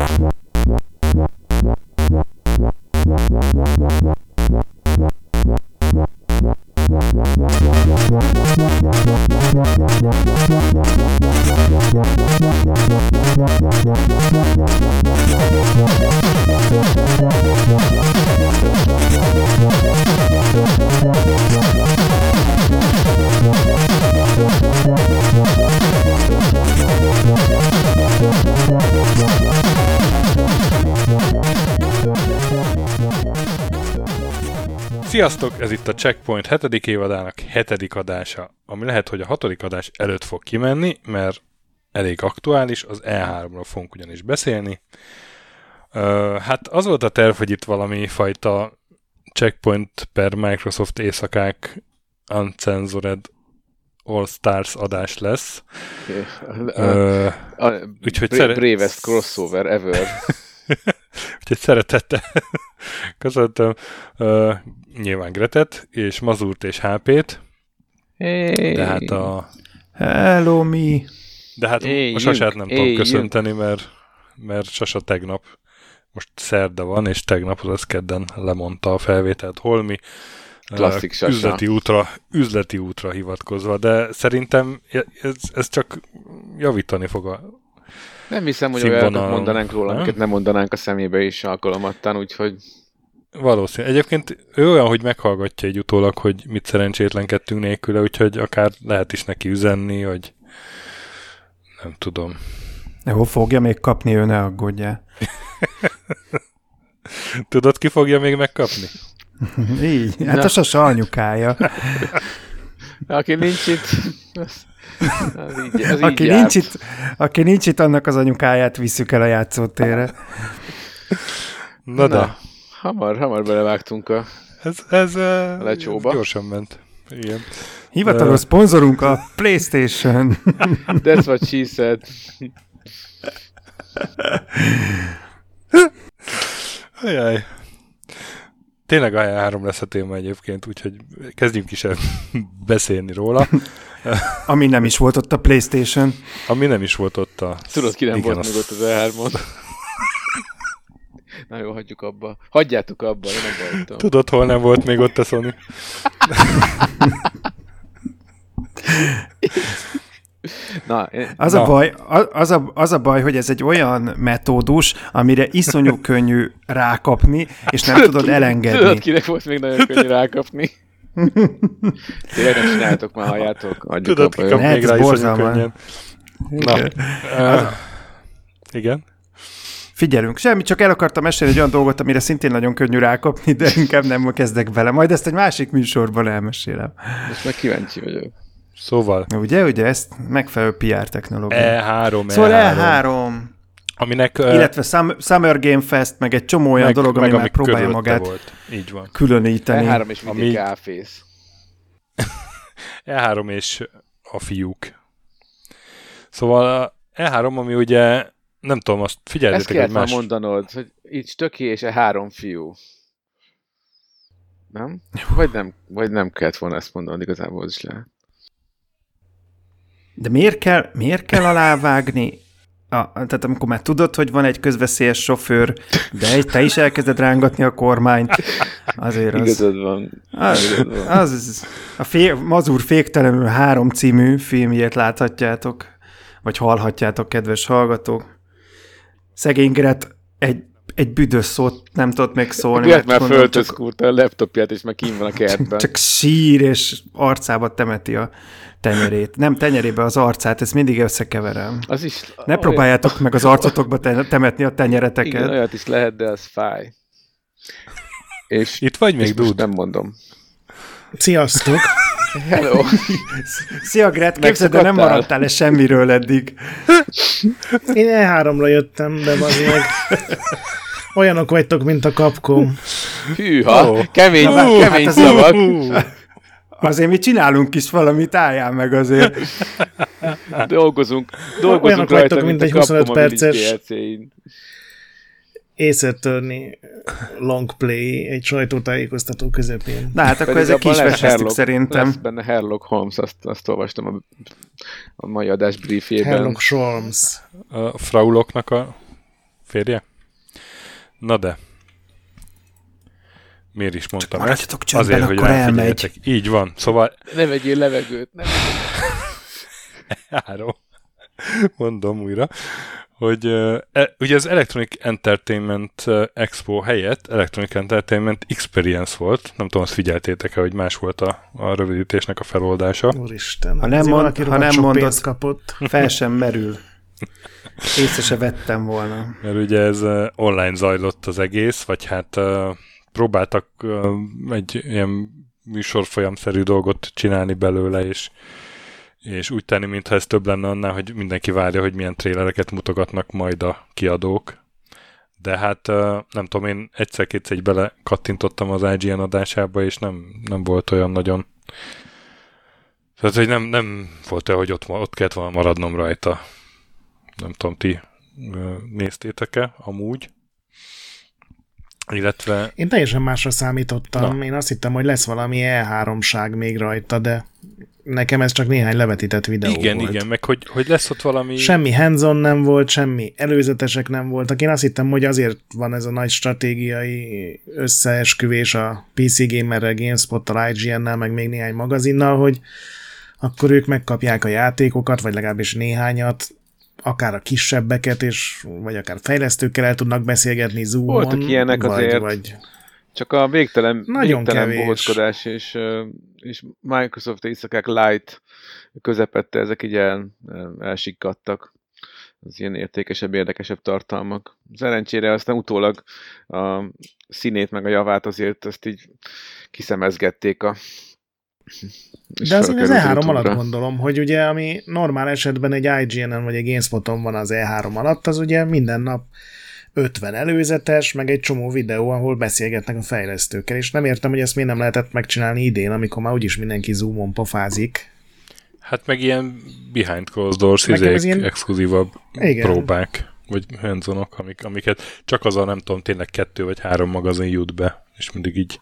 What? Sziasztok! Ez itt a Checkpoint 7. évadának 7. adása, ami lehet, hogy a 6. adás előtt fog kimenni, mert elég aktuális, az E3-ról fogunk ugyanis beszélni. Hát az volt a terv, hogy itt valami fajta Checkpoint per Microsoft éjszakák Uncensored All Stars adás lesz. Uh, a, a, úgyhogy bra- szere- bravest crossover ever. úgyhogy szeretettel köszöntöm nyilván Gretet, és Mazurt és HP-t. Hey. De hát a... Hello, mi? De hát hey, a Sasát nem hey, tudom köszönteni, mert, mert Sasa tegnap, most szerda van, és tegnap az kedden lemondta a felvételt Holmi. Klasszik Sasa. Üzleti útra, üzleti útra hivatkozva, de szerintem ez, ez csak javítani fog a Nem hiszem, hogy olyanokat mondanánk róla, amiket nem mondanánk a szemébe is alkalomattán, úgyhogy Valószínű. Egyébként ő olyan, hogy meghallgatja egy utólag, hogy mit szerencsétlenkedtünk nélküle, úgyhogy akár lehet is neki üzenni, hogy nem tudom. Jó, fogja még kapni, ő ne aggódja. Tudod, ki fogja még megkapni? Így, hát Na. a sasa anyukája. Aki nincs itt, az, az így, az aki, így nincs itt, aki nincs itt, annak az anyukáját visszük el a játszótérre. Na, Na. da. Hamar, hamar belevágtunk a ez, ez, a lecsóba. Gyorsan ment. Igen. Hivatalos uh, szponzorunk a PlayStation. That's what she said. Ajaj. Tényleg a 3 lesz a téma egyébként, úgyhogy kezdjünk is el beszélni róla. Ami nem is volt ott a PlayStation. Ami nem is volt ott a... Tudod, ki nem igen, volt még ott az E3-on. Na jó, hagyjuk abba. Hagyjátok abba, én nem voltam. Tudod, hol nem volt még ott a Sony? Na, én, az, na. A baj, az, a, az a baj, hogy ez egy olyan metódus, amire iszonyú könnyű rákapni, és nem tudod elengedni. Tudod, kinek volt még nagyon könnyű rákapni? Tényleg nem csináltok már, halljátok? Adjuk tudod, ki kap még rá iszonyú könnyen. Na, uh, igen. Figyelünk, semmi, csak el akartam mesélni egy olyan dolgot, amire szintén nagyon könnyű rákapni, de inkább nem kezdek vele. Majd ezt egy másik műsorban elmesélem. Most meg kíváncsi vagyok. Szóval. Ugye, ugye, ezt megfelelő PR technológia. E3, Szóval E3. E3 aminek... Illetve Summer Game Fest, meg egy csomó olyan meg, dolog, ami meg, már próbálja magát volt. Így van. különíteni. E3 és mindig ami... gáfész. E3 és a fiúk. Szóval E3, ami ugye nem tudom, azt figyeljetek, Ezt kellett más... mondanod, hogy itt stöki és a három fiú. Nem? Vagy nem, vagy nem kellett volna ezt mondani, igazából az is lehet. De miért kell, miért kell alávágni? A, tehát amikor már tudod, hogy van egy közveszélyes sofőr, de egy, te is elkezded rángatni a kormányt, azért az... Igazad van. Az, Igazad van. az, az a fé, Mazur féktelenül három című filmjét láthatjátok, vagy hallhatjátok, kedves hallgatók szegény Gret egy, egy büdös szót nem tudott még szólni. Gret már föltöszkúrta a laptopját, és meg kín van a kertben. Csak, csak sír, és arcába temeti a tenyerét. Nem tenyerébe az arcát, ezt mindig összekeverem. Az is... Ne olyan... próbáljátok meg az arcotokba temetni a tenyereteket. Igen, olyat is lehet, de az fáj. És, Itt vagy még, Dud? Nem mondom. Sziasztok! Hello! Szia, Gret, képzeld, de nem maradtál -e semmiről eddig. Én E3-ra jöttem, de az meg olyanok vagytok, mint a Capcom. Hűha, oh. kemény, uh, kemény hát azért, szavak. Uh. Azért mi csinálunk is valamit, álljál meg azért. Dolgozunk, dolgozunk Olyanok rajta, vagytok, mint, mint egy 25 perces észretörni long play egy sajtótájékoztató közepén. Na hát akkor ezek kis Herlock, szerintem. Lesz benne Herlock Holmes, azt, azt olvastam a, a mai adás briefjében. Herlock Holmes. A frauloknak a férje. Na de. Miért is mondtam ezt? maradjatok csöndben, Azért, hogy elmegy. Így van. Szóval Ne vegyél levegőt, nem. Három. Mondom újra, hogy uh, e, ugye az Electronic Entertainment Expo helyett Electronic Entertainment Experience volt. Nem tudom, azt figyeltétek-e, hogy más volt a, a rövidítésnek a feloldása. Úristen. Ha nem mond- ha nem mondod- kapott. Fel sem merül. Észre se vettem volna. Mert ugye ez uh, online zajlott az egész, vagy hát uh, próbáltak uh, egy ilyen műsorfolyamszerű dolgot csinálni belőle, és és úgy tenni, mintha ez több lenne annál, hogy mindenki várja, hogy milyen trélereket mutogatnak majd a kiadók. De hát nem tudom, én egyszer-kétszer egy bele kattintottam az IGN adásába, és nem, nem volt olyan nagyon tehát, hogy nem, nem volt olyan, hogy ott, ott kellett volna maradnom rajta. Nem tudom, ti néztétek-e amúgy? Illetve Én teljesen másra számítottam. Na. Én azt hittem, hogy lesz valami E3-ság még rajta, de nekem ez csak néhány levetített videó igen, volt. igen, meg hogy, hogy lesz ott valami... Semmi hands nem volt, semmi előzetesek nem voltak. Én azt hittem, hogy azért van ez a nagy stratégiai összeesküvés a PC Gamerrel, GameSpot-tal, IGN-nel, meg még néhány magazinnal, hogy akkor ők megkapják a játékokat, vagy legalábbis néhányat, akár a kisebbeket, és, vagy akár fejlesztőkkel el tudnak beszélgetni Zoom-on. Voltak ilyenek vagy, azért. Vagy, Csak a végtelen, Nagyon végtelen kevés. bohóckodás és, és Microsoft éjszakák light közepette ezek így el, el, elsikkadtak. Az ilyen értékesebb, érdekesebb tartalmak. Szerencsére aztán utólag a színét meg a javát azért ezt így kiszemezgették a De az felkerült E3 YouTube-ra. alatt gondolom, hogy ugye ami normál esetben egy IGN-en vagy egy GameSpot-on van az E3 alatt, az ugye minden nap 50 előzetes, meg egy csomó videó, ahol beszélgetnek a fejlesztőkkel, és nem értem, hogy ezt miért nem lehetett megcsinálni idén, amikor már úgyis mindenki Zoomon pofázik. Hát meg ilyen behind closed doors izék, ilyen- exkluzívabb Igen. próbák, vagy hands amik, amiket csak az a nem tudom, tényleg kettő vagy három magazin jut be, és mindig így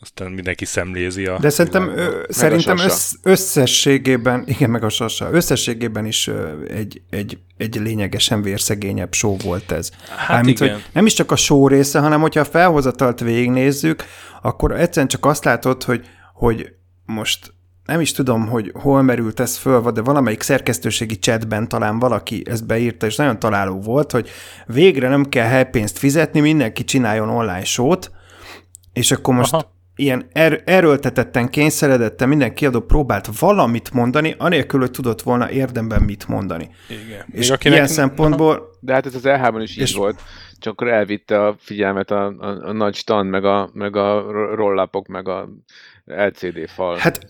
aztán mindenki szemlézi a... De szerintem, ö, szerintem össz, összességében, igen, meg a sasa, összességében is egy, egy, egy lényegesen vérszegényebb show volt ez. Hát Mármint, igen. hogy nem is csak a show része, hanem hogyha a felhozatalt végignézzük, akkor egyszerűen csak azt látod, hogy, hogy most nem is tudom, hogy hol merült ez föl, de valamelyik szerkesztőségi chatben talán valaki ezt beírta, és nagyon találó volt, hogy végre nem kell helypénzt fizetni, mindenki csináljon online sót, és akkor most Aha. Ilyen er- erőltetetten, kényszeredetten minden kiadó próbált valamit mondani, anélkül, hogy tudott volna érdemben mit mondani. Igen. És Még ilyen szempontból De hát ez az E3-on is így És- volt. Csak akkor elvitte a figyelmet a, a, a nagy stand, meg a, meg a rollapok, meg a LCD fal. Hát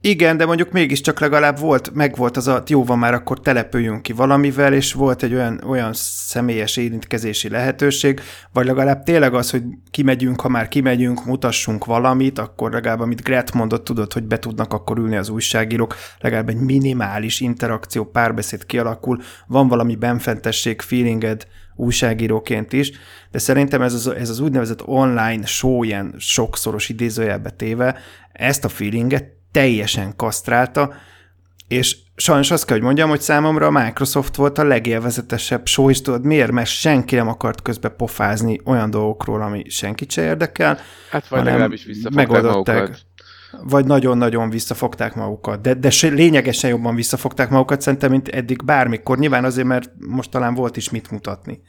igen, de mondjuk mégiscsak legalább volt, megvolt az a, jó van már, akkor települjünk ki valamivel, és volt egy olyan, olyan személyes érintkezési lehetőség, vagy legalább tényleg az, hogy kimegyünk, ha már kimegyünk, mutassunk valamit, akkor legalább, amit Gret mondott, tudod, hogy be tudnak akkor ülni az újságírók, legalább egy minimális interakció, párbeszéd kialakul, van valami benfentesség, feelinged újságíróként is, de szerintem ez az, ez az úgynevezett online show, ilyen sokszoros idézőjelbe téve, ezt a feelinget teljesen kasztrálta, és sajnos azt kell, hogy mondjam, hogy számomra a Microsoft volt a legélvezetesebb show, és tudod miért? Mert senki nem akart közbe pofázni olyan dolgokról, ami senkit se érdekel, hát vagy legalábbis visszafogták megoldották. magukat. vagy nagyon-nagyon visszafogták magukat, de, de se- lényegesen jobban visszafogták magukat szerintem, mint eddig bármikor. Nyilván azért, mert most talán volt is mit mutatni.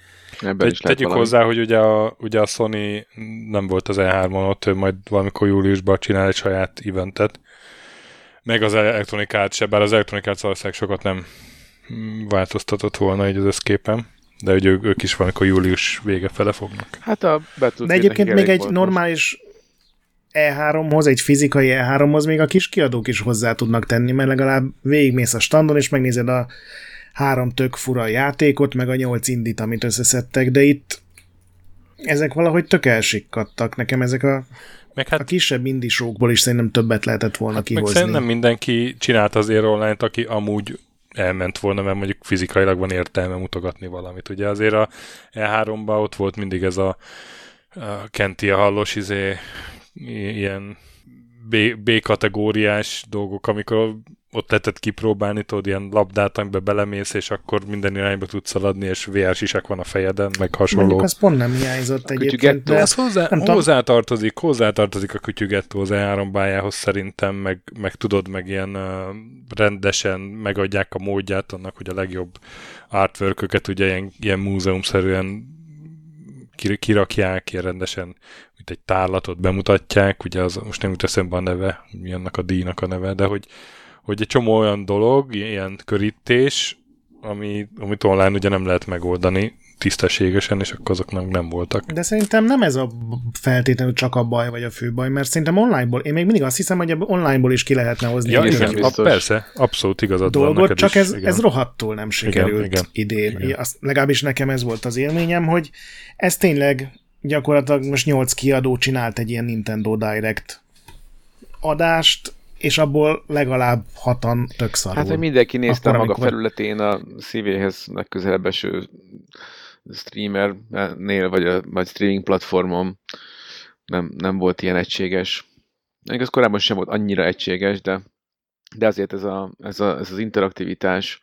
Ebben Tegy, is tegyük valami. hozzá, hogy ugye a, ugye a Sony nem volt az E3-on ott, ő majd valamikor júliusban csinál egy saját eventet. Meg az Electronic Arts se, bár az Electronic Arts valószínűleg sokat nem változtatott volna így az összképen. De ugye ők, ők is valamikor július vége fele fognak. Hát a De egyébként még egy volt normális E3-hoz, egy fizikai E3-hoz még a kis kiadók is hozzá tudnak tenni, mert legalább végigmész a standon, és megnézed a három tök fura játékot, meg a nyolc indit, amit összeszedtek, de itt ezek valahogy tök elsikkadtak. Nekem ezek a, Meg a hát, kisebb indisókból is szerintem többet lehetett volna hát meg kihozni. szerintem mindenki csinált azért online aki amúgy elment volna, mert mondjuk fizikailag van értelme mutogatni valamit. Ugye azért a E3-ban ott volt mindig ez a, a Kenti a hallos izé, ilyen B, B kategóriás dolgok, amikor ott lehetett kipróbálni, tudod, ilyen labdát, amiben belemész, és akkor minden irányba tudsz szaladni, és VR sisak van a fejeden, meg hasonló. Mondjuk az pont nem hiányzott egyébként. De ez hozzá, nem hozzátartozik, hozzátartozik a kütyügettó az E3 bájához szerintem, meg, meg tudod, meg ilyen uh, rendesen megadják a módját annak, hogy a legjobb artwork ugye ilyen, ilyen múzeumszerűen kirakják, ilyen rendesen, mint egy tárlatot bemutatják, ugye az most nem jut eszembe a neve, mi annak a díjnak a neve, de hogy, hogy egy csomó olyan dolog, ilyen körítés, ami, amit online ugye nem lehet megoldani tisztességesen, és akkor azok nem voltak. De szerintem nem ez a feltétlenül csak a baj, vagy a fő baj, mert szerintem onlineból, én még mindig azt hiszem, hogy onlineból is ki lehetne hozni. Ja, igen, a, persze, abszolút igazad dolgot, van neked csak is, ez, igen. ez rohadtul nem sikerült igen, igen, idén. Igen. Azt, legalábbis nekem ez volt az élményem, hogy ez tényleg gyakorlatilag most nyolc kiadó csinált egy ilyen Nintendo Direct adást, és abból legalább hatan tök szarul. Hát, hogy mindenki nézte Akkor, maga amikor... felületén a szívéhez legközelebb eső streamernél, vagy a vagy streaming platformon nem, nem volt ilyen egységes. Még az korábban sem volt annyira egységes, de, de azért ez, a, ez, a, ez az interaktivitás,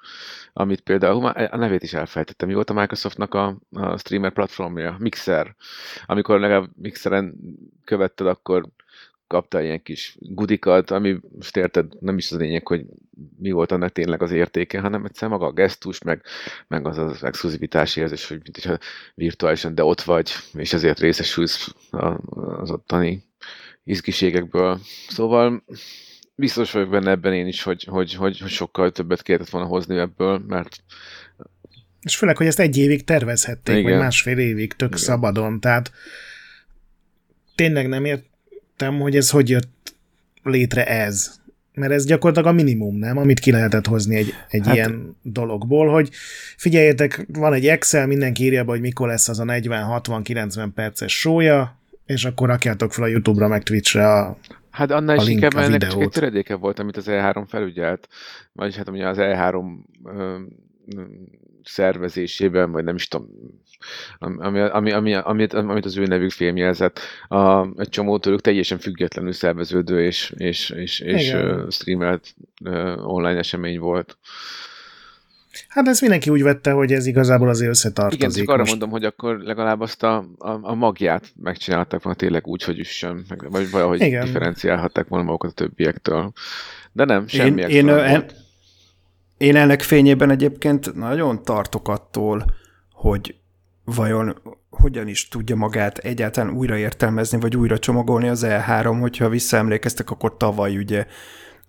amit például, a nevét is elfelejtettem, mi volt a Microsoftnak a, a streamer platformja? Mixer. Amikor legalább Mixeren követted, akkor kapta ilyen kis gudikat, ami most érted, nem is az lényeg, hogy mi volt annak tényleg az értéke, hanem egyszer maga a gesztus, meg, meg az az exkluzivitási érzés, hogy mint hogyha virtuálisan, de ott vagy, és ezért részesülsz az ottani izgiségekből. Szóval biztos vagyok benne ebben én is, hogy, hogy, hogy, hogy sokkal többet kellett volna hozni ebből, mert és főleg, hogy ezt egy évig tervezhették, Igen. vagy másfél évig, tök Igen. szabadon, tehát tényleg nem ért, értem, hogy ez hogy jött létre ez. Mert ez gyakorlatilag a minimum, nem? Amit ki lehetett hozni egy, egy hát, ilyen dologból, hogy figyeljetek, van egy Excel, mindenki írja be, hogy mikor lesz az a 40-60-90 perces sója, és akkor rakjátok fel a YouTube-ra, meg Twitch-re a Hát annál is inkább ennek csak egy töredéke volt, amit az E3 felügyelt. Vagyis hát ugye az E3 ö, szervezésében, vagy nem is tudom, ami, ami, ami, amit, amit az ő nevük filmjelzett, a, egy csomó tőlük teljesen függetlenül szerveződő és, és, és, és uh, streamelt online esemény volt. Hát ez mindenki úgy vette, hogy ez igazából azért összetartozik. Igen, csak arra most... mondom, hogy akkor legalább azt a, a, a magját megcsinálták volna tényleg úgy, hogy üssön, meg, vagy valahogy Igen. differenciálhatták volna magukat a többiektől. De nem, semmi én, én, en, én ennek fényében egyébként nagyon tartok attól, hogy vajon hogyan is tudja magát egyáltalán újraértelmezni, vagy újra csomagolni az E3, hogyha visszaemlékeztek, akkor tavaly ugye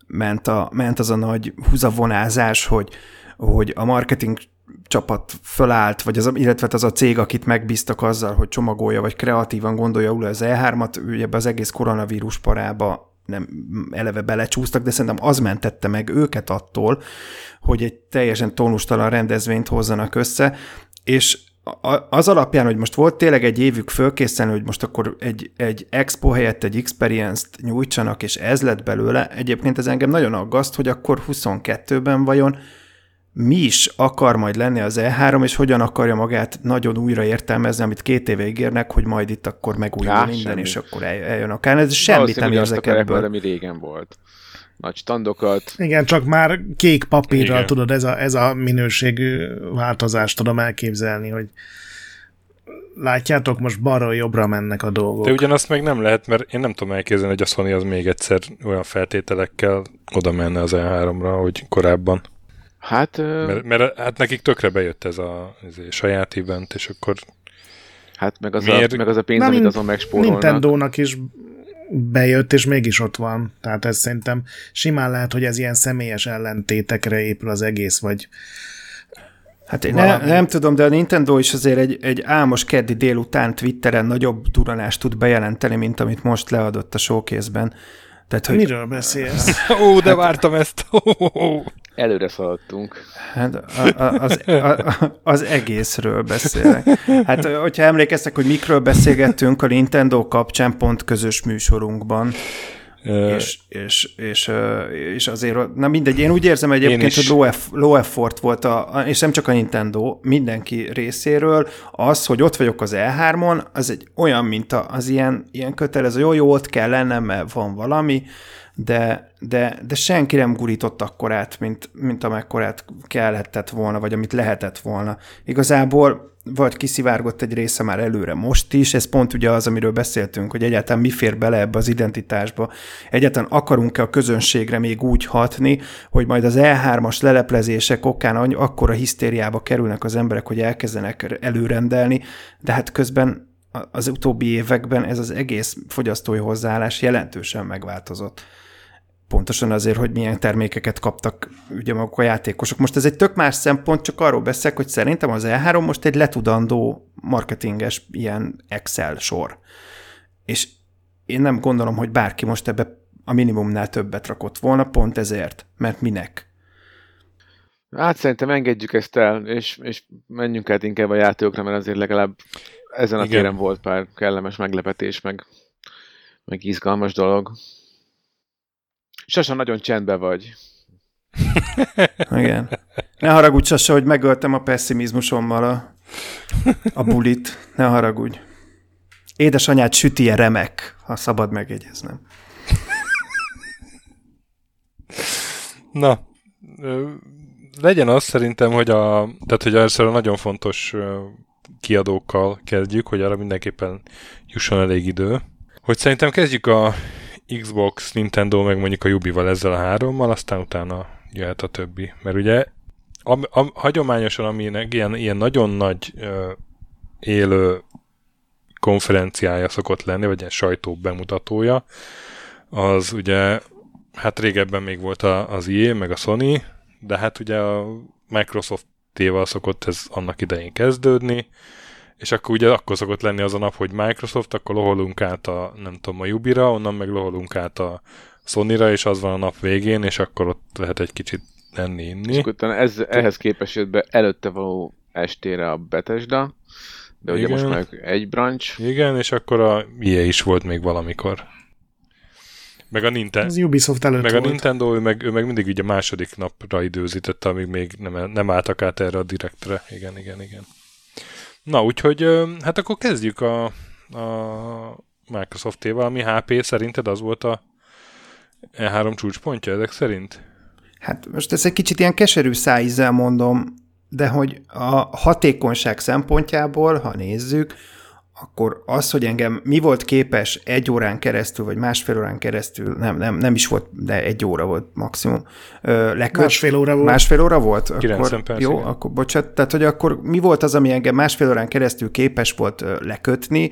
ment, a, ment az a nagy húzavonázás, hogy, hogy a marketing csapat fölállt, vagy az, illetve az a cég, akit megbíztak azzal, hogy csomagolja, vagy kreatívan gondolja újra az E3-at, ő ebbe az egész koronavírus parába nem eleve belecsúsztak, de szerintem az mentette meg őket attól, hogy egy teljesen tónustalan rendezvényt hozzanak össze, és az alapján, hogy most volt tényleg egy évük fölkészen, hogy most akkor egy, egy expo helyett egy experience-t nyújtsanak, és ez lett belőle, egyébként ez engem nagyon aggaszt, hogy akkor 22-ben vajon mi is akar majd lenni az E3, és hogyan akarja magát nagyon újra értelmezni, amit két éve ígérnek, hogy majd itt akkor megújul ja, minden, semmi. és akkor eljön akár. Ez semmit nem érzek ebből. ami régen volt nagy standokat. Igen, csak már kék papírral, Igen. tudod, ez a, ez a minőségű változást tudom elképzelni, hogy látjátok, most balra jobbra mennek a dolgok. De ugyanazt meg nem lehet, mert én nem tudom elképzelni, hogy a Sony az még egyszer olyan feltételekkel oda menne az E3-ra, hogy korábban. Hát... Mert, mert hát nekik tökre bejött ez a, ez a saját event, és akkor Hát meg az, Miért? a, meg az a pénz, Na, amit azon megspórolnak. Nintendo-nak is bejött, és mégis ott van. Tehát ez szerintem simán lehet, hogy ez ilyen személyes ellentétekre épül az egész, vagy Hát én ne, nem tudom, de a Nintendo is azért egy, egy álmos keddi délután Twitteren nagyobb duranást tud bejelenteni, mint amit most leadott a showcase-ben. Tehát, hogy... Miről beszélsz? Ó, de hát, vártam ezt. Előre szaladtunk. Hát a, a, az, a, az egészről beszélek. Hát, hogyha emlékeztek, hogy mikről beszélgettünk a Nintendo kapcsán pont közös műsorunkban, és, és, és, és azért, na mindegy, én úgy érzem egyébként, hogy low, eff, low effort volt, a, és nem csak a Nintendo, mindenki részéről, az, hogy ott vagyok az E3-on, az egy olyan, mint az ilyen, ilyen kötelező, jó, jó, ott kell lennem, mert van valami, de, de, de senki nem gurított akkorát, mint, mint amekkorát kellett volna, vagy amit lehetett volna. Igazából vagy kiszivárgott egy része már előre most is, ez pont ugye az, amiről beszéltünk, hogy egyáltalán mi fér bele ebbe az identitásba. Egyáltalán akarunk-e a közönségre még úgy hatni, hogy majd az E3-as leleplezések okán akkora hisztériába kerülnek az emberek, hogy elkezdenek előrendelni, de hát közben az utóbbi években ez az egész fogyasztói hozzáállás jelentősen megváltozott pontosan azért, hogy milyen termékeket kaptak ugye maguk a játékosok. Most ez egy tök más szempont, csak arról beszélek, hogy szerintem az E3 most egy letudandó marketinges ilyen Excel sor. És én nem gondolom, hogy bárki most ebbe a minimumnál többet rakott volna, pont ezért. Mert minek? Hát szerintem engedjük ezt el, és, és menjünk át inkább a játékokra, mert azért legalább ezen a Igen. téren volt pár kellemes meglepetés, meg, meg izgalmas dolog. Sasa nagyon csendben vagy. Igen. Ne haragudj, Sasa, hogy megöltem a pessimizmusommal a, a bulit. Ne haragudj. Édesanyád sütie remek, ha szabad megjegyeznem. Na, legyen az szerintem, hogy a, tehát, hogy először a nagyon fontos kiadókkal kezdjük, hogy arra mindenképpen jusson elég idő. Hogy szerintem kezdjük a Xbox, Nintendo, meg mondjuk a Jubival ezzel a hárommal, aztán utána jöhet a többi. Mert ugye a, a, hagyományosan, aminek ilyen, ilyen nagyon nagy ö, élő konferenciája szokott lenni, vagy ilyen sajtó bemutatója, az ugye, hát régebben még volt a, az EA, meg a Sony, de hát ugye a Microsoft téval szokott ez annak idején kezdődni, és akkor ugye akkor szokott lenni az a nap, hogy Microsoft, akkor loholunk át a, nem tudom, a Jubira, onnan meg loholunk át a Sony-ra, és az van a nap végén, és akkor ott lehet egy kicsit enni, inni. És utána ez, ehhez képest jött be előtte való estére a Bethesda, de ugye Igen. most már egy branch. Igen, és akkor a IE is volt még valamikor. Meg a Nintendo. Az Ubisoft előtt Meg volt. a Nintendo, ő meg, ő meg mindig ugye a második napra időzítette, amíg még nem, nem álltak át erre a direktre. Igen, igen, igen. Na, úgyhogy hát akkor kezdjük a, a Microsoft-éval, ami HP szerinted az volt a E3 csúcspontja ezek szerint? Hát most ezt egy kicsit ilyen keserű szájízzel mondom, de hogy a hatékonyság szempontjából, ha nézzük, akkor az, hogy engem mi volt képes egy órán keresztül, vagy másfél órán keresztül, nem, nem, nem is volt, de egy óra volt maximum, leköt, Másfél óra volt. Másfél óra volt? 90 perc, Jó, igen. akkor bocsánat, tehát hogy akkor mi volt az, ami engem másfél órán keresztül képes volt lekötni,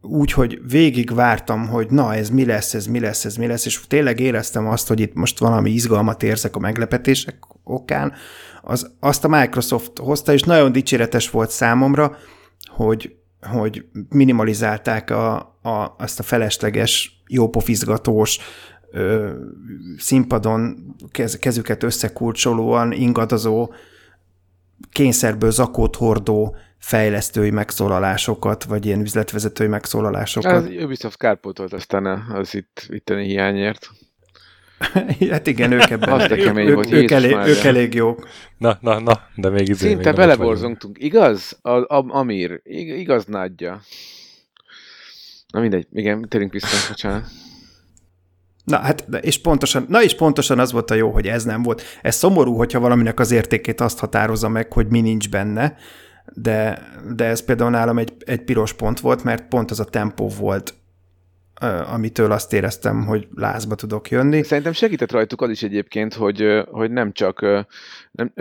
úgy, hogy végig vártam, hogy na, ez mi lesz, ez mi lesz, ez mi lesz, és tényleg éreztem azt, hogy itt most valami izgalmat érzek a meglepetések okán, az, azt a Microsoft hozta, és nagyon dicséretes volt számomra, hogy hogy minimalizálták a, a, azt a felesleges, jópofizgatós, ö, színpadon kez, kezüket összekurcsolóan ingadozó, kényszerből zakót hordó fejlesztői megszólalásokat, vagy ilyen üzletvezetői megszólalásokat. Az Ubisoft kárpótolt aztán az itt, itteni hiányért. hát igen, ők ebben. Az de kemény ők, volt, ők, elég, ők elég jók. Na, na, na, de még izé Szinte beleborzongtunk. Igaz? A, a, Amir. Ig- igaz nádja. Na mindegy. Igen, térjünk vissza. Bocsánat. Na hát, és pontosan, na és pontosan az volt a jó, hogy ez nem volt. Ez szomorú, hogyha valaminek az értékét azt határozza meg, hogy mi nincs benne, de, de ez például nálam egy, egy piros pont volt, mert pont az a tempó volt, amitől azt éreztem, hogy lázba tudok jönni. Szerintem segített rajtuk az is egyébként, hogy, hogy nem csak nem,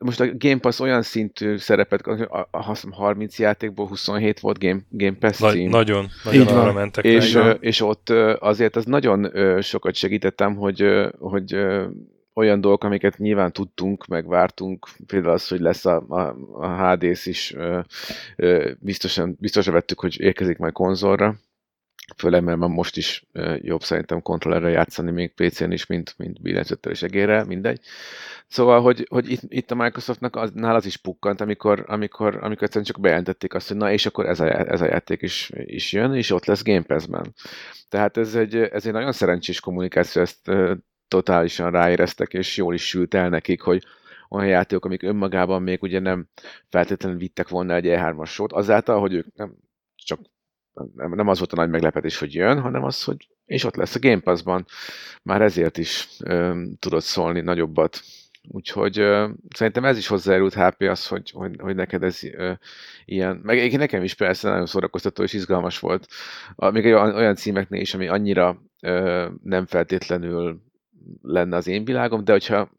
most a Game Pass olyan szintű szerepet, a- a- azt hiszem 30 játékból 27 volt Game, Game Pass Nagy, cím. nagyon, nagyon Így van. arra mentek. és, rá. és ott azért az nagyon sokat segítettem, hogy, hogy olyan dolgok, amiket nyilván tudtunk, meg vártunk, például az, hogy lesz a, a, a HD-s is, ö, ö, biztosan, biztosan vettük, hogy érkezik majd konzolra, főleg mert már most is jobb szerintem kontrollerre játszani még PC-n is, mint, mint billentyűzettel és egérrel, mindegy. Szóval, hogy, hogy itt, itt a Microsoftnak az, nál az is pukkant, amikor, amikor, amikor egyszerűen csak bejelentették azt, hogy na és akkor ez a, ez a játék is, is jön, és ott lesz Game Pass-ben. Tehát ez egy, ez egy nagyon szerencsés kommunikáció, ezt totálisan ráéreztek, és jól is sült el nekik, hogy olyan játékok, amik önmagában még ugye nem feltétlenül vittek volna egy E3-as sót, azáltal, hogy ők nem csak nem, nem az volt a nagy meglepetés, hogy jön, hanem az, hogy és ott lesz a Game Pass-ban. Már ezért is ö, tudod szólni nagyobbat. Úgyhogy ö, szerintem ez is hozzájárult HP az, hogy, hogy, hogy neked ez ö, ilyen, meg egyébként nekem is persze nagyon szórakoztató és izgalmas volt. A, még olyan, olyan címeknél is, ami annyira ö, nem feltétlenül lenne az én világom, de hogyha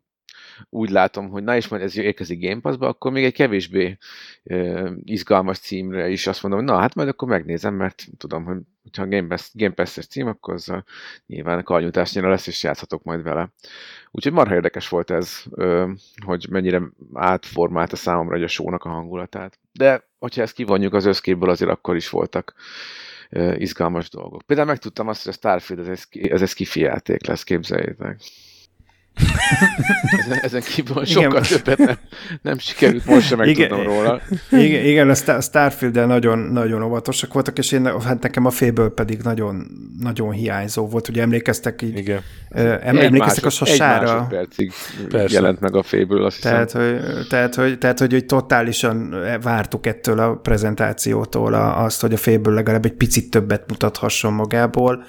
úgy látom, hogy na és majd ez érkezik Game Pass-ba, akkor még egy kevésbé uh, izgalmas címre is azt mondom, na hát majd akkor megnézem, mert tudom, hogy ha Game, Pass, Game Pass-es cím, akkor az uh, nyilván a karnyújtásnyira lesz, és játszhatok majd vele. Úgyhogy marha érdekes volt ez, uh, hogy mennyire átformált a számomra a sónak a hangulatát. De hogyha ezt kivonjuk az összképből, azért akkor is voltak izgalmas dolgok. Például megtudtam azt, hogy a Starfield ez egy skifi játék lesz, képzeljétek ezen, ezen kívül sokkal igen. többet nem, nem sikerült most sem megtudnom igen, róla. Igen, igen a starfield nagyon, nagyon óvatosak voltak, és én, hát nekem a féből pedig nagyon, nagyon hiányzó volt. Ugye emlékeztek így, igen. Em, emlékeztek másod, a sasára. Egy Persze. jelent meg a féből, azt tehát, hiszem. Hogy, tehát, hogy, tehát, hogy, hogy totálisan vártuk ettől a prezentációtól azt, hogy a féből legalább egy picit többet mutathasson magából,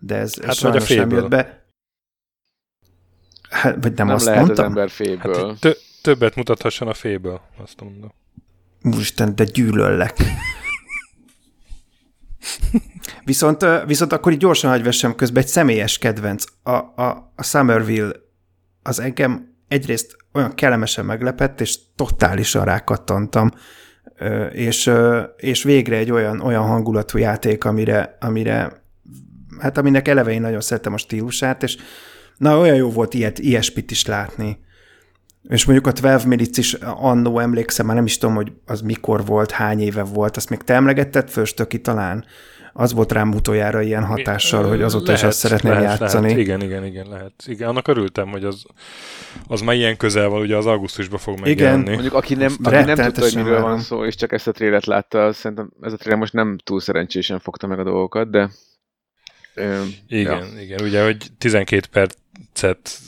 de ez, hát sajnos nem jött be. Hát, vagy nem, nem azt lehet mondtam? az ember féből. Hát, tö- többet mutathasson a féből, azt mondom. Úristen, de gyűlöllek. viszont, viszont akkor így gyorsan hagyj vessem közben egy személyes kedvenc. A, a, a Somerville az engem egyrészt olyan kellemesen meglepett, és totálisan rákattantam, és, és végre egy olyan, olyan hangulatú játék, amire, amire hát aminek eleve én nagyon szerettem a stílusát, és Na, olyan jó volt ilyet, ilyesmit is látni. És mondjuk a 12 Minutes is annó emlékszem, már nem is tudom, hogy az mikor volt, hány éve volt, azt még te emlegetted Föstöki talán? Az volt rám utoljára ilyen hatással, Mi, hogy azóta lehet, is azt szeretném lehet, játszani. Lehet. Igen, igen, igen, lehet. Igen, annak örültem, hogy az, az már ilyen közel van, ugye az augusztusban fog megjelenni. Igen. Mondjuk aki nem, aki nem tudta, hogy miről van szó, és csak ezt a trélet látta, szerintem ez a trélet most nem túl szerencsésen fogta meg a dolgokat, de igen, ja. igen, ugye, hogy 12 percet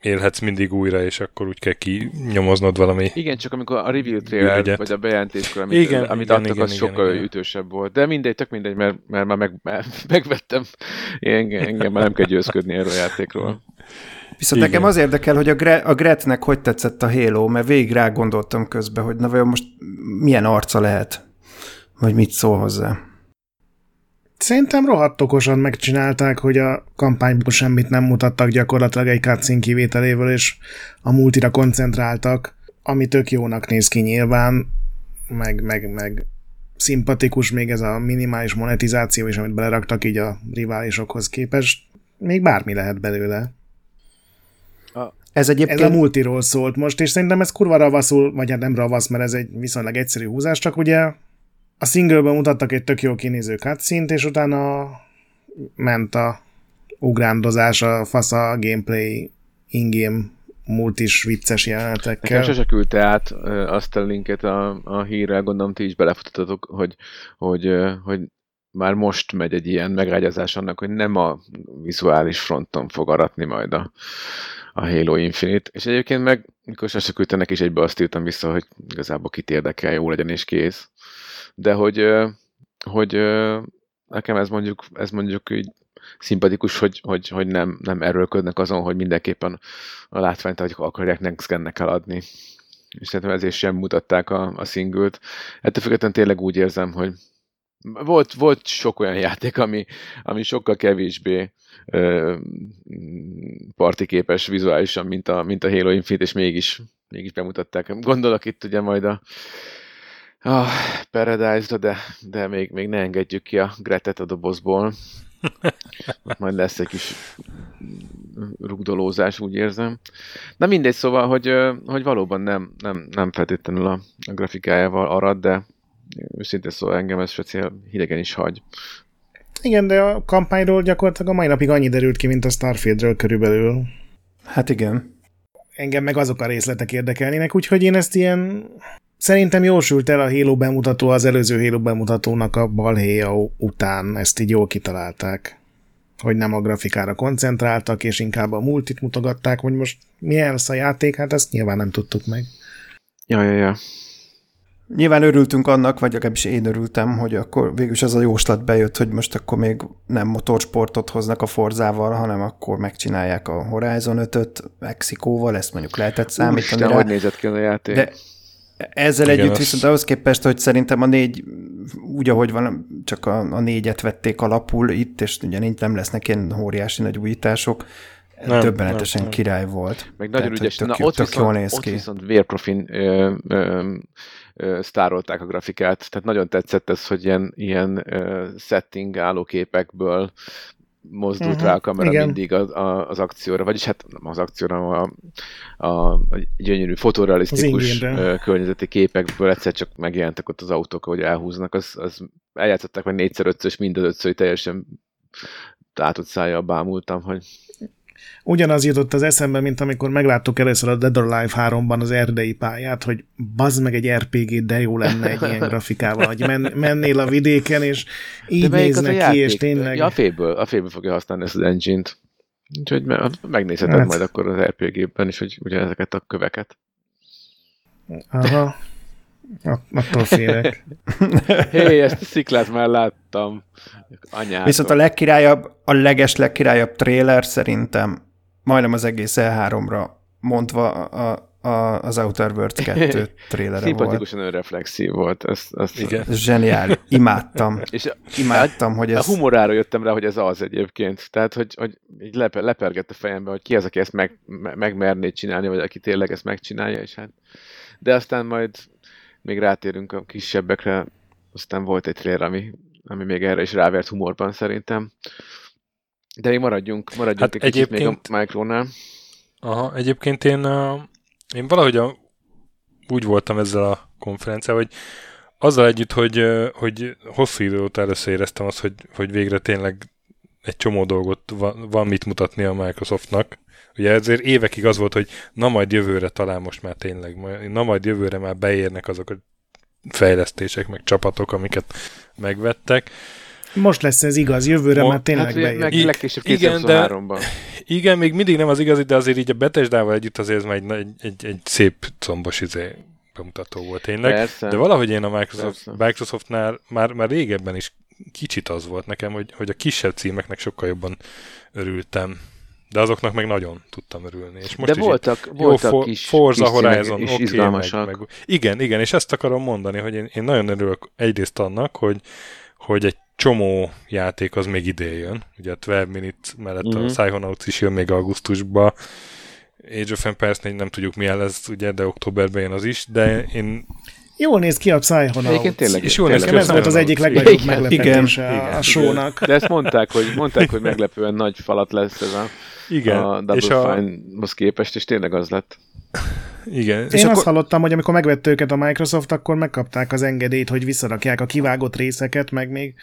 élhetsz mindig újra, és akkor úgy kell kinyomoznod valami. Igen, csak amikor a review trailer, ügyet. vagy a bejelentéskor, amit, igen, amit igen, adtak, igen, az igen, sokkal igen. ütősebb volt. De mindegy, tök mindegy, mert, mert már meg, megvettem. Engem, engem már nem kell győzködni erről a játékról. Viszont Igen. nekem az érdekel, hogy a, Gre- a Gretnek hogy tetszett a Halo, mert végig rá gondoltam közben, hogy na vajon most milyen arca lehet, vagy mit szól hozzá. Szerintem rohadt okosan megcsinálták, hogy a kampányból semmit nem mutattak gyakorlatilag egy cutscene kivételével, és a multira koncentráltak, ami tök jónak néz ki nyilván, meg, meg, meg szimpatikus még ez a minimális monetizáció is, amit beleraktak így a riválisokhoz képest. Még bármi lehet belőle. Ez egyébként... Ez a multiról szólt most, és szerintem ez kurva ravaszul, vagy hát nem ravasz, mert ez egy viszonylag egyszerű húzás, csak ugye a singleben mutattak egy tök jó kinéző cutscene és utána ment a ugrándozás, a fasz a gameplay ingame multis vicces jelenetekkel. Nekem sose küldte át azt a linket a, a hírrel, gondolom ti is belefutattatok, hogy, hogy, hogy már most megy egy ilyen megrágyazás annak, hogy nem a vizuális fronton fog aratni majd a, a Halo Infinite, és egyébként meg, mikor sose küldtenek is egybe azt írtam vissza, hogy igazából kit érdekel, jó legyen és kész de hogy, hogy nekem ez mondjuk, ez mondjuk így szimpatikus, hogy, hogy, hogy nem, nem erőlködnek azon, hogy mindenképpen a látványt, hogy akarják next gen adni. És szerintem ezért sem mutatták a, a szingült. Ettől függetlenül tényleg úgy érzem, hogy volt, volt sok olyan játék, ami, ami sokkal kevésbé partiképes vizuálisan, mint a, mint a Halo Infinite, és mégis, mégis bemutatták. Gondolok itt ugye majd a Ah, paradise de, de még, még ne engedjük ki a Gretet a dobozból. Majd lesz egy kis rugdolózás, úgy érzem. Na mindegy, szóval, hogy, hogy valóban nem, nem, nem feltétlenül a, a grafikájával arad, de őszintén szóval engem ez speciál hidegen is hagy. Igen, de a kampányról gyakorlatilag a mai napig annyi derült ki, mint a Starfieldről körülbelül. Hát igen. Engem meg azok a részletek érdekelnének, úgyhogy én ezt ilyen... Szerintem jósult el a Halo bemutató az előző Halo bemutatónak a balhéja után, ezt így jól kitalálták. Hogy nem a grafikára koncentráltak, és inkább a multit mutogatták, hogy most milyen lesz a játék, hát ezt nyilván nem tudtuk meg. Ja, ja, ja. Nyilván örültünk annak, vagy legalábbis én örültem, hogy akkor végülis az a jóslat bejött, hogy most akkor még nem motorsportot hoznak a Forzával, hanem akkor megcsinálják a Horizon 5-öt Mexikóval, ezt mondjuk lehetett számítani Úristen, rá. hogy nézett ki a játék? De ezzel Igen, együtt az- viszont ahhoz képest, hogy szerintem a négy, úgy ahogy van, csak a, a négyet vették alapul itt, és ugye nem lesznek ilyen óriási nagy újítások, Nem, többenetesen nem, nem. király volt. Meg nagyon Tehát, ügyes. hogy Na, Tök, ott, tök viszont, jól néz ott ki. viszont vérprofin ö, ö, ö, sztárolták a grafikát, tehát nagyon tetszett ez, hogy ilyen, ilyen ö, setting állóképekből mozdult uh-huh, rá a kamera igen. mindig az, a, az akcióra, vagyis hát nem az akcióra, a, a, a gyönyörű fotorealisztikus környezeti képekből egyszer csak megjelentek ott az autók, ahogy elhúznak, az, az eljátszották meg négyszer, ötször, és mind az ötször hogy teljesen tátott szájjal bámultam, hogy Ugyanaz jutott az eszembe, mint amikor megláttuk először a Dead or Alive 3-ban az erdei pályát, hogy bazd meg egy RPG, de jó lenne egy ilyen grafikával, hogy men, mennél a vidéken, és így néznek ki, és tényleg... Ja, a félből, a félből fogja használni ezt az engine-t. Úgyhogy me- megnézheted Hát. majd akkor az RPG-ben is, hogy ugye ezeket a köveket. Aha. At- Attól félek. Hé, hey, ezt a sziklát már láttam. Anyátok. Viszont a legkirályabb, a leges legkirályabb trailer szerintem majdnem az egész E3-ra mondva a, a, az Outer Worlds 2 trailere volt. Szimpatikusan önreflexív volt. Ezt, ezt, Igen. Ez zseniális. Imádtam. És Imádtam, hogy a ez... humorára jöttem rá, hogy ez az egyébként. Tehát, hogy, hogy így lepe, lepergett a fejembe, hogy ki az, aki ezt meg, me- megmerné csinálni, vagy aki tényleg ezt megcsinálja, és hát... De aztán majd még rátérünk a kisebbekre, aztán volt egy trailer, ami, ami még erre is rávert humorban szerintem. De még maradjunk, maradjunk Hát egy kicsit még a egyébként- Micronál. Aha, egyébként én, én valahogy a, úgy voltam ezzel a konferenciával, hogy azzal együtt, hogy, hogy hosszú idő óta először éreztem azt, hogy, hogy végre tényleg egy csomó dolgot van, van mit mutatni a Microsoftnak. Ugye ezért évekig az volt, hogy na majd jövőre talán most már tényleg, na majd jövőre már beérnek azok a fejlesztések, meg csapatok, amiket megvettek. Most lesz ez igaz, jövőre Mo- már tényleg Hát bejön. meg legkésőbb igen, de- 2023-ban. Igen, még mindig nem az igazi, de azért így a Bethesdával együtt azért ez már egy, egy, egy, egy szép combos izé bemutató volt tényleg. Persze. De valahogy én a Microsoft, Persze. Microsoftnál már, már régebben is kicsit az volt nekem, hogy, hogy a kisebb címeknek sokkal jobban örültem. De azoknak meg nagyon tudtam örülni. És most De is így- voltak, jó, voltak For, kis, Forza kis Horizon, is oké, izgalmasak. meg, meg, igen, igen, és ezt akarom mondani, hogy én, én nagyon örülök egyrészt annak, hogy, hogy egy csomó játék az még idén jön. Ugye a 12 Minutes mellett uh-huh. a. Psychonauts is jön még augusztusba. Age of Empires 4 nem tudjuk milyen lesz, ugye, de októberben jön az is, de én Jól néz ki a Psychonauts. Egyébként tényleg, És jól néz ki ez volt az egyik legnagyobb Igen, meglepetése igen, a, igen. a sónak. De ezt mondták, hogy, mondták, hogy meglepően nagy falat lesz ez a, igen, a Double és a, Fine-hoz képest, és tényleg az lett. Igen, Én és azt akkor, hallottam, hogy amikor megvette őket a Microsoft, akkor megkapták az engedélyt, hogy visszarakják a kivágott részeket, meg még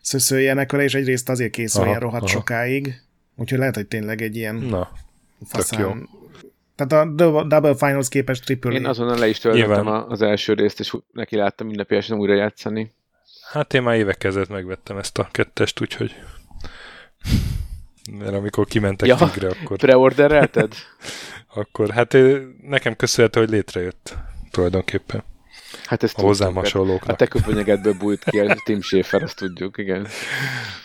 szöszöljenek vele, és egyrészt azért készüljen Aha, rohadt aha. sokáig. Úgyhogy lehet, hogy tényleg egy ilyen na, faszán. jó. Tehát a Dou- Double Finals képest triple Én A. azonnal le is töltöttem az első részt, és neki láttam ünnepélyesen újra játszani. hát én már évek kezdett megvettem ezt a kettest, úgyhogy mert amikor kimentek ja. Tigre, akkor, Preorderelted? akkor hát nekem köszönhető, hogy létrejött tulajdonképpen Hát ezt a hozzám tudtuk, hát hasonlóknak. A te köpönyegedből bújt ki a Tim Schafer, azt tudjuk, igen.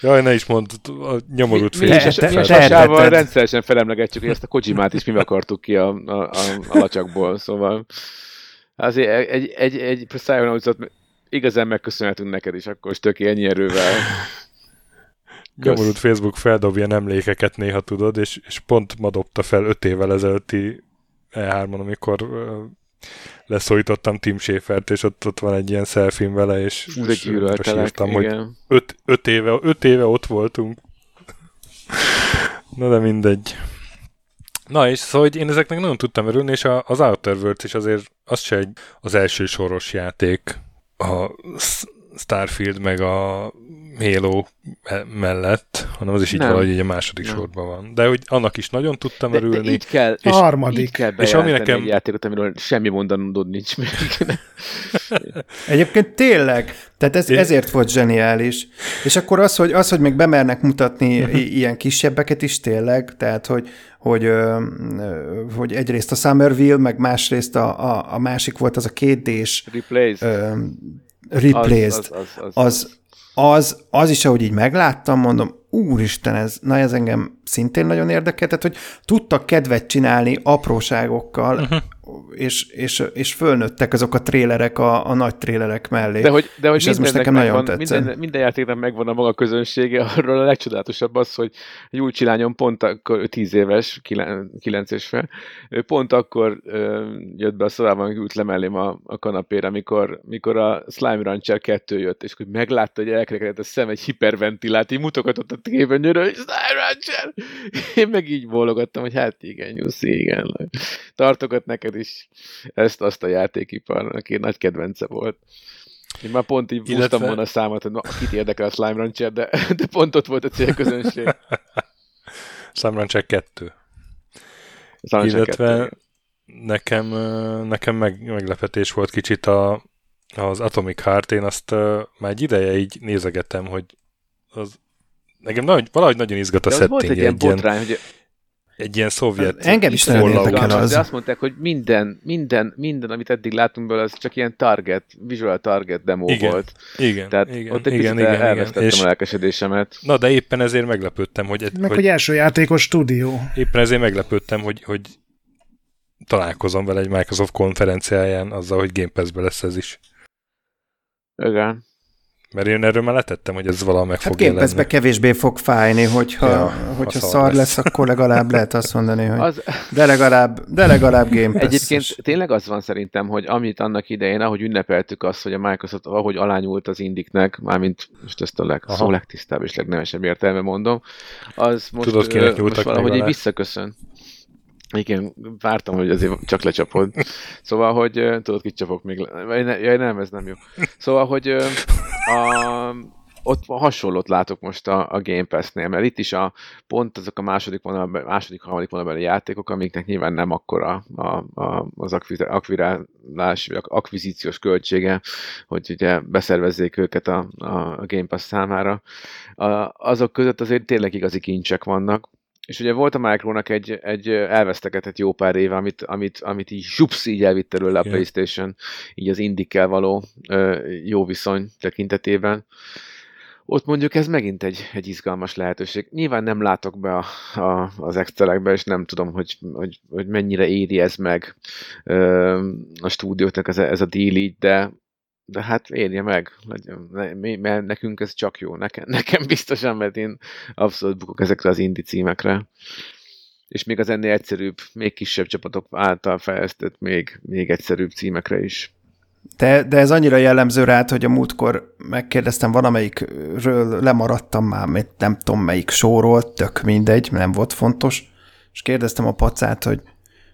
Jaj, ne is mondd, a nyomorult mi, mi, mi a te- sasával teheted. rendszeresen felemlegetjük, hogy ezt a Kojimát is mi akartuk ki a, a, a, a lacsakból, szóval azért egy, egy, egy Psychonauts-ot igazán megköszönhetünk neked is, akkor is tök ennyi erővel. Nyomorult Facebook feldobja emlékeket néha tudod, és, és pont ma dobta fel öt évvel ezelőtti E3-on, amikor leszólítottam Tim Schäfert, és ott, ott van egy ilyen selfie vele, és, Fú, és írtam, hogy öt, öt, éve, öt éve ott voltunk. Na de mindegy. Na és szóval hogy én ezeknek nagyon tudtam örülni, és az Outer Worlds is azért az se egy, az első soros játék. A Starfield meg a Halo mellett, hanem az is így Nem. valahogy így a második Nem. sorban van. De hogy annak is nagyon tudtam De, de örülni. így kell, A harmadik. így kell És ami nekem- egy játékot, amiről semmi mondanod nincs még. Egyébként tényleg, tehát ez, ezért volt zseniális. És akkor az, hogy, az, hogy még bemernek mutatni i- ilyen kisebbeket is tényleg, tehát hogy, hogy, hogy egyrészt a Somerville, meg másrészt a, a, a másik volt az a kétdés Replace. Replaced. Az, az, az, az, az, az, az is, ahogy így megláttam, mondom, úristen, ez, na ez engem szintén nagyon érdekel, tehát, hogy tudtak kedvet csinálni apróságokkal, uh-huh. És, és, és fölnőttek azok a trélerek a, a nagy trélerek mellé. De hogy, de hogy És ez most nekem nagyon tetszett. minden, minden játéknak megvan a maga közönsége, arról a legcsodálatosabb az, hogy Júlcsi lányom pont akkor, ő 10 éves, 9 és fel, ő pont akkor ö, jött be a szobában, ült le mellém a, a kanapére, amikor, mikor a Slime Rancher 2 jött, és hogy meglátta, hogy elkerekedett a szem egy hiperventilált, így mutogatott a képernyőről, hogy Slime Rancher! Én meg így bólogattam, hogy hát igen, Nyuszi, igen. Tartogat neked is ezt, azt a játékipar, aki nagy kedvence volt. Én már pont így Illetve- volna a számot, hogy na, kit érdekel a Slime Rancher, de, de pont ott volt a célközönség. Slime Rancher 2. A Slime Rancher Illetve 2, igen. nekem, nekem meg, meglepetés volt kicsit a, az Atomic Heart, én azt már egy ideje így nézegetem, hogy az nekem nagy, valahogy nagyon izgat a De az volt setting, egy ilyen egy, ilyen, botrány, hogy egy ilyen szovjet Engem is nagyon érdekel az. De azt mondták, hogy minden, minden, minden, amit eddig látunk belőle, az csak ilyen target, visual target demo Igen. volt. Igen, Tehát igen, ott egy igen, picit igen, igen. elvesztettem És, a lelkesedésemet. na, de éppen ezért meglepődtem, hogy, Meg hogy hogy első játékos stúdió. éppen ezért meglepődtem, hogy, hogy találkozom vele egy Microsoft konferenciáján azzal, hogy Game Pass-be lesz ez is. Igen. Mert én erről már letettem, hogy ez valahol meg Hát fog jelenni. Kevésbé fog fájni, hogyha, Ja, ja, ha hogyha szar szar lesz. lesz, akkor legalább lehet azt mondani, hogy Az, de legalább, de legalább Game Pass. Egyébként tényleg az van szerintem, hogy amit annak idején, ahogy ünnepeltük azt, hogy a Microsoft ahogy alányult az indiknek, mármint most ezt a leg, Aha. szó legtisztább és legnevesebb értelme mondom, az most, Tudod, kinek ö, most valahogy így visszaköszön. Igen, vártam, hogy azért csak lecsapod. Szóval, hogy tudod, kit csapok még. Jaj, nem, ez nem jó. Szóval, hogy a, ott hasonlót látok most a, a Game Pass-nél, mert itt is a, pont azok a második vonalban, második, harmadik vonalbeli játékok, amiknek nyilván nem akkora a, a, az akvirálás, vagy ak- akvizíciós költsége, hogy ugye beszervezzék őket a, a Game Pass számára. A, azok között azért tényleg igazi kincsek vannak, és ugye volt a Micronak egy, egy elvesztegetett jó pár éve, amit, amit, amit így zsupsz, így elvitte előle a. Playstation, így az indikkel való jó viszony tekintetében. Ott mondjuk ez megint egy, egy izgalmas lehetőség. Nyilván nem látok be a, a, az excelekbe, és nem tudom, hogy, hogy, hogy mennyire éri ez meg ö, a stúdióknak ez a, ez a deal így, de, de hát érje meg, mert nekünk ez csak jó, nekem, nekem biztosan, mert én abszolút bukok ezekre az indi címekre. És még az ennél egyszerűbb, még kisebb csapatok által fejlesztett, még, még egyszerűbb címekre is. De, de ez annyira jellemző rád, hogy a múltkor megkérdeztem valamelyikről, lemaradtam már, mert nem tudom melyik sóról, tök mindegy, nem volt fontos, és kérdeztem a pacát, hogy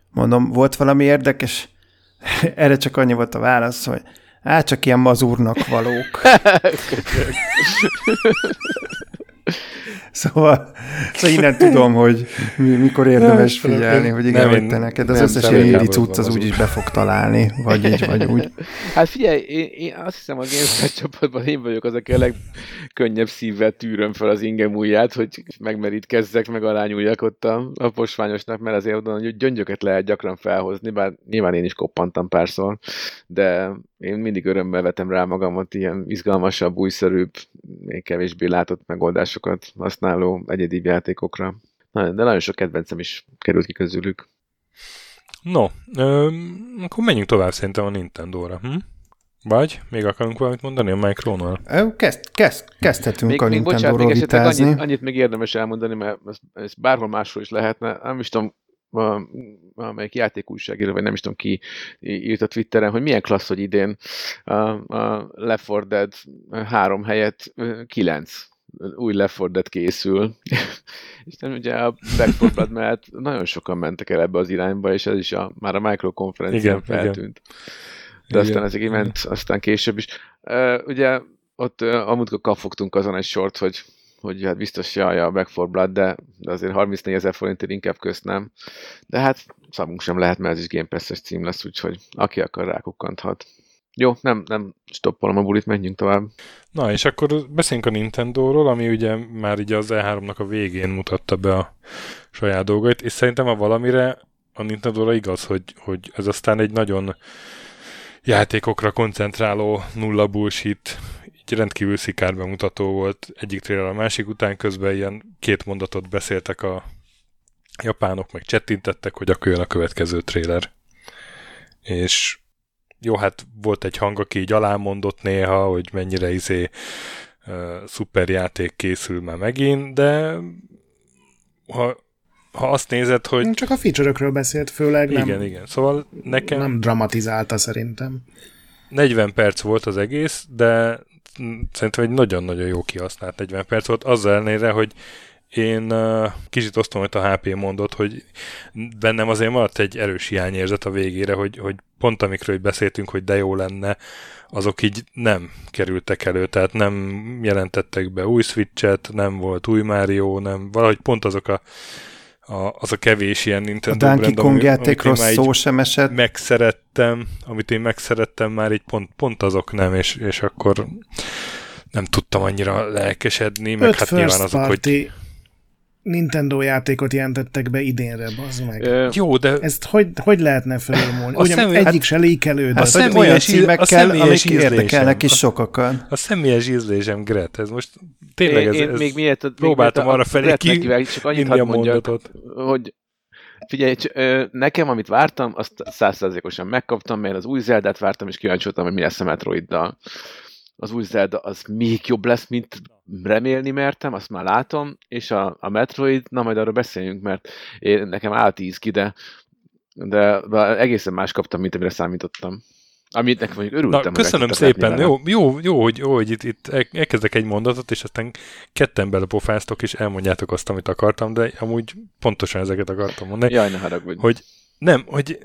mondom, volt valami érdekes? Erre csak annyi volt a válasz, hogy hát csak ilyen mazurnak valók. Szóval, szóval innen tudom, hogy mi, mikor érdemes Nem, figyelni, hogy igen, nem, hogy te neked az összes ilyen hogy cucc az úgyis be fog találni, vagy így, vagy úgy. Hát figyelj, én, én azt hiszem a Gamescom csapatban én vagyok az, aki a legkönnyebb szívvel tűröm fel az ingem ujját, hogy megmerítkezzek, meg alányuljak ott a, a posványosnak, mert azért oda hogy gyöngyöket lehet gyakran felhozni, bár nyilván én is koppantam párszor, de én mindig örömmel vetem rá magamat ilyen izgalmasabb, újszerűbb, még kevésbé látott megoldásokat használó egyedi játékokra. Na, de nagyon sok kedvencem is került ki közülük. No, ö, akkor menjünk tovább szerintem a Nintendo-ra. Hm? Vagy még akarunk valamit mondani a Micronál? Kezd, kezd, kezdhetünk Még, a még bocsánat, még Nintendo-ról vitázni. annyit, annyit még érdemes elmondani, mert ez, ez bárhol máshol is lehetne. Nem is tudom, a- amelyik játékújságíró, vagy nem is tudom ki írt a Twitteren, hogy milyen klassz, hogy idén a, a Left 4 Dead 3 helyett 9 új Left 4 Dead készül. és nem ugye a Back 4 Blood mellett nagyon sokan mentek el ebbe az irányba, és ez is a, már a Micro konferencián Igen, feltűnt. De aztán Igen, ez így ment, aztán később is. Uh, ugye ott uh, amúgy kapfogtunk azon egy sort, hogy, hogy hát biztos jaj a Back 4 Blood, de, de azért 34 ezer forintért inkább köszönöm. De hát szavunk sem lehet, mert ez is Game Pass-es cím lesz, úgyhogy aki akar rákukkanthat. Jó, nem, nem stoppolom a bulit, menjünk tovább. Na, és akkor beszéljünk a Nintendo-ról, ami ugye már így az E3-nak a végén mutatta be a saját dolgait, és szerintem a valamire a Nintendo-ra igaz, hogy, hogy ez aztán egy nagyon játékokra koncentráló nulla bullshit, így rendkívül szikár bemutató volt egyik trailer a másik után, közben ilyen két mondatot beszéltek a japánok, meg csettintettek, hogy akkor jön a következő trailer. És jó, hát volt egy hang, aki így alámondott néha, hogy mennyire izé uh, szuper játék készül már megint, de ha, ha azt nézed, hogy... Csak a feature beszélt főleg, igen, nem, igen. Szóval nekem... nem dramatizálta szerintem. 40 perc volt az egész, de szerintem egy nagyon-nagyon jó kihasznált 40 perc volt, azzal ellenére, hogy én uh, kicsit osztom, hogy a HP mondott, hogy bennem azért maradt egy erős hiányérzet a végére, hogy, hogy pont amikről beszéltünk, hogy de jó lenne, azok így nem kerültek elő, tehát nem jelentettek be új Switch-et, nem volt új Mario, nem, valahogy pont azok a, a az a kevés ilyen Nintendo a Donkey Kong játékról szó sem esett. Megszerettem, amit én megszerettem már így pont, pont azok nem, és, és akkor nem tudtam annyira lelkesedni, meg Öt hát nyilván azok, party hogy Nintendo játékot jelentettek be idénre, bazd meg. Ö, jó, de Ezt hogy, hogy lehetne felülmúlni? A Ugye személy- egyik se lékelődött. A személyes olyan a címekkel, amik érdekelnek is ízlésem. sokakat. a személyes ízlésem, Gret, ez most tényleg én, ez, én ez még miért, még próbáltam miért arra felé ki csak annyit hadd a mondjak, hogy figyelj, nekem, amit vártam, azt százszerzékosan megkaptam, mert az új Zeldát vártam, és kíváncsi voltam, hogy mi lesz a Metroiddal. Az új Zelda az még jobb lesz, mint remélni mertem, azt már látom, és a, a Metroid, na majd arról beszéljünk, mert én, nekem átíz ki, de, de, de egészen más kaptam, mint amire számítottam. Amit nekem mondjuk örültem. Na, köszönöm szépen. Jó, jó, jó, hogy, jó, hogy itt, itt el- elkezdek egy mondatot, és aztán ketten belepofáztok, és elmondjátok azt, amit akartam, de amúgy pontosan ezeket akartam mondani. Jaj, ne haragudj. Hogy nem, hogy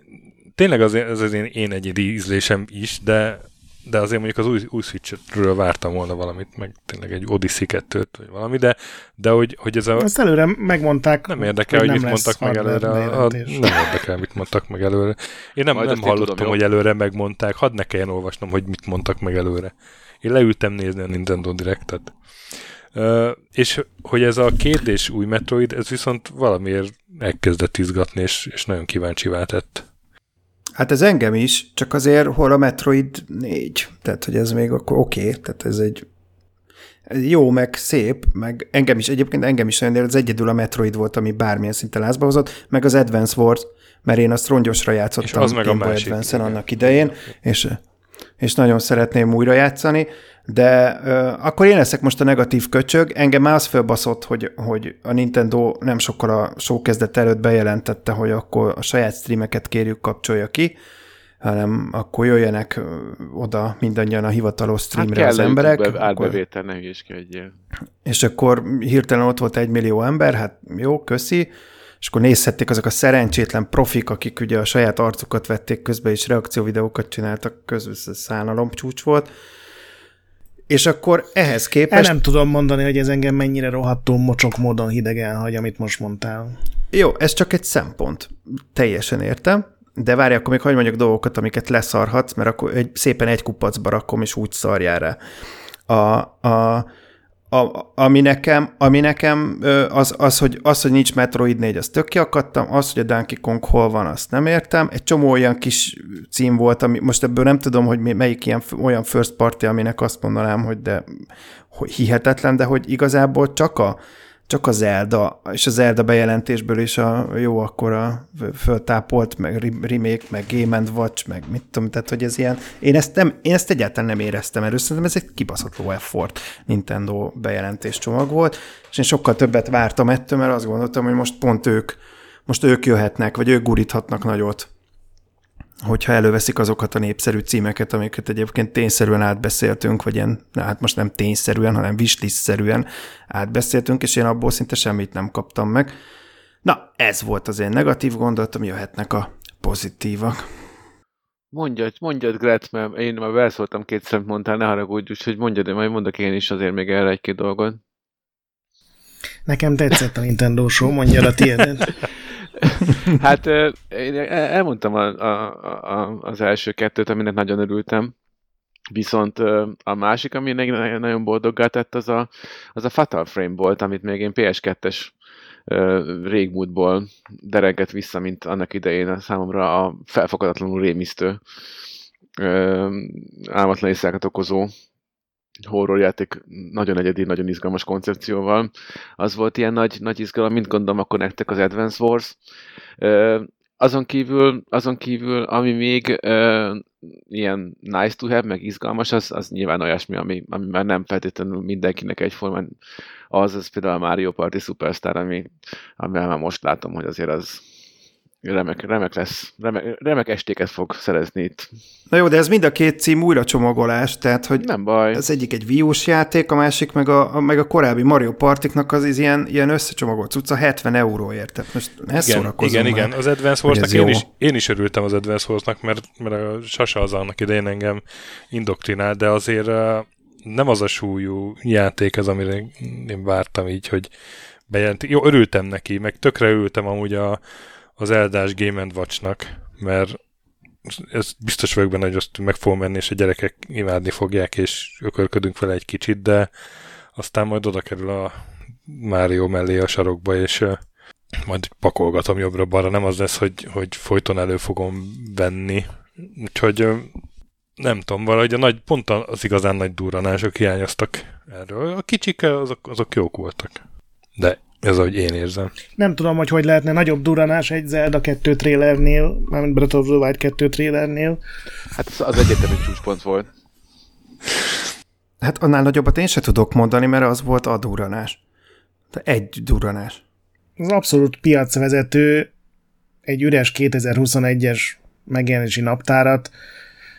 tényleg az, ez az én, én egyedi ízlésem is, de, de azért mondjuk az új, új Switch-ről vártam volna valamit, meg tényleg egy Odyssey 2 vagy valami, de, de hogy, hogy ez a... Ezt előre megmondták, Nem érdekel, hogy, nem mit mondtak meg előre. A, a, nem érdekel, mit mondtak meg előre. Én nem, Majd nem hallottam, tudom, hogy előre megmondták. Hadd ne kelljen olvasnom, hogy mit mondtak meg előre. Én leültem nézni a Nintendo Directet. Uh, és hogy ez a két és új Metroid, ez viszont valamiért elkezdett izgatni, és, és nagyon kíváncsivá tett. Hát ez engem is, csak azért hol a Metroid 4. Tehát, hogy ez még akkor oké, okay, tehát ez egy ez jó, meg szép, meg engem is, egyébként engem is nagyon, az egyedül a Metroid volt, ami bármilyen szinten lázba hozott, meg az Advance Wars, mert én azt rongyosra játszottam És az meg a másik, Advance-en igen. annak idején, és, és nagyon szeretném újra játszani, de uh, akkor én leszek most a negatív köcsög. Engem már az fölbaszott, hogy, hogy a Nintendo nem sokkal a show kezdet előtt bejelentette, hogy akkor a saját streameket kérjük kapcsolja ki, hanem akkor jöjjenek ö, oda mindannyian a hivatalos streamre hát az emberek. Akkor, árbevétel, ne hülyéskedjél. és akkor hirtelen ott volt egy millió ember, hát jó, köszi, és akkor nézhették azok a szerencsétlen profik, akik ugye a saját arcukat vették közbe, és reakcióvideókat csináltak, közben szánalom csúcs volt. És akkor ehhez El képest... nem tudom mondani, hogy ez engem mennyire rohadtul mocsok módon hidegen hagy, amit most mondtál. Jó, ez csak egy szempont. Teljesen értem. De várj, akkor még hogy mondjak dolgokat, amiket leszarhatsz, mert akkor egy, szépen egy kupacba rakom, és úgy szarjál rá. A, a, a, ami nekem, ami nekem az, az, hogy, az, hogy nincs Metroid 4, az tök kiakadtam, az, hogy a Donkey Kong hol van, azt nem értem. Egy csomó olyan kis cím volt, ami most ebből nem tudom, hogy melyik ilyen olyan first party, aminek azt mondanám, hogy de hogy hihetetlen, de hogy igazából csak a, csak a Zelda, és a Zelda bejelentésből is a jó akkor a föltápolt, meg re- remake, meg Game and Watch, meg mit tudom, tehát hogy ez ilyen, én ezt, nem, én ezt egyáltalán nem éreztem erről, szerintem ez egy kibaszott low effort Nintendo bejelentés csomag volt, és én sokkal többet vártam ettől, mert azt gondoltam, hogy most pont ők, most ők jöhetnek, vagy ők guríthatnak nagyot hogyha előveszik azokat a népszerű címeket, amiket egyébként tényszerűen átbeszéltünk, vagy ilyen, na, hát most nem tényszerűen, hanem wishlist-szerűen átbeszéltünk, és én abból szinte semmit nem kaptam meg. Na, ez volt az én negatív gondolatom, jöhetnek a pozitívak. Mondjad, mondjad, Gret, mert én már belszóltam kétszer, mondtál, ne haragudj, úgyhogy mondjad, de majd mondok én is azért még erre egy-két dolgot. Nekem tetszett a Nintendo Show, mondja a tiédet. hát én elmondtam a, a, a, az első kettőt, aminek nagyon örültem. Viszont a másik, ami nagyon boldoggá tett, az a, az a Fatal Frame volt, amit még én PS2-es régmúltból dereget vissza, mint annak idején a számomra a felfogadatlanul rémisztő álmatlan okozó horrorjáték nagyon egyedi, nagyon izgalmas koncepcióval. Az volt ilyen nagy, nagy izgalom, mint gondolom akkor nektek az Advance Wars. Azon kívül, azon kívül ami még ilyen nice to have, meg izgalmas, az, az nyilván olyasmi, ami, ami már nem feltétlenül mindenkinek egyformán az, az például a Mario Party Superstar, ami, amivel már most látom, hogy azért az remek, remek lesz, remek, remek estéket fog szerezni itt. Na jó, de ez mind a két cím újra csomagolás, tehát hogy nem baj. az egyik egy wii játék, a másik meg a, a, meg a korábbi Mario Partiknak az, az ilyen, ilyen összecsomagolt cucca 70 euróért. Tehát most ez igen, igen, már. igen, az Advance Wars-nak én is, én is örültem az Advance Wars-nak, mert, mert a Sasa az annak idején engem indoktrinál, de azért nem az a súlyú játék ez, amire én vártam így, hogy bejelent. Jó, örültem neki, meg tökre örültem amúgy a, az Eldás Game Watch-nak, mert ez biztos vagyok benne, hogy azt meg fogom menni, és a gyerekek imádni fogják, és ökörködünk vele egy kicsit, de aztán majd oda kerül a Mário mellé a sarokba, és majd pakolgatom jobbra-balra. Nem az lesz, hogy, hogy folyton elő fogom venni. Úgyhogy nem tudom, valahogy a nagy, pont az igazán nagy durranások hiányoztak erről. A kicsik azok, azok jók voltak. De ez ahogy én érzem. Nem tudom, hogy hogy lehetne nagyobb duranás egy Zelda 2 trailernél, mármint Breath of the Wild 2 trailernél. Hát az, az egyetemi csúcspont volt. Hát annál nagyobbat én se tudok mondani, mert az volt a duranás. De egy duranás. Az abszolút piacvezető egy üres 2021-es megjelenési naptárat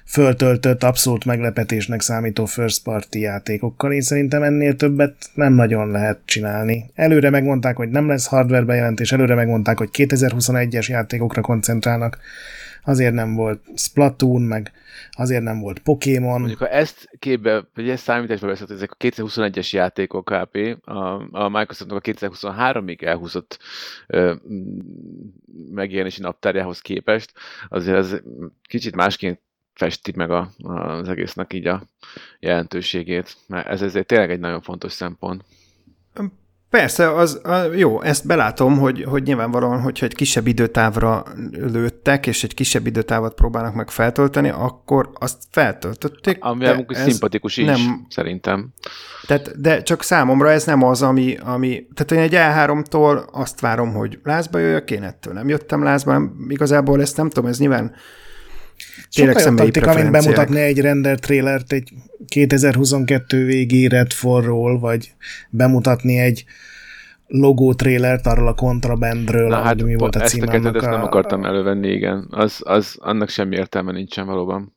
föltöltött, abszolút meglepetésnek számító first party játékokkal. Én szerintem ennél többet nem nagyon lehet csinálni. Előre megmondták, hogy nem lesz hardware bejelentés, előre megmondták, hogy 2021-es játékokra koncentrálnak. Azért nem volt Splatoon, meg azért nem volt Pokémon. Mondjuk, ha ezt képbe, vagy ezt számításba veszed, ezek a 2021-es játékok KP, a, a Microsoftnak a 2023-ig elhúzott ö, megjelenési naptárjához képest, azért ez kicsit másként festi meg a, az egésznek így a jelentőségét, mert ez ezért tényleg egy nagyon fontos szempont. Persze, az, a, jó, ezt belátom, hogy, hogy nyilvánvalóan, hogyha egy kisebb időtávra lőttek, és egy kisebb időtávot próbálnak meg feltölteni, akkor azt feltöltötték. Ami ez szimpatikus is, nem, szerintem. Tehát, de csak számomra ez nem az, ami, ami tehát én egy E3-tól azt várom, hogy lázba jöjjök, én ettől nem jöttem lázba, nem, igazából ezt nem tudom, ez nyilván Tényleg Sokkal taktika, mint bemutatni egy render trailert egy 2022 végi Redfallról, vagy bemutatni egy logó trailert arról a kontrabandről, Na, hát, mi volt a ezt a ezt a... nem akartam elővenni, igen. Az, az, annak semmi értelme nincsen valóban.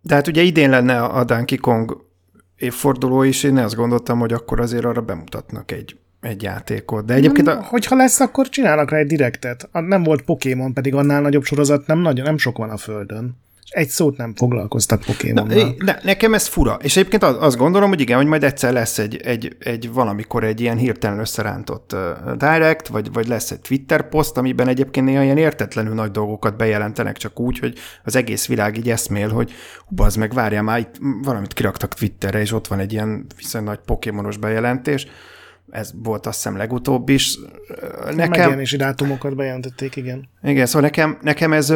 De hát ugye idén lenne a Donkey Kong évforduló is, én azt gondoltam, hogy akkor azért arra bemutatnak egy egy játékot. De egyébként... A... Hogyha lesz, akkor csinálnak rá egy direktet. Nem volt Pokémon, pedig annál nagyobb sorozat nem, nagyon, nem sok van a Földön. Egy szót nem foglalkoztak Pokémonnal. De nekem ez fura. És egyébként azt gondolom, hogy igen, hogy majd egyszer lesz egy, egy, egy valamikor egy ilyen hirtelen összerántott uh, direct, vagy, vagy lesz egy Twitter poszt, amiben egyébként néha ilyen értetlenül nagy dolgokat bejelentenek, csak úgy, hogy az egész világ így eszmél, hogy az meg várjál már, itt valamit kiraktak Twitterre, és ott van egy ilyen viszonylag nagy pokémonos bejelentés ez volt azt hiszem legutóbb is. Nekem... Megjelenési dátumokat bejelentették, igen. Igen, szóval nekem, nekem, ez,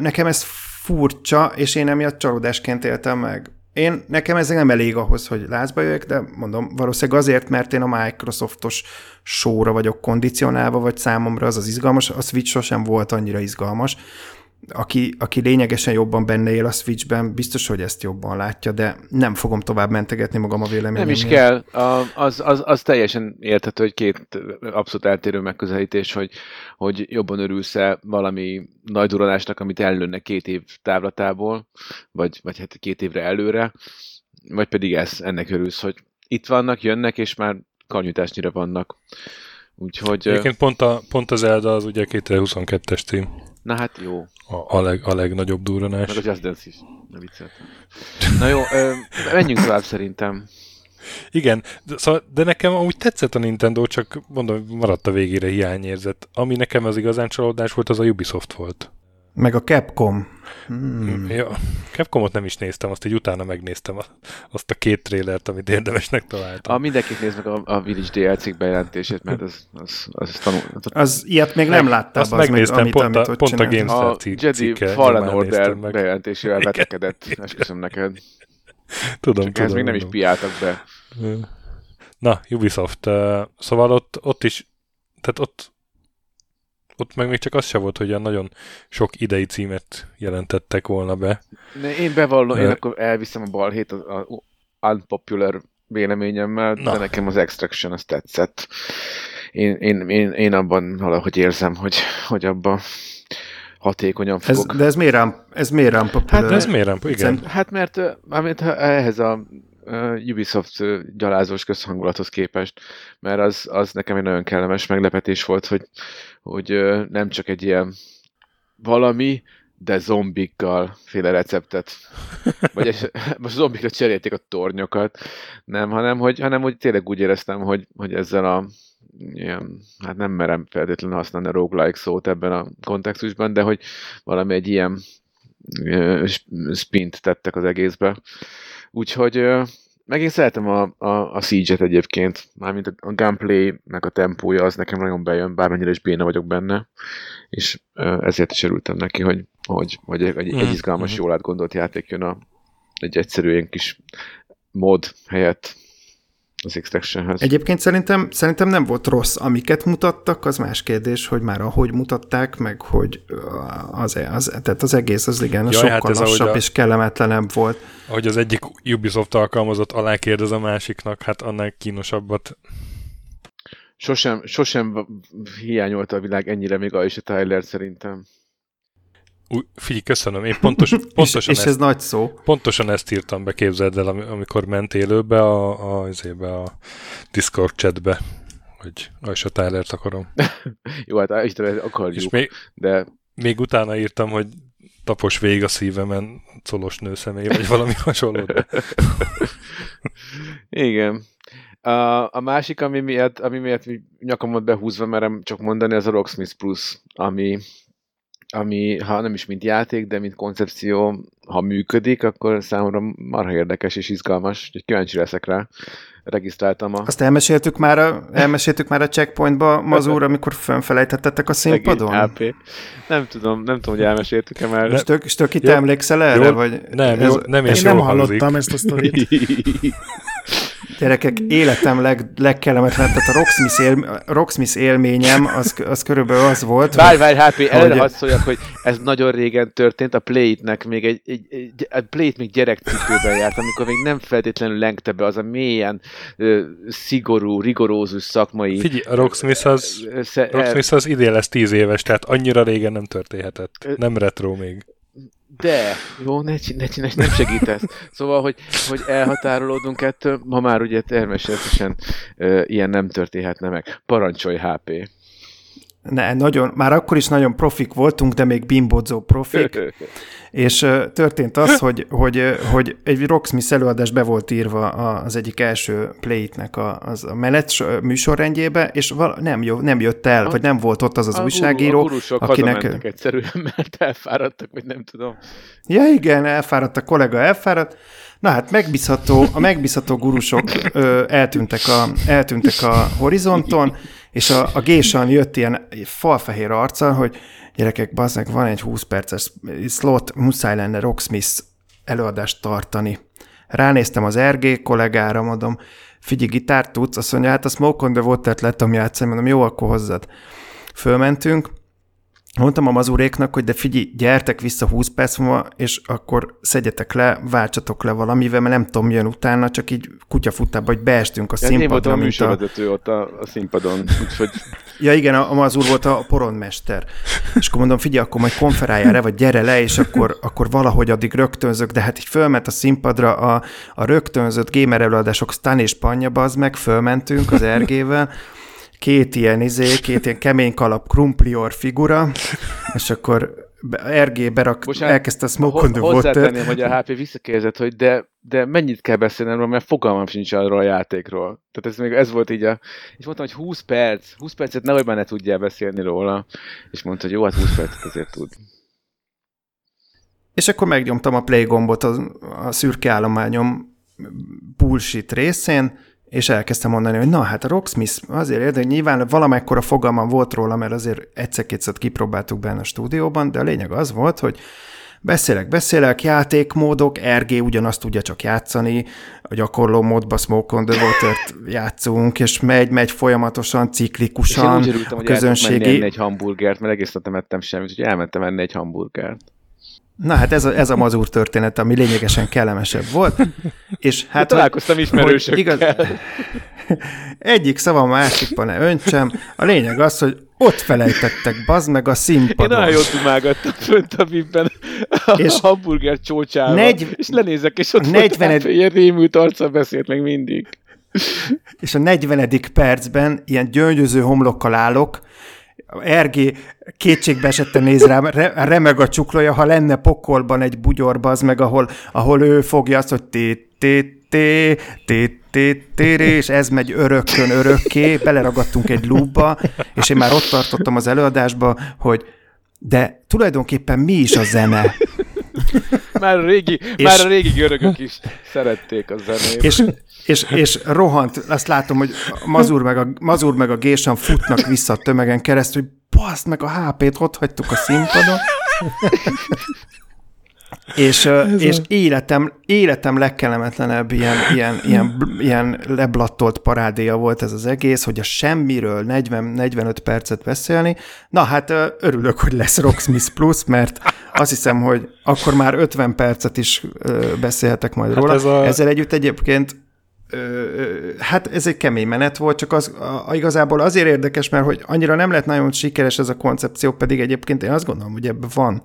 nekem ez furcsa, és én emiatt csalódásként éltem meg. Én, nekem ez nem elég ahhoz, hogy lázba jöjjek, de mondom, valószínűleg azért, mert én a Microsoftos sóra vagyok kondicionálva, vagy számomra az az izgalmas, a Switch sosem volt annyira izgalmas aki, aki lényegesen jobban benne él a Switchben, biztos, hogy ezt jobban látja, de nem fogom tovább mentegetni magam a véleményem. Nem is kell. A, az, az, az teljesen érthető, hogy két abszolút eltérő megközelítés, hogy, hogy jobban örülsz-e valami nagy duranásnak, amit ellőnek két év távlatából, vagy, vagy hát két évre előre, vagy pedig ez, ennek örülsz, hogy itt vannak, jönnek, és már karnyújtásnyira vannak. Úgyhogy, Egyébként pont, a, pont az Zelda az ugye 2022-es cím. Na hát jó. A, a, leg, a legnagyobb durranás. Meg a Just Dance is. Ne vicceltem. Na jó, ö, menjünk tovább szerintem. Igen, de, szóval, de nekem amúgy tetszett a Nintendo, csak mondom, maradt a végére hiányérzet. Ami nekem az igazán csalódás volt, az a Ubisoft volt. Meg a Capcom. Hmm. Ja, Capcomot nem is néztem, azt egy utána megnéztem azt a két trélert, amit érdemesnek találtam. A mindenképp nézd meg a, a Village DLC-k bejelentését, mert az, az, az tanul... Az ilyet még nem láttál, azt meg, megnéztem, amit, pont, amit a, pont a. GameStar A cik- Jedi cikke Fallen Order meg. bejelentésével Igen. vetekedett. Esküszöm neked. Tudom, Csak tudom. ez még nem is piáltak be. Na, Ubisoft. uh, Szóval ott, ott is, tehát ott, ott meg még csak az se volt, hogy olyan nagyon sok idei címet jelentettek volna be. Ne, én bevallom, én akkor elviszem a balhét a, a unpopular véleményemmel, Na. de nekem az Extraction az tetszett. Én, én, én, én abban valahogy érzem, hogy, hogy abban hatékonyan Ez, fogok. de ez miért rám, ez miért rám popular? Hát ez miért nem? Igen. Hát mert ha ehhez a Ubisoft gyalázós közhangulathoz képest, mert az, az nekem egy nagyon kellemes meglepetés volt, hogy, hogy nem csak egy ilyen valami, de zombikkal féle receptet. Vagy egy, most zombikra cserélték a tornyokat, nem, hanem hogy, hanem hogy tényleg úgy éreztem, hogy, hogy ezzel a ilyen, hát nem merem feltétlenül használni a roguelike szót ebben a kontextusban, de hogy valami egy ilyen spint tettek az egészbe. Úgyhogy meg én szeretem a, a, a Siege-et egyébként, mármint a, a gameplay-nek a tempója az nekem nagyon bejön, bármennyire is béna vagyok benne, és ezért is örültem neki, hogy, hogy, hogy egy, egy, egy Mhm, izgalmas, mhm. jól átgondolt játék jön a, egy egyszerű ilyen kis mod helyett az Extractionhez. Egyébként szerintem, szerintem nem volt rossz. Amiket mutattak, az más kérdés, hogy már ahogy mutatták, meg hogy az, az, tehát az egész az igen, Jaj, sokkal hát ez lassabb a- és kellemetlenebb volt. Ahogy az egyik Ubisoft alkalmazott alá kérdez a másiknak, hát annál kínosabbat. Sosem, sosem hiányolta a világ ennyire még Aisha Tyler szerintem. Új, figyelj, köszönöm, én pontos, pontosan, és, és ezt, ez nagy szó. pontosan ezt írtam be, képzeld el, ami- amikor ment élőbe a, a, azébe a Discord chatbe, hogy Aisha Tyler-t akarom. Jó, hát Aisha Tyler És akarjuk, még, de még utána írtam, hogy tapos végig a szívemen colos nőszemély, vagy valami hasonló. de- igen. A, a másik, ami miatt, ami miatt mi nyakamat behúzva merem csak mondani, az a Rocksmith Plus, ami, ami ha nem is mint játék, de mint koncepció, ha működik, akkor számomra marha érdekes és izgalmas, úgyhogy kíváncsi leszek rá. Regisztráltam a Azt elmeséltük már a, elmeséltük már a checkpointba, Mazur, amikor fönfelejtettetek a színpadon? AP. Nem tudom, nem tudom, hogy elmeséltük-e már. És tök, és tök itt Jó. emlékszel erre? Jó. Vagy Nem, ez, jó, nem Én és nem hallottam ezt a sztorit. Gyerekek, életem leg, legkellemetlenebb, tehát a Rocksmith, él, Rocksmith élményem az, az körülbelül az volt, Várj, várj, HP, előre Hogy- hadd szóljak, hogy ez nagyon régen történt, a Play-nek még egy, egy, egy a Play-t még gyerekcipőben járt, amikor még nem feltétlenül lengte be az a mélyen ö, szigorú, rigorózus szakmai Figyelj, a Rocksmith az, Rocksmith az idén lesz tíz éves, tehát annyira régen nem történhetett. Nem retro még. De, jó, ne, ne, csinálj, nem segítesz. Szóval, hogy, hogy elhatárolódunk ettől, ma már ugye természetesen ö, ilyen nem történhetne meg. Parancsolj, HP. Ne, nagyon, már akkor is nagyon profik voltunk, de még bimbodzó profik, és történt az, hogy, hogy, hogy egy Rocksmith előadás be volt írva az egyik első play-nek a, az a menet so- műsorrendjébe, és val- nem, jó, nem jött el, vagy nem volt ott az az A újságíró, a akinek... egyszerűen, mert elfáradtak, vagy nem tudom. Ja igen, elfáradt a kollega, elfáradt. Na hát megbízható, a megbízható gurusok ö, eltűntek, a, eltűntek a horizonton, és a, a gésan jött ilyen falfehér arccal, hogy gyerekek, bazdnek, van egy 20 perces slot, muszáj lenne Rocksmith előadást tartani. Ránéztem az RG kollégára, mondom, figyelj, gitárt tudsz? Azt mondja, hát a Smoke on the Water-t lettem játszani, mondom, jó, akkor hozzad. Fölmentünk, Mondtam a mazuréknak, hogy de figyelj, gyertek vissza 20 perc múlva, és akkor szedjetek le, váltsatok le valamivel, mert nem tudom, jön utána, csak így kutyafuttába, hogy beestünk a Ja, én voltam színpadra, a mint a... műsorvezető ott a, a színpadon, úgyhogy Ja igen, a, a mazur volt a poronmester. És akkor mondom, figyelj, akkor majd konferáljál le, vagy gyere le, és akkor, akkor valahogy addig rögtönzök, de hát így fölment a színpadra a, a rögtönzött gamer előadások Stan és Panya, az meg, fölmentünk az RG-vel, két ilyen izé, két ilyen kemény kalap krumplior figura, és akkor RG berak, Bocsánat, elkezdte a Smoke on the Water. Hogy a HP visszakérdezett, hogy de, de mennyit kell beszélnem róla, mert fogalmam sincs arról a játékról. Tehát ez még ez volt így a... És mondtam, hogy 20 perc, 20 percet nehogy már ne tudjál beszélni róla. És mondta, hogy jó, hát 20 percet azért tud. És akkor megnyomtam a play gombot a, a szürke állományom bullshit részén, és elkezdtem mondani, hogy na hát a Rocksmith azért érdekes, nyilván valamekkora fogalmam volt róla, mert azért egyszer-kétszer kipróbáltuk benne a stúdióban, de a lényeg az volt, hogy beszélek, beszélek, játékmódok, RG ugyanazt tudja csak játszani, a gyakorló módba Smoke on the Water-t játszunk, és megy, megy folyamatosan, ciklikusan, és én úgy örültem, hogy közönségi... egy hamburgert, mert egész nem ettem semmit, úgyhogy elmentem enni egy hamburgert. Na hát ez a, ez a mazur történet, ami lényegesen kellemesebb volt. És hát, találkoztam ismerősökkel. Igaz, egyik szava másikban ne öntsem. A lényeg az, hogy ott felejtettek, bazd meg a színpadon. Én nagyon jól dumágattam fönt a bibben a és hamburger csócsával, negy... és lenézek, és ott 40... volt ilyen rémült arccal beszélt még mindig. És a 40. percben ilyen gyöngyöző homlokkal állok, RG kétségbe esetten néz rám, re, remeg a csuklója, ha lenne pokolban egy bugyorba, az meg, ahol, ahol ő fogja azt, hogy té, té, té, té, té, té, és ez megy örökkön örökké, beleragadtunk egy lúbba, és én már ott tartottam az előadásba, hogy de tulajdonképpen mi is a zene? Már a régi, és, már a régi görögök is szerették a zenét. És, és, és rohant, azt látom, hogy Mazur meg a, Mazur meg a Gésan futnak vissza a tömegen keresztül, hogy baszd meg a HP-t, ott hagytuk a színpadon. És, és életem, életem legkellemetlenebb ilyen, ilyen, ilyen, ilyen leblattolt parádéja volt ez az egész, hogy a semmiről 40-45 percet beszélni. Na hát örülök, hogy lesz Rocksmith Plus, mert azt hiszem, hogy akkor már 50 percet is beszélhetek majd hát róla. Ez a... Ezzel együtt egyébként hát ez egy kemény menet volt, csak az a, igazából azért érdekes, mert hogy annyira nem lett nagyon sikeres ez a koncepció, pedig egyébként én azt gondolom, hogy ebben van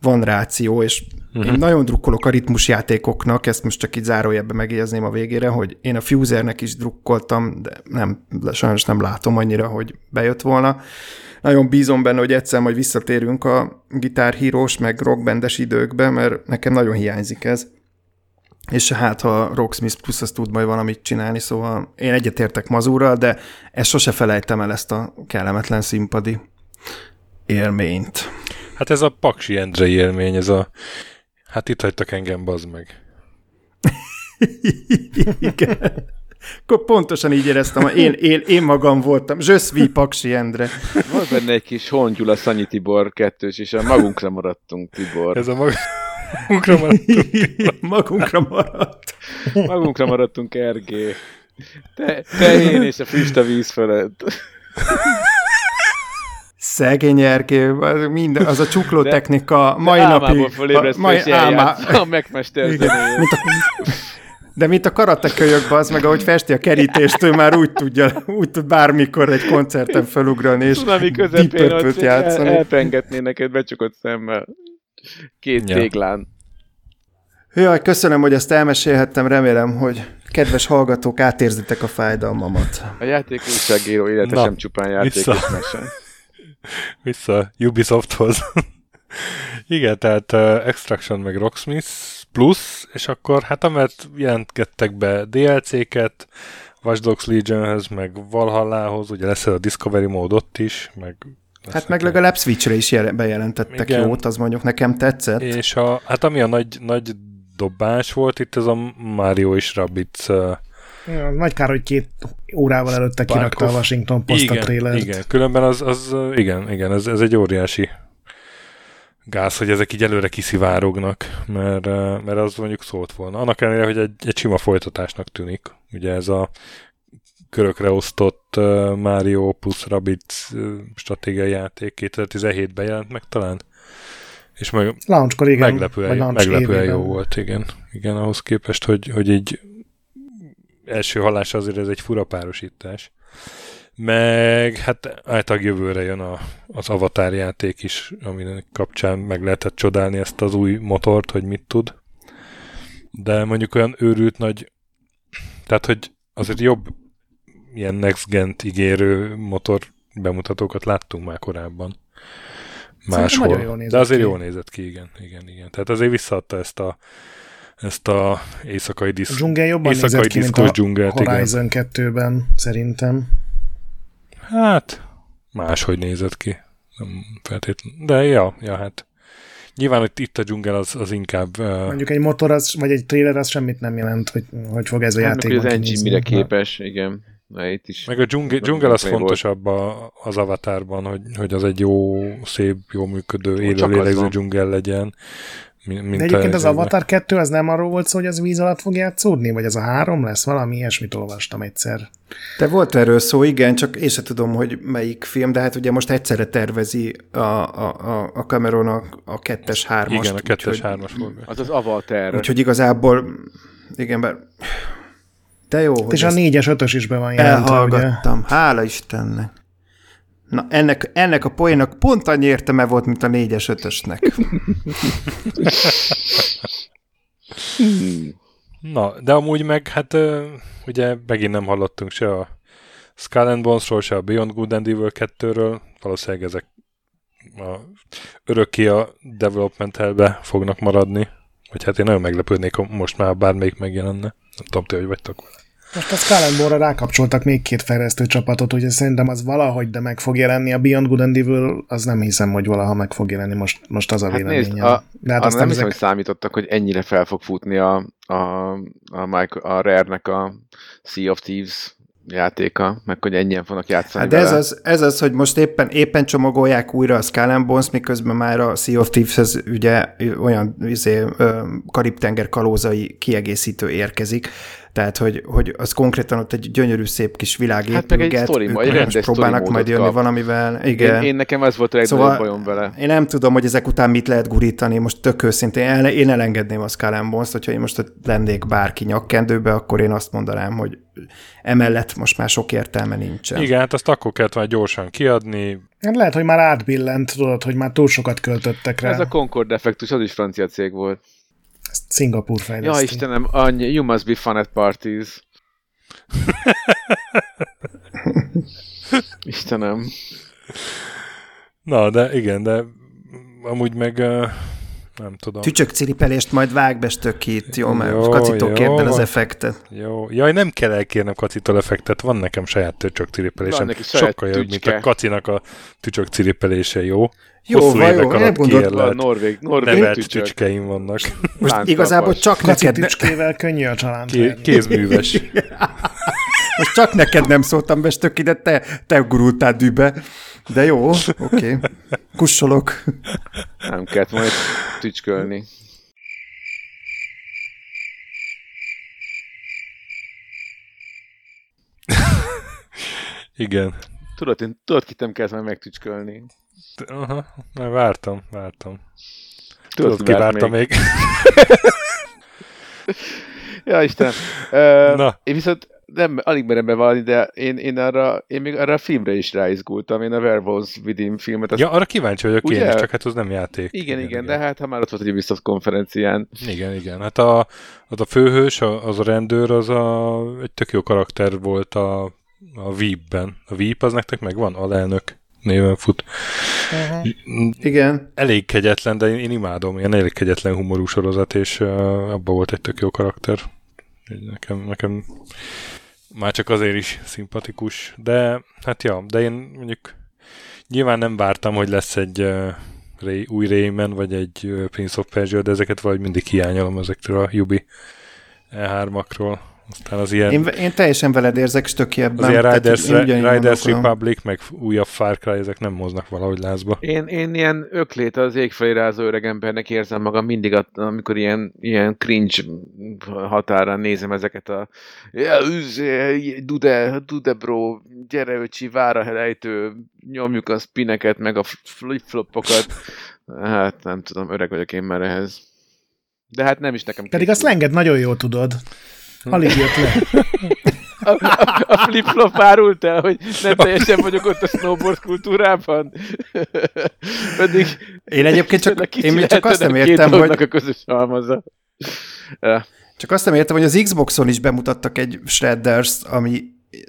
van ráció, és uh-huh. én nagyon drukkolok a ritmusjátékoknak, ezt most csak így zárójelben megjegyezném a végére, hogy én a Fusernek is drukkoltam, de nem, sajnos nem látom annyira, hogy bejött volna. Nagyon bízom benne, hogy egyszer majd visszatérünk a gitárhírós, meg rockbendes időkbe, mert nekem nagyon hiányzik ez. És hát, ha Rocksmith Plus az tud majd valamit csinálni, szóval én egyetértek mazúra, de ezt sose felejtem el ezt a kellemetlen színpadi élményt. Hát ez a Paksi Endre élmény, ez a... Hát itt hagytak engem, bazd meg. Igen. Akkor pontosan így éreztem, én, én, én magam voltam. Zsöszvi Paksi Endre. Volt benne egy kis Hongyula Szanyi Tibor kettős, és a magunkra maradtunk, Tibor. Ez a mag... magunkra maradtunk. magunkra maradt. magunkra maradtunk, RG. Te, te én és a füst a víz felett. Szegény Erkő, minden, az a csukló de, technika mai de napi... A, mai álmá... a megmester De mint a karatekölyök, az meg ahogy festi a kerítést, ő már úgy tudja, úgy tud bármikor egy koncerten felugrani, és közepén ott játszani. El, elpengetné neked becsukott szemmel. Két ja. téglán. Jaj, köszönöm, hogy ezt elmesélhettem, remélem, hogy kedves hallgatók átérzitek a fájdalmamat. A játék újságíró élete sem csupán játék Vissza Ubisofthoz. Igen, tehát uh, Extraction meg Rocksmith plusz, és akkor hát amert jelentgettek be DLC-ket, Watch Dogs Legionhez, meg Valhallához, ugye lesz a Discovery mód ott is, meg Hát meg legalább Switchre is bejelentettek Igen. jót, az mondjuk nekem tetszett. És a, hát ami a nagy, nagy dobás volt itt, ez a Mario és Rabbids uh, Ja, nagy kár, hogy két órával előtte kirakta a Washington Post igen, a trailert. Igen, különben az, az igen, igen, ez, ez egy óriási gáz, hogy ezek így előre kiszivárognak, mert, mert az mondjuk szólt volna. Annak ellenére, hogy egy, egy sima folytatásnak tűnik. Ugye ez a körökre osztott Mario plus Rabbids stratégiai játék 2017-ben jelent meg talán. És meg Launchkor, igen. Meglepően, launch meglepően jó volt, igen. Igen, ahhoz képest, hogy, hogy így első hallás azért ez egy fura párosítás. Meg hát általában jövőre jön a, az Avatar játék is, aminek kapcsán meg lehetett csodálni ezt az új motort, hogy mit tud. De mondjuk olyan őrült nagy, tehát hogy azért jobb ilyen next gen ígérő motor bemutatókat láttunk már korábban. Máshol. De azért ki. jól nézett ki, igen, igen, igen. Tehát azért visszaadta ezt a ezt a éjszakai A disz, dzsungel jobban éjszakai nézett ki, mint a dzsungelt, igen. Horizon 2-ben, szerintem. Hát, máshogy nézett ki. Nem feltétlenül. De ja, ja, hát. Nyilván, hogy itt a dzsungel az, az inkább... Uh, Mondjuk egy motor, az, vagy egy trailer, az semmit nem jelent, hogy, hogy fog ez a Hát, játék az engine mire képes, igen. Na, itt is. meg a dzsungel, dzsungel az fontosabb a, az avatárban, hogy, hogy az egy jó, szép, jó működő, élőlélegző van. dzsungel legyen. Mi- Mint De egyébként az Avatar 2 az nem arról volt szó, hogy az víz alatt fog játszódni? Vagy az a három lesz? Valami ilyesmit olvastam egyszer. De volt erről szó, igen, csak én sem tudom, hogy melyik film, de hát ugye most egyszerre tervezi a, a, a, Cameron a, a kettes, hármast. Igen, a kettes, úgyhogy- hármas forgat. Az az Avatar. Úgyhogy igazából, igen, bár de jó, hogy És a 4-es, 5-ös is be van jelentve, ugye? elhallgattam. Hála Istennek. Na, ennek, ennek a poénnak pont annyi értelme volt, mint a négyes ötösnek. Na, de amúgy meg, hát ugye megint nem hallottunk se a Skull and Bones-ról, se a Beyond Good and Evil 2-ről. Valószínűleg ezek a, örökké a development hellbe fognak maradni. Vagy hát én nagyon meglepődnék, ha most már bármelyik megjelenne. Nem tudom, ti hogy vagytok vele. Most a Skull rákapcsoltak még két fejlesztő csapatot, úgyhogy szerintem az valahogy, de meg fog jelenni. A Beyond Good and Evil, az nem hiszem, hogy valaha meg fog jelenni, most, most az a Hát véleményem. nézd, a, de hát aztán nem hiszem, ezek... hogy számítottak, hogy ennyire fel fog futni a, a, a, Mike, a Rare-nek a Sea of Thieves játéka, meg hogy ennyien fognak játszani Hát de ez az, ez az, hogy most éppen, éppen csomagolják újra a Skull Bones, miközben már a Sea of Thieves ugye olyan izé, Karib-tenger kalózai kiegészítő érkezik, tehát, hogy, hogy az konkrétan ott egy gyönyörű, szép kis világ Hát meg egy mód, egy rendes próbálnak majd jönni kap. valamivel. Igen. Én, én nekem ez volt a legnagyobb Szóval- bajom vele. Én nem tudom, hogy ezek után mit lehet gurítani, most tök őszintén, el, én elengedném a Skull Bones-t, hogyha én most ott lennék bárki nyakkendőbe, akkor én azt mondanám, hogy emellett most már sok értelme nincsen. Igen, hát azt akkor kellett már gyorsan kiadni. Hát lehet, hogy már átbillent, tudod, hogy már túl sokat költöttek rá. Ez a Concord Effectus, az is francia cég volt. Ezt Szingapúr Ja, fejleszti. Istenem, annyi, you must be fun at parties. Istenem. Na, de igen, de amúgy meg ö, nem tudom. Tücsök ciripelést majd vág be stökít, jó, mert Jó, kacitól jó kérben az effektet. Jó. Jaj, nem kell elkérnem kacitól effektet, van nekem saját tücsök Van ciripelésem. neki saját Sokkal jobb, mint a kacinak a tücsök ciripelése, jó? Jó, Hosszú van, évek jó, alatt kiérlelt, Norvég, Norvég nevelt tücsök. tücskeim vannak. Most Lánctalpas. igazából csak Kaci neked, ne, tücskével könnyű a csalánt Ké- kézműves. most csak neked nem szóltam be stöki, de te, te gurultál dűbe. De jó, oké. Okay. Kussolok. Nem kellett majd tücskölni. Igen. Tudod, én, tudod, kit nem kellett majd megtücskölni. Aha, már vártam, vártam. Tudod, Tudod, ki ki várt várta még? Ja, Istenem. Uh, Na. Én viszont nem, alig merem bevallani, de én, én, arra, én még arra a filmre is ráizgultam. Én a Werewolves Within filmet. Azt, Ja, arra kíváncsi vagyok én Ugye? is, csak hát az nem játék. igen, igen, igen, de hát ha már ott volt egy Ubisoft konferencián. Igen, igen. Hát a, az a főhős, az a rendőr, az a, egy tök jó karakter volt a, a Veep-ben. A Veep az nektek megvan? Alelnök néven fut. Uh-huh. Igen. Elég kegyetlen, de én, én imádom. Ilyen elég kegyetlen humorú sorozat, és uh, abban volt egy tök jó karakter. Nekem, nekem már csak azért is szimpatikus. De hát ja, de én mondjuk nyilván nem vártam, hogy lesz egy uh, Ray, új Rayman, vagy egy uh, Prince of Persia, de ezeket valahogy mindig hiányolom ezektől a Yubi E3-akról. Aztán az ilyen, Én, én teljesen veled érzek stöki ebben. az ilyen Tehát Riders, én ugyanígy Riders. Republic, meg újabb Far Cry, ezek nem moznak valahogy lázba. Én, én ilyen öklét az égfelé rázó öreg embernek érzem magam mindig, amikor ilyen, ilyen cringe határán nézem ezeket a dude, dude bro, gyere öcsi, vár a lejtő, nyomjuk a spineket, meg a flip-flopokat. Hát nem tudom, öreg vagyok én már ehhez. De hát nem is nekem Pedig a készült. slanget nagyon jól tudod. Alig jött le. a, a, a flip-flop árult el, hogy nem teljesen vagyok ott a snowboard kultúrában. Pedig Én egyébként csak, én még csak azt nem értem, hogy a közös halmaza. Ja. Csak azt nem értem, hogy az Xboxon is bemutattak egy Shredders, ami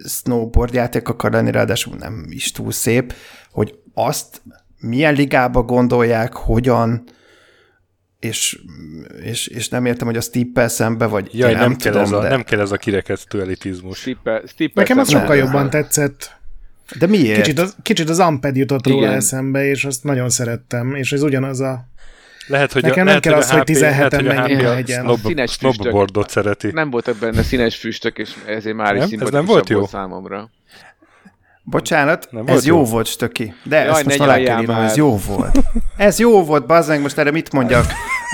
snowboard játék akar lenni, ráadásul nem is túl szép, hogy azt milyen ligába gondolják, hogyan, és, és, és nem értem, hogy a Stippel szembe, vagy Jaj, én nem, nem, kell tudom, ez a, de, nem kell ez a kirekesztő elitizmus. Stippel, stippel Nekem az sokkal Nem. jobban tetszett. de miért? Kicsit az, kicsit az Amped jutott róla Igen. eszembe, és azt nagyon szerettem, és ez ugyanaz a... Lehet, hogy Nekem a, nem lehet, kell hogy az, hogy HP 17-en lehet, hogy a legyen. snob, Színes füstök. snowboardot szereti. Nem voltak benne színes füstök, és ezért már is Nem? Ez szimpatikusabb nem volt jó? volt számomra. Bocsánat, Nem ez volt jó jó? volt, Stöki. De Jaj, ezt most alá kell írnom, ez jó volt. Ez jó volt, bazzeg, most erre mit mondjak?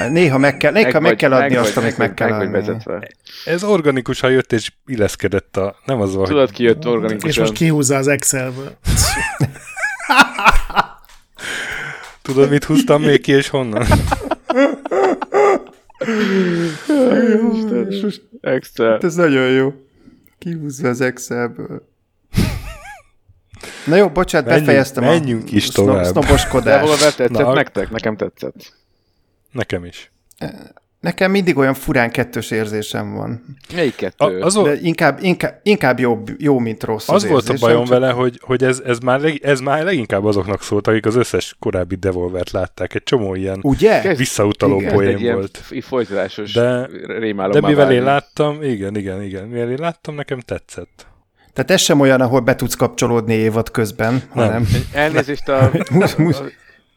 Néha meg kell, néha meg, vagy- kell adni vagy- azt, amit meg, kell vagy adni. vezetve. Ez organikusan jött és illeszkedett a... Nem az van, Tudod, ki jött És organikusan? most kihúzza az Excelből. tudod, mit húztam még ki és honnan? Extra. Hát ez nagyon jó. Kihúzza az Excelből. Na jó, bocsánat, Menjünk- befejeztem menjünk is a tovább. De hol tetszett Na, nektek? Nekem tetszett. Nekem is. Nekem mindig olyan furán kettős érzésem van. Melyik A, kettő? az, De inkább, inkább, inkább jó, jó, mint rossz az az volt a érzésem, bajom csak- vele, hogy, hogy ez, ez, már leg, ez már leginkább azoknak szólt, akik az összes korábbi Devolvert látták. Egy csomó ilyen Ugye? Visszautaló Igen. poén egy ilyen volt. f- folytatásos De- rémálom De mivel én láttam, igen, igen, igen, mivel én láttam, nekem tetszett. Tehát ez sem olyan, ahol be tudsz kapcsolódni évad közben, hanem... Elnézést a... Musz- musz- a-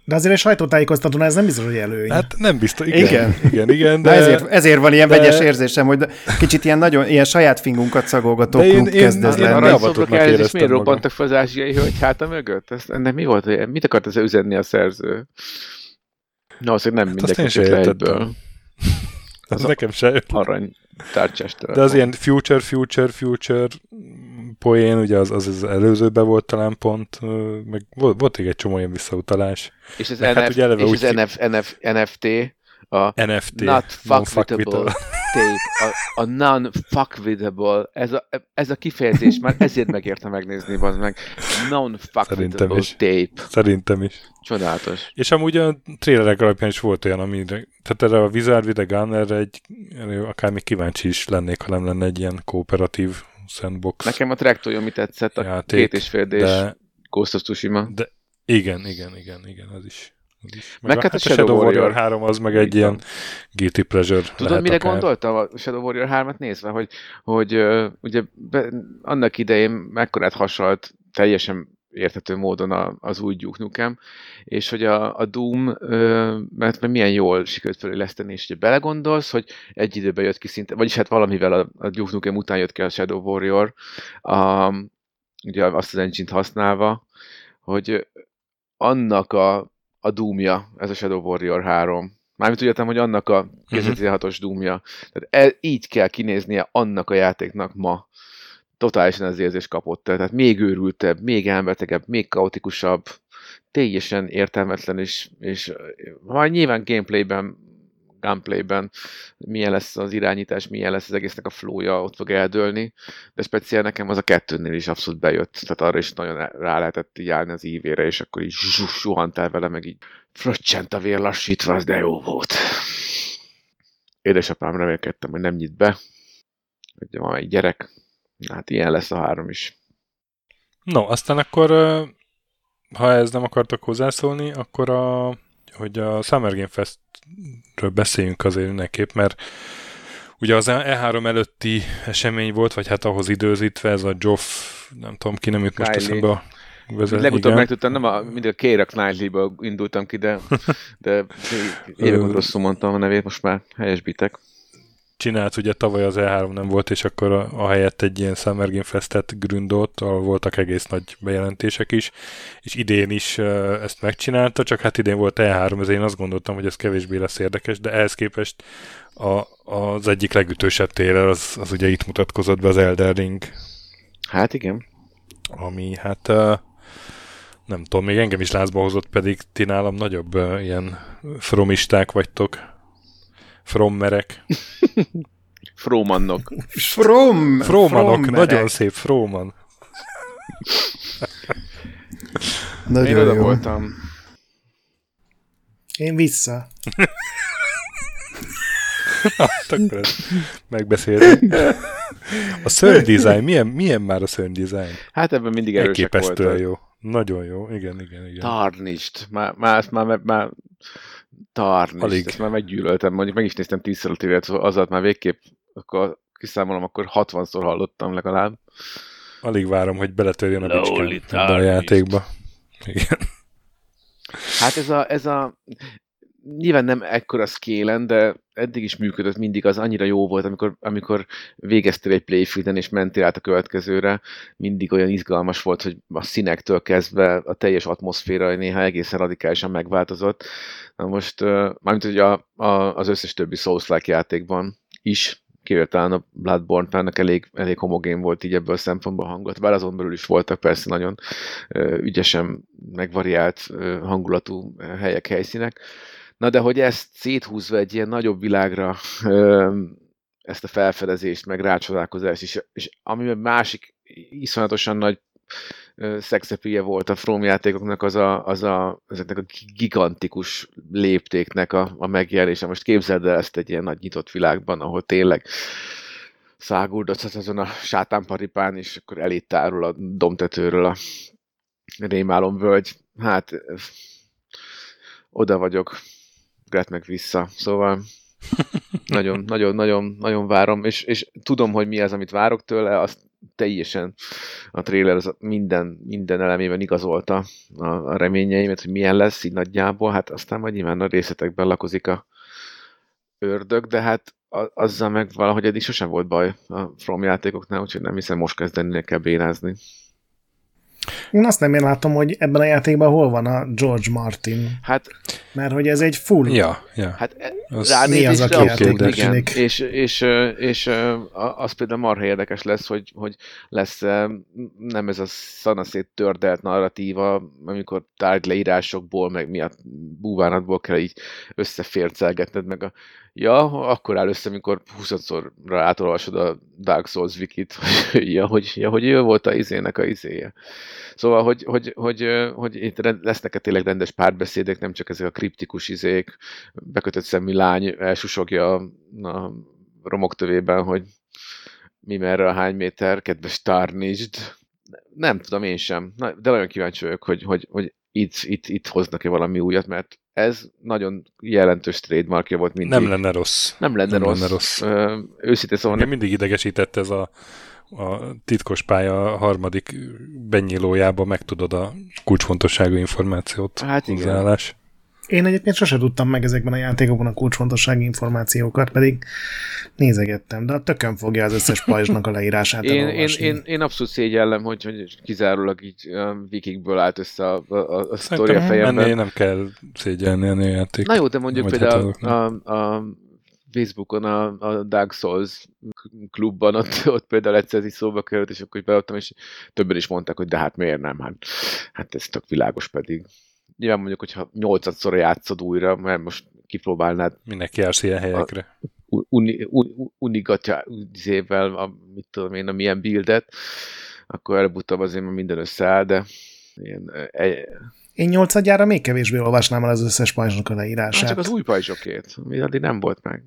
De azért egy sajtótájékoztatón ez nem biztos, hogy előny. Hát nem biztos, igen, Igen. igen, igen, De de, ezért, ezért van ilyen de- vegyes érzésem, hogy kicsit ilyen nagyon, ilyen saját fingunkat szagolgató De én- klub én- kezd ez én lenni. is avatottnak szoktak elnézést, éreztem miért magam. robbantak fel az ázsiai hölgy háta mögött? Ezt, ennek mi volt? Mit akart ezzel üzenni a szerző? Na, azt nem Hát mindenki én le egyből. az nekem se jött. Arany tárcsás De az ilyen future, future, future poén, ugye az, az, az előzőben volt talán pont, meg volt, volt még egy csomó ilyen visszautalás. És az, Meg hát NF, ugye eleve és úgy az NF, NF, NFT, a NFT. not fuckable tape, a, a non-fuckable, ez a, ez a kifejezés már ezért megérte megnézni, az meg. Szerintem Non-fuckable is. tape. Szerintem is. Csodálatos. És amúgy a trailerek alapján is volt olyan, amire, tehát erre a Wizard with a Gun, erre egy, erre akár még kíváncsi is lennék, ha nem lenne egy ilyen kooperatív sandbox Nekem a Traktorium mi tetszett, a játék, két és fél de Ghost of Tsushima. De igen, igen, igen, igen, az is. Az is. Meg a, hát a Shadow Shadow Warrior Warrior 3 az meg egy ilyen guilty pleasure Tudod, mire akár. gondoltam a Shadow Warrior 3-at nézve, hogy, hogy uh, ugye be, annak idején mekkorát hasonlt teljesen érthető módon a, az új Duke Nukem, és hogy a, a Doom, mert, mert milyen jól sikerült föléleszteni, és ugye belegondolsz, hogy egy időben jött ki szinte, vagyis hát valamivel a, a Duke Nukem után jött ki a Shadow Warrior, um, ugye azt az engine használva, hogy annak a, a Doomja, ez a Shadow Warrior 3, Mármint úgy értem, hogy annak a 2016-os Doomja. Tehát el, így kell kinéznie annak a játéknak ma. Totálisan az érzés kapott el. Tehát még őrültebb, még elmetegebb, még kaotikusabb, teljesen értelmetlen, és, és majd nyilván gameplayben, gunplayben milyen lesz az irányítás, milyen lesz az egésznek a flója, ott fog eldőlni, de speciál nekem az a kettőnél is abszolút bejött, tehát arra is nagyon rá lehetett így állni az ívére, és akkor így suhantál vele, meg így fröccsent a vér lassítva, az de jó volt. Édesapám remélkedtem, hogy nem nyit be, hogy van egy gyerek, hát ilyen lesz a három is. No, aztán akkor, ha ez nem akartok hozzászólni, akkor a, hogy a Summer Game Festről beszéljünk azért mindenképp, mert ugye az E3 előtti esemény volt, vagy hát ahhoz időzítve ez a Geoff, nem tudom ki, nem jut most Kylie. eszembe a vezet, Legutóbb igen. megtudtam, nem a, mindig a Keira Knightley-ből indultam ki, de, de évek rosszul mondtam a nevét, most már helyesbitek. Csinált, ugye tavaly az E3 nem volt, és akkor a, a helyett egy ilyen Summer Game Festet gründolt, ahol voltak egész nagy bejelentések is, és idén is ezt megcsinálta, csak hát idén volt E3, ezért én azt gondoltam, hogy ez kevésbé lesz érdekes, de ehhez képest a, az egyik legütősebb téren az, az ugye itt mutatkozott be az Elden Ring, Hát igen. ami hát nem tudom, még engem is lázba hozott, pedig ti nálam nagyobb ilyen fromisták vagytok, frommerek. Frómannok. From! Frómanok, Frommerek. nagyon szép Fróman. Én Nagyon oda jó. voltam. Én vissza. Hát akkor ezt megbeszéltük. A szörny design, milyen, milyen már a szörny design? Hát ebben mindig erősek Elképesztően voltak. jó. Nagyon jó, igen, igen, igen. Tarnist. Már, már, már, már Tarnist. Alig. Ezt már meggyűlöltem. Mondjuk meg is néztem tízszer a tévét, szóval az alatt már végképp, akkor kiszámolom, akkor 60-szor hallottam legalább. Alig várom, hogy beletörjön a ebbe a játékba. Igen. Hát ez a, ez a nyilván nem ekkora scale de eddig is működött mindig, az annyira jó volt, amikor, amikor végeztél egy playfielden és mentél át a következőre, mindig olyan izgalmas volt, hogy a színektől kezdve a teljes atmoszféra néha egészen radikálisan megváltozott. Na most, mármint hogy a, a, az összes többi Souls-like játékban is, kivéve talán a bloodborne nak elég, elég homogén volt így ebből a szempontból hangot, bár azon belül is voltak persze nagyon ügyesen megvariált hangulatú helyek, helyszínek. Na de hogy ezt széthúzva egy ilyen nagyobb világra ezt a felfedezést, meg rácsodálkozást is, és ami másik iszonyatosan nagy ö, szexepéje volt a From játékoknak, az a, az a, ezeknek a gigantikus léptéknek a, a megjelenése. Most képzeld el ezt egy ilyen nagy nyitott világban, ahol tényleg száguldozhat azon a sátánparipán, és akkor elét tárul a domtetőről a rémálom völgy. Hát oda vagyok, Gret meg vissza. Szóval nagyon, nagyon, nagyon, nagyon várom, és, és tudom, hogy mi az, amit várok tőle, azt teljesen a trailer az minden, minden elemében igazolta a, a reményeimet, hogy milyen lesz így nagyjából, hát aztán majd nyilván a részletekben lakozik a ördög, de hát a, azzal meg valahogy eddig sosem volt baj a From játékoknál, úgyhogy nem hiszem most kezdeni kell bénázni. Én azt nem én látom, hogy ebben a játékban hol van a George Martin, Hát mert hogy ez egy full Ja, ja. Hát e- Az- Mi az, aki játékos igen. És, és, és az például marha érdekes lesz, hogy, hogy lesz nem ez a szanaszét tördelt narratíva, amikor tárgyleírásokból, meg mi a búvánatból kell így összefércelgetned, meg a Ja, akkor áll össze, amikor 20-szorra átolvasod a Dark Souls wikit, ja, hogy, ja, hogy ő volt a izének a izéje. Szóval, hogy, hogy, hogy, hogy itt lesznek-e tényleg rendes párbeszédek, nem csak ezek a kriptikus izék, bekötött szemű lány elsusogja a, romok tövében, hogy mi merre a hány méter, kedves Tarnisd. Nem tudom én sem, Na, de nagyon kíváncsi vagyok, hogy, hogy, hogy itt, itt, itt hoznak-e valami újat, mert ez nagyon jelentős trademarkja volt mindig. Nem lenne rossz. nem lenne nem rossz. lenne rossz. Ö, őszintén szóval Engem mindig idegesített ez a, a titkos pálya harmadik benyílójába megtudod a kulcsfontosságú információt. Hát igen. hozzáállás. Én egyébként sose tudtam meg ezekben a játékokban a kulcsfontossági információkat, pedig nézegettem, de a tökön fogja az összes pajzsnak a leírását Én, én, elolvasni. én, én abszolút szégyellem, hogy, hogy kizárólag így um, vikingből állt össze a, a, a, a sztori a fejemben. ennél nem kell szégyelni a játék. Na jó, de mondjuk például hát a, a Facebookon a, a Dark Souls klubban ott, ott például egyszer ez így szóba került, és akkor is beadtam, és többen is mondták, hogy de hát miért nem, hát, hát ez tök világos pedig. Nyilván mondjuk, hogyha nyolcadszorra játszod újra, mert most kipróbálnád Minek jársz ilyen helyekre? uni, uni, unigatja izével, a, mit tudom én, a milyen buildet, akkor előbb-utóbb azért már minden összeáll, de ilyen, e, Én nyolcadjára még kevésbé olvasnám el az összes pajzsnak a leírását. Hát csak az új pajzsokét, ami addig nem volt meg.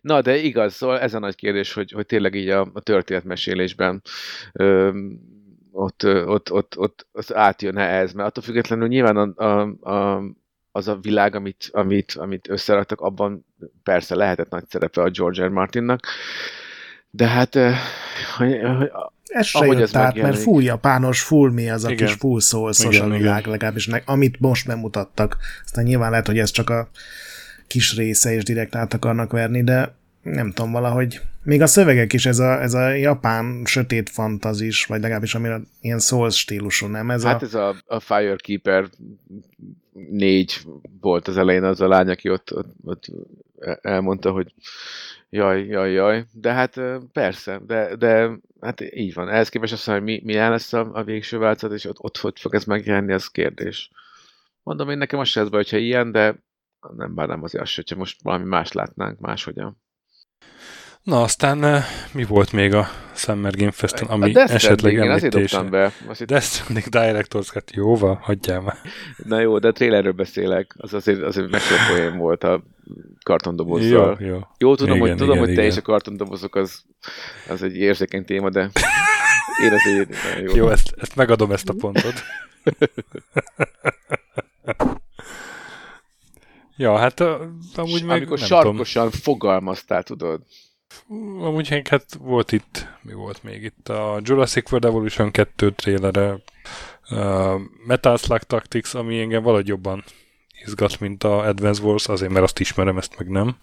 Na, de igaz, szóval ez a nagy kérdés, hogy, hogy tényleg így a, a történetmesélésben ö, ott, ott, ott, ott, ott átjön-e ez, mert attól függetlenül nyilván a, a, a, az a világ, amit, amit, amit összeraktak, abban persze lehetett nagy szerepe a George R. Martinnak, de hát hogy, hogy, Ez se ahogy jött ez át, mert full japános, full mi az a Igen. kis full Igen, a világ, legalábbis ne, amit most bemutattak. Aztán nyilván lehet, hogy ez csak a kis része, és direkt át akarnak verni, de nem tudom, valahogy még a szövegek is ez a, ez a japán sötét fantazis, vagy legalábbis amire ilyen Souls stílusú, nem? Ez Hát a, ez a, a Firekeeper négy volt az elején az a lány, aki ott, ott, ott elmondta, hogy jaj, jaj, jaj, de hát persze, de, de hát így van. Ehhez képest azt mondom, hogy mi, milyen lesz a, a végső változat, és ott, ott hogy fog ez megjelenni, az kérdés. Mondom én nekem az se ez baj, hogyha ilyen, de nem bánnám azért azt, hogyha most valami más látnánk máshogyan. Na aztán eh, mi volt még a Summer Game Festen, a ami Death esetleg Stranding, én említése? dobtam be. Azt itt, Death Stranding Director's Cut, jóval, hagyjál már. na jó, de a trailerről beszélek, az azért, azért poén volt a kartondobozzal. Jó, jó. Jó, tudom, Igen, hogy, tudom, igen, hogy te igen. és a kartondobozok az, az egy érzékeny téma, de én azért jó. Jó, ezt, ezt megadom ezt a pontot. ja, hát amúgy meg Amikor nem sarkosan fogalmaztál, tudod. tudom. Amúgy meg hát volt itt, mi volt még itt? A Jurassic World Evolution 2 trailere, uh, Metal Slug Tactics, ami engem valahogy jobban izgat, mint a Advance Wars, azért mert azt ismerem, ezt meg nem.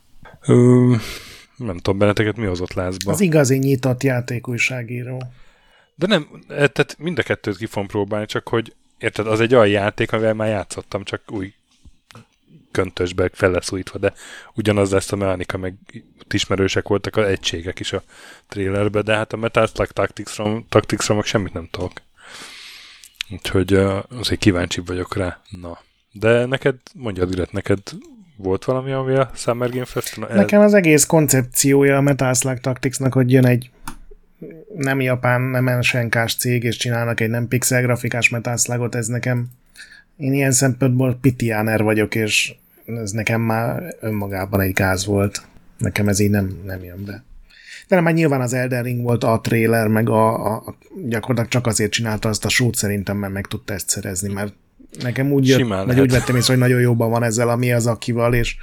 Nem tudom, benneteket mi hozott lázba. Az igazi nyitott játékújságíró. De nem, eh, tehát mind a kettőt ki fogom próbálni, csak hogy érted, az egy olyan játék, amivel már játszottam, csak új köntösbe fel lesz újítva, de ugyanaz lesz a mechanika, meg ismerősek voltak az egységek is a trailerbe, de hát a Metal Slug Tactics-ról, Tactics meg semmit nem tudok. Úgyhogy azért kíváncsi vagyok rá. Na. De neked, mondja direkt, neked volt valami, ami a Summer Game Fest-en? Nekem az egész koncepciója a Metal Slug Tacticsnak, hogy jön egy nem japán, nem ensenkás cég, és csinálnak egy nem pixel grafikás Metal Slugot, ez nekem én ilyen szempontból pitiáner vagyok, és ez nekem már önmagában egy gáz volt. Nekem ez így nem, nem jön be. De nem, már nyilván az Elden Ring volt a trailer, meg a, a gyakorlatilag csak azért csinálta azt a sót szerintem, mert meg tudta ezt szerezni, mert nekem úgy jött, lehet. úgy vettem észre, hogy nagyon jóban van ezzel, ami az akival, és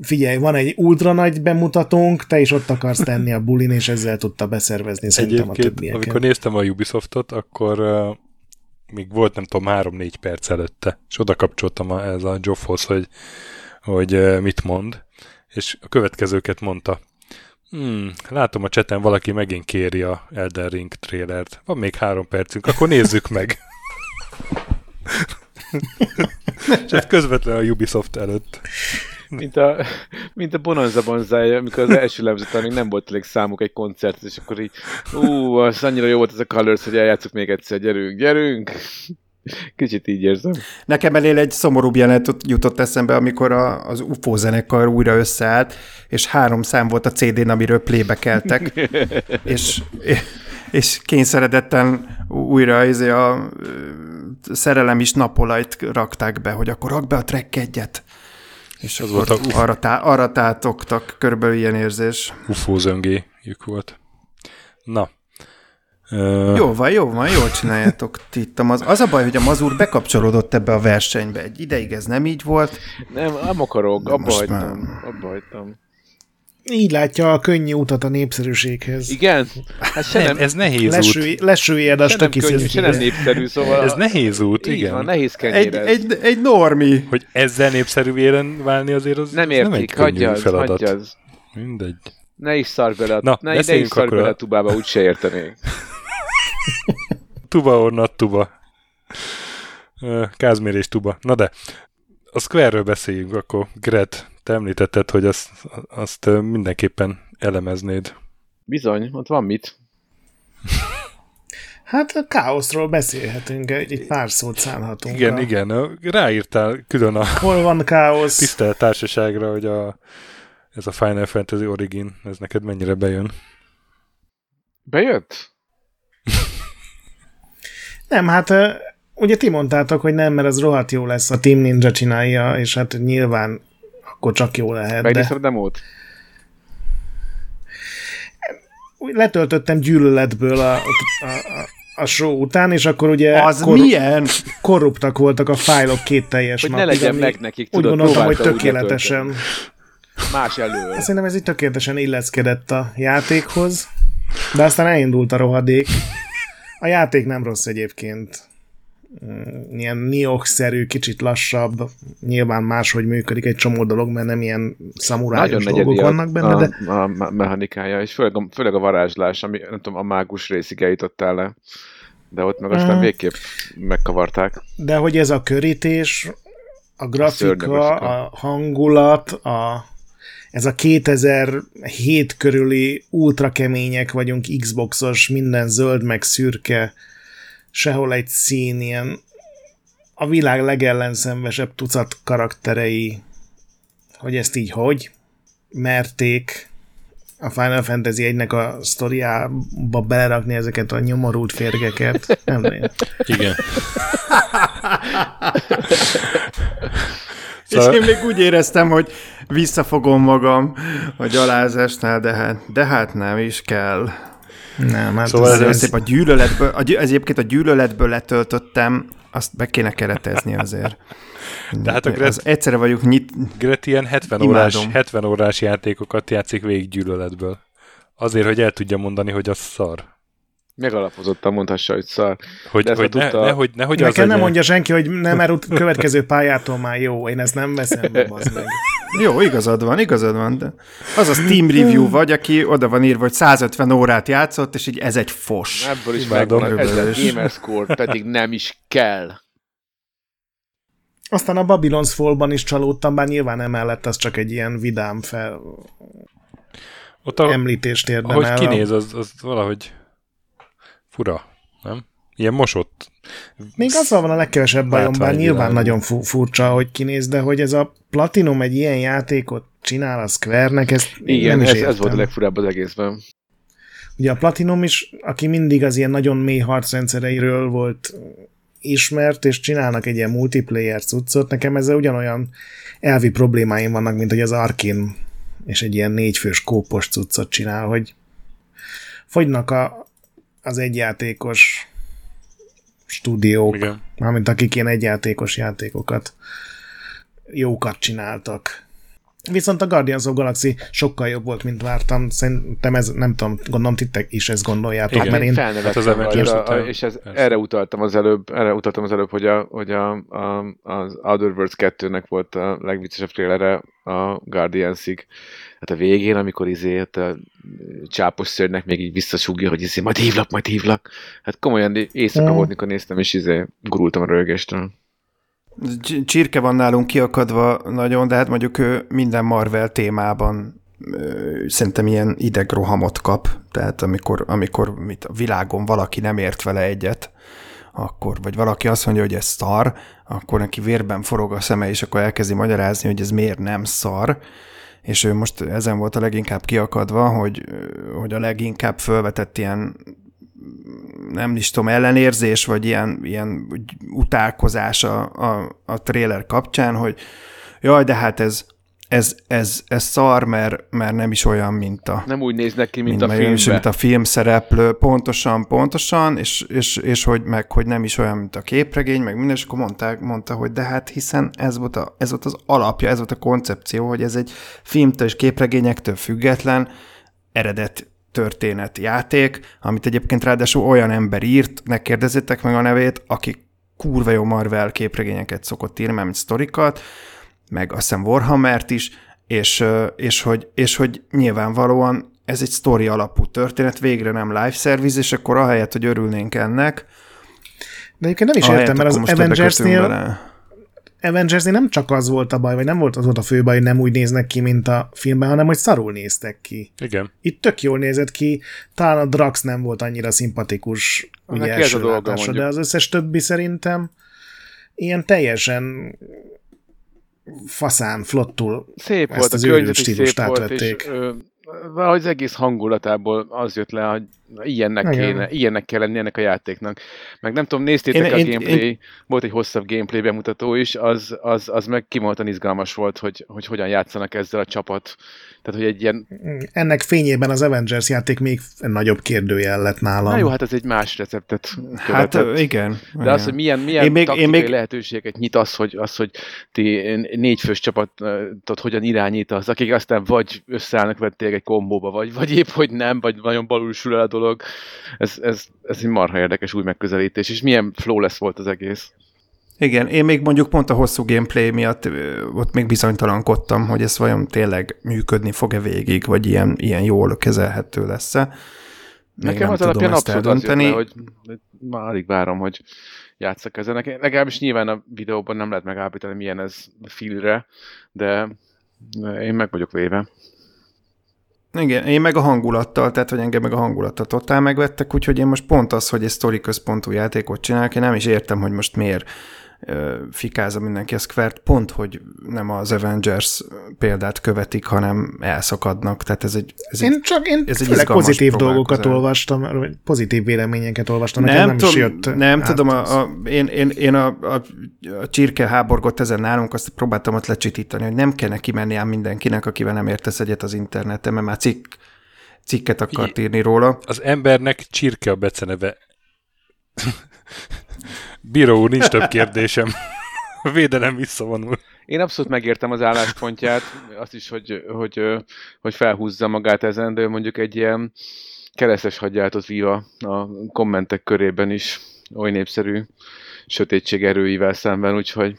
figyelj, van egy ultra nagy bemutatónk, te is ott akarsz tenni a bulin, és ezzel tudta beszervezni szerintem a Egyébként, többieket. amikor néztem a Ubisoftot, akkor még volt, nem tudom, három-négy perc előtte, és oda kapcsoltam a, ez a Joffhoz, hogy, hogy mit mond, és a következőket mondta. Hmm, látom a cseten valaki megint kéri a Elden Ring trailert. Van még három percünk, akkor nézzük meg. és ez közvetlenül a Ubisoft előtt. Mint a, mint a Bonanza Banzai, amikor az első lemzeten még nem volt elég számuk egy koncert, és akkor így, ú, az annyira jó volt ez a Colors, hogy eljátszuk még egyszer, gyerünk, gyerünk. Kicsit így érzem. Nekem elé egy szomorúbb jelenet jutott eszembe, amikor a, az UFO zenekar újra összeállt, és három szám volt a CD-n, amiről plébe keltek, és, és kényszeredetten újra izé a szerelem is napolajt rakták be, hogy akkor rak be a track egyet. És Az volt a- arra, tá, arra tátogtak, körülbelül ilyen érzés. UFO zöngéjük volt. Na. Uh, Jó van, jó van, jól csináljátok ti itt. a maz- Az a baj, hogy a mazur bekapcsolódott ebbe a versenybe. Egy ideig ez nem így volt. Nem, nem akarok, abba hagytam. már- Abba hagytam. Így látja a könnyű utat a népszerűséghez. Igen? Hát se nem, ez nehéz út. Lesülj, lesüljed a se nem stöki könnyű, se nem népszerű, szóval... Ez nehéz út, igen. Van, nehéz Egy, egy, egy normi. Hogy ezzel népszerűvére válni azért az Nem az nem egy értik, könnyű hagyjad, feladat. hagyjad. Mindegy. Ne is szarj bele, Na, ne, ne is akkor bele a- tubába, úgyse értenék. Tuba or not tuba. Kázmérés tuba. Na de, a Square-ről beszéljünk, akkor Gret, te említetted, hogy azt, azt mindenképpen elemeznéd. Bizony, ott van mit. Hát a káoszról beszélhetünk, egy, egy pár szót szánhatunk. Igen, a... igen, ráírtál külön a Hol van káosz? tisztelt társaságra, hogy a, ez a Final Fantasy Origin, ez neked mennyire bejön. Bejött? Nem, hát ugye ti mondtátok, hogy nem, mert az rohadt jó lesz, a Team Ninja csinálja, és hát nyilván akkor csak jó lehet, de Megnézted a demót? úgy letöltöttem gyűlöletből a, a, a, a show után, és akkor ugye Az korru- milyen? korruptak voltak a fájlok két teljes Hogy ne napig, legyen ami meg nekik, Úgy tudod, gondoltam, hogy úgy tökéletesen. Más elől. Szerintem ez így tökéletesen illeszkedett a játékhoz, de aztán elindult a rohadék. A játék nem rossz egyébként. Mm, Ilyen Nioh-szerű, kicsit lassabb, nyilván máshogy működik egy csomó dolog, mert nem ilyen Nagyon szamurájos dolgok negyedi vannak benne, a, de a, a mechanikája, és főleg a, főleg a varázslás, ami nem tudom, a mágus részig eljutottál le. De ott meg aztán Mhm. végképp megkavarták. de hogy ez a körítés, a grafika, grafika. a hangulat, a, ez a 2007 körüli ultra kemények vagyunk, Xboxos, minden zöld meg szürke, sehol egy szín, ilyen a világ legellenszenvesebb tucat karakterei, hogy ezt így hogy merték a Final Fantasy 1-nek a sztoriába belerakni ezeket a nyomorult férgeket. Nem. Igen. És én még úgy éreztem, hogy visszafogom magam a gyalázásnál, de hát, de hát nem is kell. Nem, hát Szóval ez, ez- Ez szép a gyűlöletből, a ez egyébként a gyűlöletből letöltöttem, azt be kéne keretezni azért. De hát a Az Gret, egyszerre vagyunk nyit... Gret ilyen 70 Imádom. órás, 70 órás játékokat játszik végig gyűlöletből. Azért, hogy el tudja mondani, hogy az szar. Megalapozottan mondhassa, hogy szar. Hogy, hogy ne, tudta. nehogy, nehogy az Nekem nem legyen- mondja senki, hogy nem, mert következő pályától már jó, én ezt nem veszem, meg. Jó, igazad van, igazad van, de az a Steam review vagy, aki oda van írva, hogy 150 órát játszott, és így ez egy fos. Ebből is megvan ez a gamerscore, pedig nem is kell. Aztán a Babylon's Fall-ban is csalódtam, bár nyilván emellett az csak egy ilyen vidám fel Ott a, említést érdemel. ahogy kinéz, az, az valahogy fura, nem? Ilyen mosott. Még azzal van a legkevesebb bajom, bár nyilván világú. nagyon fu- furcsa, hogy kinéz, de hogy ez a Platinum egy ilyen játékot csinál a Square-nek, ezt Igen, nem is ez, ez volt a legfurább az egészben. Ugye a Platinum is, aki mindig az ilyen nagyon mély harcrendszereiről volt ismert, és csinálnak egy ilyen multiplayer cuccot, nekem ezzel ugyanolyan elvi problémáim vannak, mint hogy az Arkane és egy ilyen négyfős kópos cuccot csinál, hogy fogynak a, az egyjátékos stúdiók, Igen. mármint akik ilyen egyjátékos játékokat jókat csináltak. Viszont a Guardians of Galaxy sokkal jobb volt, mint vártam. Szerintem ez, nem tudom, gondolom titek is ezt gondoljátok, Igen. mert én Hát az Avengers rajta, után. és ez, Persze. erre utaltam az előbb, erre utaltam az előbb, hogy, a, hogy a, a, az Outer Worlds 2-nek volt a legviccesebb trailere a Guardiansig. Hát a végén, amikor izé, ott a csápos szörnynek még így visszasúgja, hogy izé, majd hívlak, majd hívlak. Hát komolyan éjszaka Mm. volt, mikor néztem, és izé, gurultam a rögéstől. Csi- Csirke van nálunk kiakadva nagyon, de hát mondjuk ő minden Marvel témában szerintem ilyen idegrohamot kap, tehát amikor, amikor mit, a világon valaki nem ért vele egyet, akkor, vagy valaki azt mondja, hogy ez szar, akkor neki vérben forog a szeme, és akkor elkezdi magyarázni, hogy ez miért nem szar, és ő most ezen volt a leginkább kiakadva, hogy, hogy a leginkább felvetett ilyen nem is tudom, ellenérzés, vagy ilyen, ilyen utálkozás a, a, a trailer kapcsán, hogy jaj, de hát ez, ez, ez, ez szar, mert, mert nem is olyan, mint a, Nem úgy néznek ki, mint, mint, a is, filmben. mint a film szereplő, pontosan, pontosan, és, és, és hogy meg, hogy nem is olyan, mint a képregény, meg minden, és akkor mondták, mondta, hogy de hát hiszen ez volt, a, ez volt az alapja, ez volt a koncepció, hogy ez egy filmtől és képregényektől független eredet történet játék, amit egyébként ráadásul olyan ember írt, ne kérdezzétek meg a nevét, aki kurva jó Marvel képregényeket szokott írni, mint sztorikat, meg azt hiszem Warhammert is, és, és, hogy, és hogy nyilvánvalóan ez egy sztori alapú történet, végre nem live service, és akkor ahelyett, hogy örülnénk ennek, De egyébként nem is ahelyett értem, mert az Avengersnél. Avengersnél nem csak az volt a baj, vagy nem volt az volt a fő baj, hogy nem úgy néznek ki, mint a filmben, hanem hogy szarul néztek ki. Igen. Itt tök jól nézett ki, talán a Drax nem volt annyira szimpatikus ugye Neki ez a első dolga, mondjuk. de az összes többi szerintem ilyen teljesen faszán, flottul Szép Ezt volt, az őrült stílust volt, átvették. és ö, valahogy az egész hangulatából az jött le, hogy ilyennek, Igen. kéne, ilyennek kell lenni ennek a játéknak. Meg nem tudom, néztétek Én- a én- gameplay, én- volt egy hosszabb gameplay bemutató is, az, az, az meg kimondottan izgalmas volt, hogy, hogy hogyan játszanak ezzel a csapat. Tehát, hogy egy ilyen, ennek fényében az Avengers játék még nagyobb kérdőjel lett nálam. na jó, hát ez egy más receptet Hát követett. ö, igen. De igen. az, hogy milyen, milyen Én még- én még- lehetőségeket nyit az, hogy, az, hogy ti négyfős csapatot hogyan irányítasz, akik aztán vagy összeállnak veled tényleg egy kombóba, vagy, vagy épp, hogy nem, vagy nagyon balul sül el a dolog. Ez, ez, ez egy marha érdekes új megközelítés, és milyen flawless volt az egész. Igen, én még mondjuk pont a hosszú gameplay miatt ott még bizonytalankodtam, hogy ez vajon tényleg működni fog-e végig, vagy ilyen, ilyen jól kezelhető lesz-e. Még Nekem az alapján abszolút az le, hogy hogy már alig várom, hogy játszak ezen. Nekem- Legalábbis nyilván a videóban nem lehet megállapítani, milyen ez filre, de én meg vagyok véve. Igen, én meg a hangulattal, tehát hogy engem meg a hangulattal totál megvettek, úgyhogy én most pont az, hogy egy sztori központú játékot csinálok, én nem is értem, hogy most miért fikázza mindenki a Square-t, pont, hogy nem az Avengers példát követik, hanem elszakadnak, tehát ez egy, ez Én egy csak én ez egy pozitív dolgokat olvastam, vagy pozitív véleményeket olvastam, nem, nem, tudom, is jött nem át tudom, a, a, én, én, én a, a, a csirke háborgott ezen nálunk, azt próbáltam ott lecsitítani, hogy nem kell neki menni ám mindenkinek, akivel nem értesz egyet az interneten, mert már cikk, cikket akart írni róla. Az embernek csirke a beceneve. Bíró úr, nincs több kérdésem. A védelem visszavonul. Én abszolút megértem az álláspontját, azt is, hogy, hogy, hogy felhúzza magát ezen, de mondjuk egy ilyen keresztes hadjáratot vív a, a kommentek körében is oly népszerű sötétség erőivel szemben, úgyhogy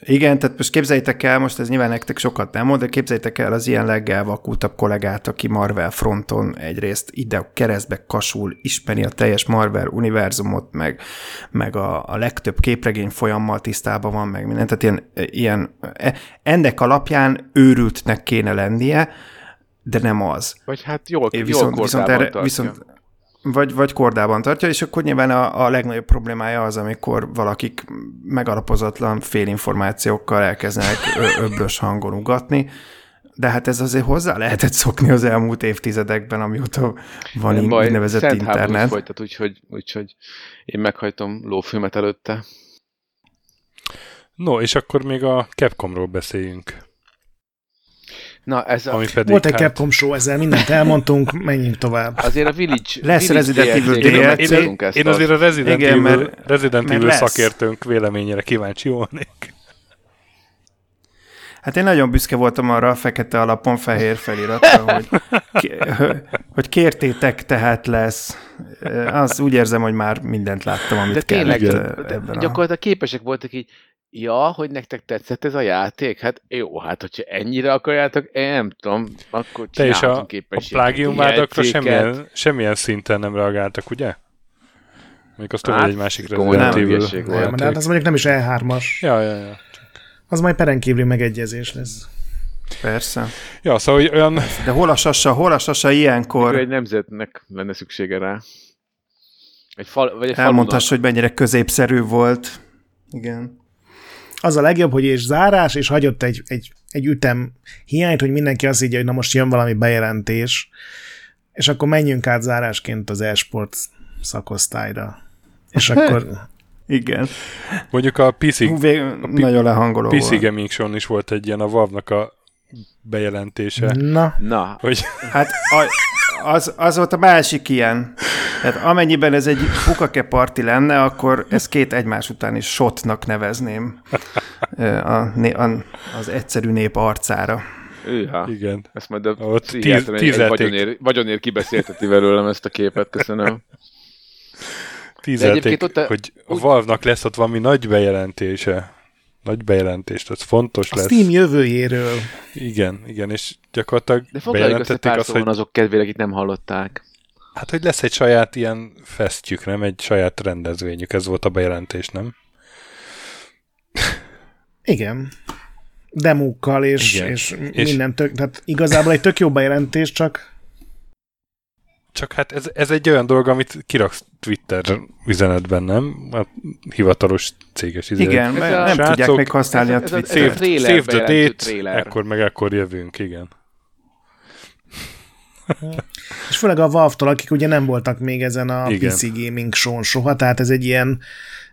Igen, tehát most képzeljétek el, most ez nyilván nektek sokat nem mond, de képzeljétek el az ilyen legelvakultabb kollégát, aki Marvel fronton egyrészt ide keresztbe kasul, ismeri a teljes Marvel univerzumot, meg, meg a, a legtöbb képregény folyammal tisztában van, meg minden. Tehát ilyen, ilyen, e- ennek alapján őrültnek kéne lennie, de nem az. vagy hát jól, É, jól viszont, viszont, erre, tartja. viszont vagy, vagy kordában tartja, és akkor nyilván a, a legnagyobb problémája az, amikor valakik megalapozatlan félinformációkkal elkezdenek öblös hangon ugatni, de hát ez azért hozzá lehetett szokni az elmúlt évtizedekben, amióta van Nem baj, úgynevezett szent internet. folytat, úgyhogy, úgyhogy én meghajtom lófilmet előtte. No, és akkor még a Capcomról beszéljünk. Na, ez a, Ami pedig Volt egy hát, Capcom show, ezzel mindent elmondtunk, menjünk tovább. azért a Village Lesz Resident Evil DLC. ezt Én azért a Resident, Igen, Evil, mert- Resident Evil szakértőnk véleményére kíváncsi volnék. Hát én nagyon büszke voltam arra a fekete alapon fehér feliratra, hogy, hogy kértétek, tehát lesz. Az úgy érzem, hogy már mindent láttam, amit De tényleg, kellett de ebben a... gyakorlatilag képesek voltak így, ja, hogy nektek tetszett ez a játék? Hát jó, hát hogyha ennyire akarjátok, én nem tudom, akkor Te és a, a plágiumvádakra semmilyen, semmilyen szinten nem reagáltak, ugye? Mondjuk azt tudom, Hát, hogy egy másik Resident nem Evil. Nem, de hát az mondjuk nem is E3-as. Ja, ja, ja. Az majd peren kívüli megegyezés lesz. Persze. Ja, szóval hogy olyan, De hol a sasa, hol a sasa ilyenkor? Egy nemzetnek lenne szüksége rá. Egy fal, vagy egy Elmondhass, hogy mennyire középszerű volt. Igen. Az a legjobb, hogy és zárás, és hagyott egy, egy, egy ütem hiányt, hogy mindenki azt így, hogy na most jön valami bejelentés, és akkor menjünk át zárásként az e-sport szakosztályra. És akkor Igen. mondjuk a PC, vég, nagyon lehangoló PC volt. Gaming Show-n is volt egy ilyen a Valve-nak a bejelentése, na, Na, hogy Hát a, az, az volt a másik ilyen. Tehát amennyiben ez egy bukake parti lenne, akkor ezt két egymás utáni shotnak nevezném a, a, az egyszerű nép arcára. őha. igen, Ezt majd a pszichiáter tíz- tízelték. vagyonér, vagyonér kibeszélteti belőlem ezt a képet, köszönöm. tízelték, ott a- hogy a Valve-nak lesz ott valami nagy bejelentése. Nagy bejelentést, ez fontos a lesz. Steam jövőjéről. Igen, igen, és gyakorlatilag De bejelentették azt, hogy, azok kedvére, akik nem hallották. hát, hogy lesz egy saját ilyen fesztjük, nem? Egy saját rendezvényük, ez volt a bejelentés, nem? Igen. Demókkal és, Igen. és, És- minden tök, tehát igazából egy tök jó bejelentés, csak Csak hát ez, ez egy olyan dolog, amit kiraksz Twitter üzenetben, nem? A hivatalos céges üzenet. Igen, mert nem Srácok, tudják még használni a a- ez a- ez a Twittert. Save, save the date, trailer. ekkor meg ekkor jövünk, igen. és főleg a Valve-tól, akik ugye nem voltak még ezen a Igen. PC Gaming show soha, tehát ez egy ilyen,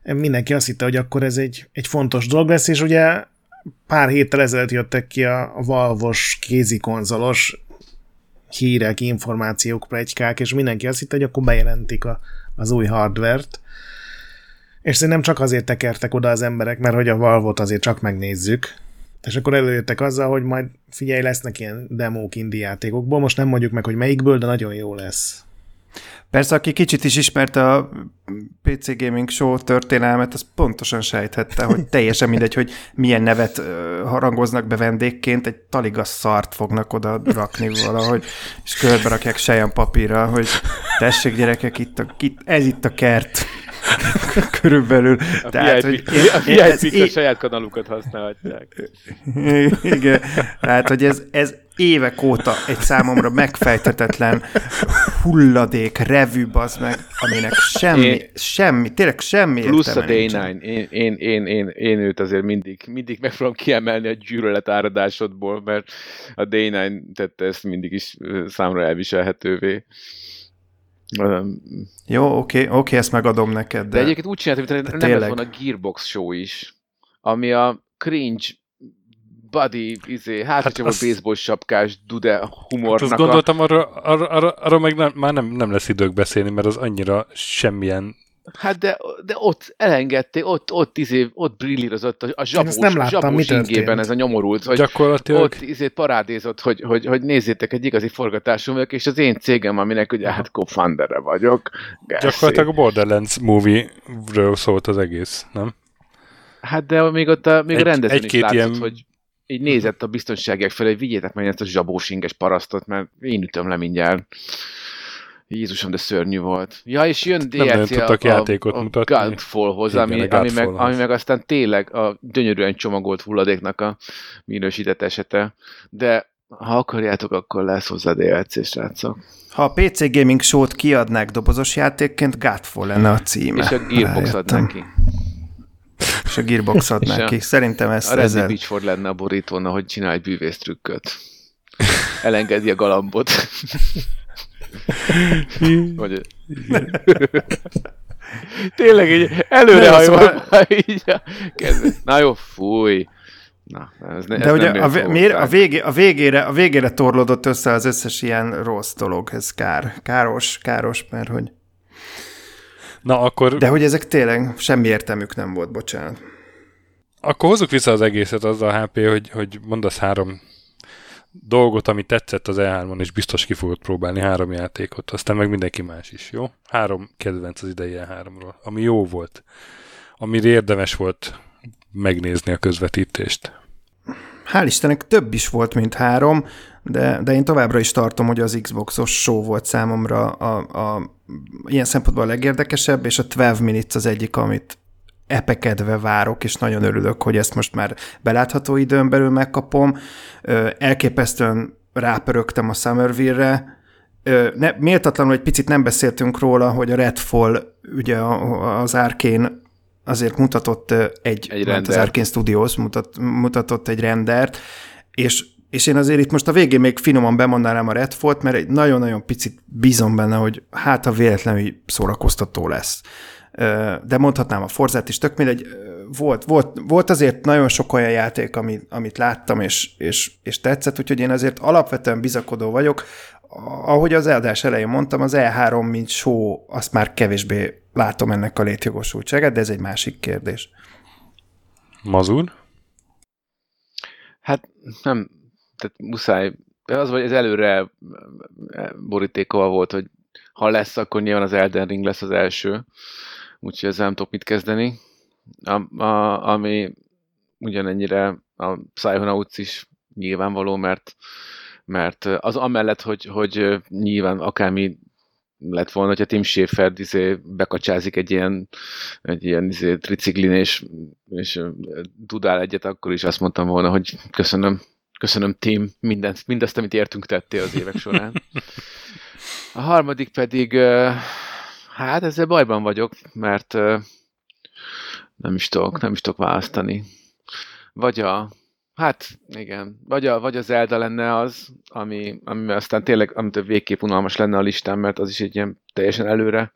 mindenki azt hitte, hogy akkor ez egy, egy fontos dolog lesz, és ugye pár héttel ezelőtt jöttek ki a, a Valve-os kézikonzolos hírek, információk, plegykák, és mindenki azt hitte, hogy akkor bejelentik a, az új hardvert. És szerintem csak azért tekertek oda az emberek, mert hogy a Valve-ot azért csak megnézzük. És akkor előjöttek azzal, hogy majd figyelj, lesznek ilyen demók indie játékokból, most nem mondjuk meg, hogy melyikből, de nagyon jó lesz. Persze, aki kicsit is ismerte a PC Gaming Show történelmet, az pontosan sejthette, hogy teljesen mindegy, hogy milyen nevet harangoznak be vendégként, egy taliga szart fognak oda rakni valahogy, és körbe rakják sejjen papírra, hogy tessék gyerekek, itt a, itt, ez itt a kert. Körülbelül. A Tehát, VIP, hogy a VIP-k a saját kanalukat használhatják. Igen. Tehát, hogy ez, ez évek óta egy számomra megfejtetetlen hulladék, revű, az meg, aminek semmi, Én- semmi, tényleg semmi Plusz a értelme nincsen. Day9. Én, én, én, én, én őt azért mindig, mindig meg fogom kiemelni a gyűlölet áradásodból, mert a Day9 tette ezt mindig is számra elviselhetővé. Jó, oké, oké, ezt megadom neked, De de, egyébként úgy csinált, mint nem tényleg. ez van a Gearbox show is, ami a cringe body, izé, hát, Hát hát volt azt- baseball sapkás dude Hát humornak azt a... gondoltam, arra, arra, arra, arra meg nem, már nem, nem lesz idők beszélni, mert az annyira semmilyen... Hát de, de ott elengedték, ott, ott, izé, ott brillírozott a, a zsabós, nem láttam, zsabós ingében ez a nyomorult, hogy Gyakorlatilag ott izé parádézott, hogy, hogy, hogy nézzétek, egy igazi forgatáson vagyok, és az én cégem, aminek ugye hát co-foundere vagyok. Gászi. Gyakorlatilag a Borderlands movie-ről szólt az egész, nem? Hát de még ott a, még Egy- a rendezőn is egy-két látszott, ilyen- hogy így nézett a biztonságiak felé, hogy vigyétek meg ezt a zsabós inges parasztot, mert én ütöm le mindjárt. Jézusom, de szörnyű volt. Ja, és jön DLC tudtak a, játékot a, a mutatni. Godfallhoz, Igen, ami, a ami, meg, ami meg aztán tényleg a gyönyörűen csomagolt hulladéknak a minősített esete. De ha akarjátok, akkor lesz hozzá DLC, srácok. ha a PC Gaming Show-t kiadnák dobozos játékként, Godfall lenne a címe. És a Gearbox ad neki. És a Gearbox ad És a- neki. Szerintem ezt A ezzel... Beachford lenne a borítón, ahogy csinál egy bűvész trükköt. Elengedi a galambot. Vagy... Tényleg így előre hajol, szóval- így a. Na jó, fúj. Na, ez, ne, De ez ugye nem a, vé- miért, a, végé, a, végére, a végére torlódott össze az összes ilyen rossz dolog. Ez kár. Káros, káros, mert hogy... Na, akkor, De hogy ezek tényleg semmi értelmük nem volt, bocsánat. akkor hozzuk vissza az egészet azzal, HP, hogy, hogy mondasz három dolgot, ami tetszett az E3-on, és biztos ki fogod próbálni három játékot, aztán meg mindenki más is, jó? Három kedvenc az idei E3-ról, ami jó volt, amire érdemes volt megnézni a közvetítést. Hál' Istennek több is volt, mint három, de, de én továbbra is tartom, hogy az Xboxos show volt számomra a, a, ilyen szempontból a legérdekesebb, és a 12 Minutes az egyik, amit epekedve várok, és nagyon örülök, hogy ezt most már belátható időn belül megkapom. Elképesztően rápörögtem a Summerville-re, ne, méltatlanul egy picit nem beszéltünk róla, hogy a Redfall, ugye az Arkane azért mutatott egy, Egy mert az. Arkane Studios mutat, mutatott egy rendert, és, és én azért itt most a végén még finoman bemondanám a Redfall-t, mert egy nagyon-nagyon picit bízom benne, hogy hát a véletlenül szórakoztató lesz. De mondhatnám a Forzát is, tök mindegy. Volt, volt, volt azért nagyon sok olyan játék, amit, amit láttam, és, és, és tetszett, úgyhogy én azért alapvetően bizakodó vagyok. Ahogy az eldás elején mondtam, az E3, mint show, azt már kevésbé látom ennek a létjogosultságát, de ez egy másik kérdés. Mazur? Hát nem, tehát muszáj. Az vagy ez előre borítékol volt, hogy ha lesz, akkor nyilván az Elden Ring lesz az első. Úgyhogy ezzel nem tudok mit kezdeni. A, a, ami ugyanennyire a Psychonauts is nyilvánvaló, mert, mert az amellett, hogy, hogy nyilván akármi lett volna, hogyha Tim Schafer izé bekacsázik egy ilyen, egy ilyen izé, triciklin, és, és dudál egyet, akkor is azt mondtam volna, hogy köszönöm, köszönöm Tim, mindent, mindazt, amit értünk tettél az évek során. A harmadik pedig, hát ezzel bajban vagyok, mert nem is tudok, nem is tudok választani. Vagy a, hát igen, vagy, a, vagy az Zelda lenne az, ami, ami aztán tényleg, amitől végképp unalmas lenne a listám, mert az is egy ilyen teljesen előre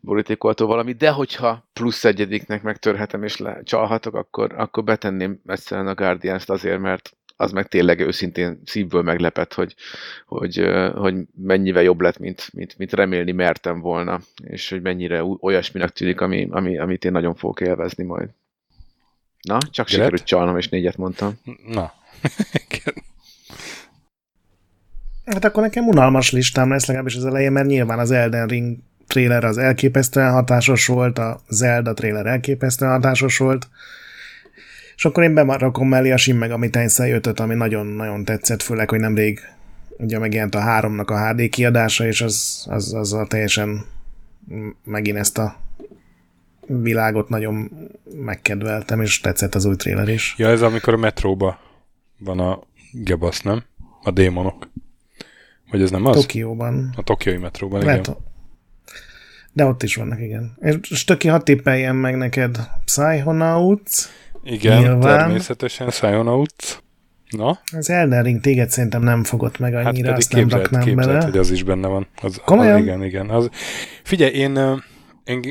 borítékolható valami, de hogyha plusz egyediknek megtörhetem és csalhatok, akkor, akkor betenném egyszerűen a Guardians-t azért, mert az meg tényleg őszintén szívből meglepett, hogy, hogy, hogy mennyivel jobb lett, mint, mint, mint remélni mertem volna, és hogy mennyire olyasminek tűnik, ami, ami, amit én nagyon fogok élvezni majd. Na, csak Gret? sikerült csalnom, és négyet mondtam. Na. Hát akkor nekem unalmas listám lesz legalábbis az elején, mert nyilván az Elden Ring trailer az elképesztően hatásos volt, a Zelda trailer elképesztően hatásos volt, és akkor én bemarakom mellé a Shin Megami Tensei 5 ami nagyon-nagyon tetszett, főleg, hogy nemrég ugye megjelent a háromnak a HD kiadása, és az, az, az a teljesen megint ezt a világot nagyon megkedveltem, és tetszett az új trailer is. Ja, ez amikor a metróba van a gebasz, nem? a démonok. Vagy ez nem az? Tokióban. A tokiói metróban, Lehet, igen. de ott is vannak, igen. És Stöki, hadd tippeljem meg neked Psychonauts. Igen, Nyilván. természetesen Psychonauts. Na, Az Elden Ring téged szerintem nem fogott meg hát annyira, pedig azt nem képzeld, raknám képzeld bele. hogy az is benne van. Az, Komolyan? Az, igen, igen. Az, figyelj, én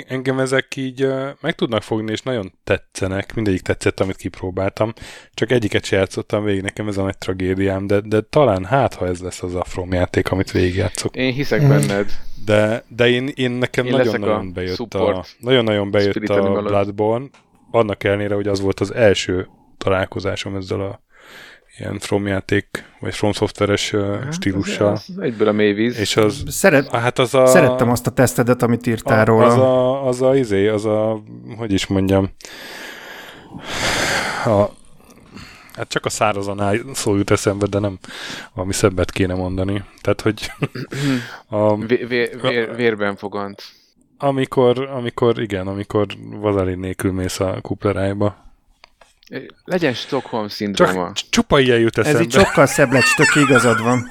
engem ezek így meg tudnak fogni, és nagyon tetszenek. Mindegyik tetszett, amit kipróbáltam. Csak egyiket se játszottam végig, nekem ez a nagy tragédiám, de, de talán hát, ha ez lesz az a From játék, amit végigjátszok. Én hiszek Mhm. benned. De, de én, én nekem nagyon-nagyon a bejött a, nagyon-nagyon bejött a. Bloodborne, annak ellenére, hogy az volt az első találkozásom ezzel a ilyen From játék, vagy From szoftveres Hát, stílussal. Az, az egyből a mélyvíz. És az, Szeret, hát az a... Szerettem azt a tesztedet, amit írtál a, róla. Az a, az a, izé, az a, hogy is mondjam, a, hát csak a szárazan áll szó jut eszembe, de nem valami szebbet kéne mondani. Tehát, hogy a, Vé- vé- vér, vérben fogant. Amikor, amikor, igen, amikor vazelin nélkül mész a kuplerájba. Legyen Stockholm szindróma. Csak csupa ilyen jut Ez eszembe. így sokkal szebb lett, tök igazad van.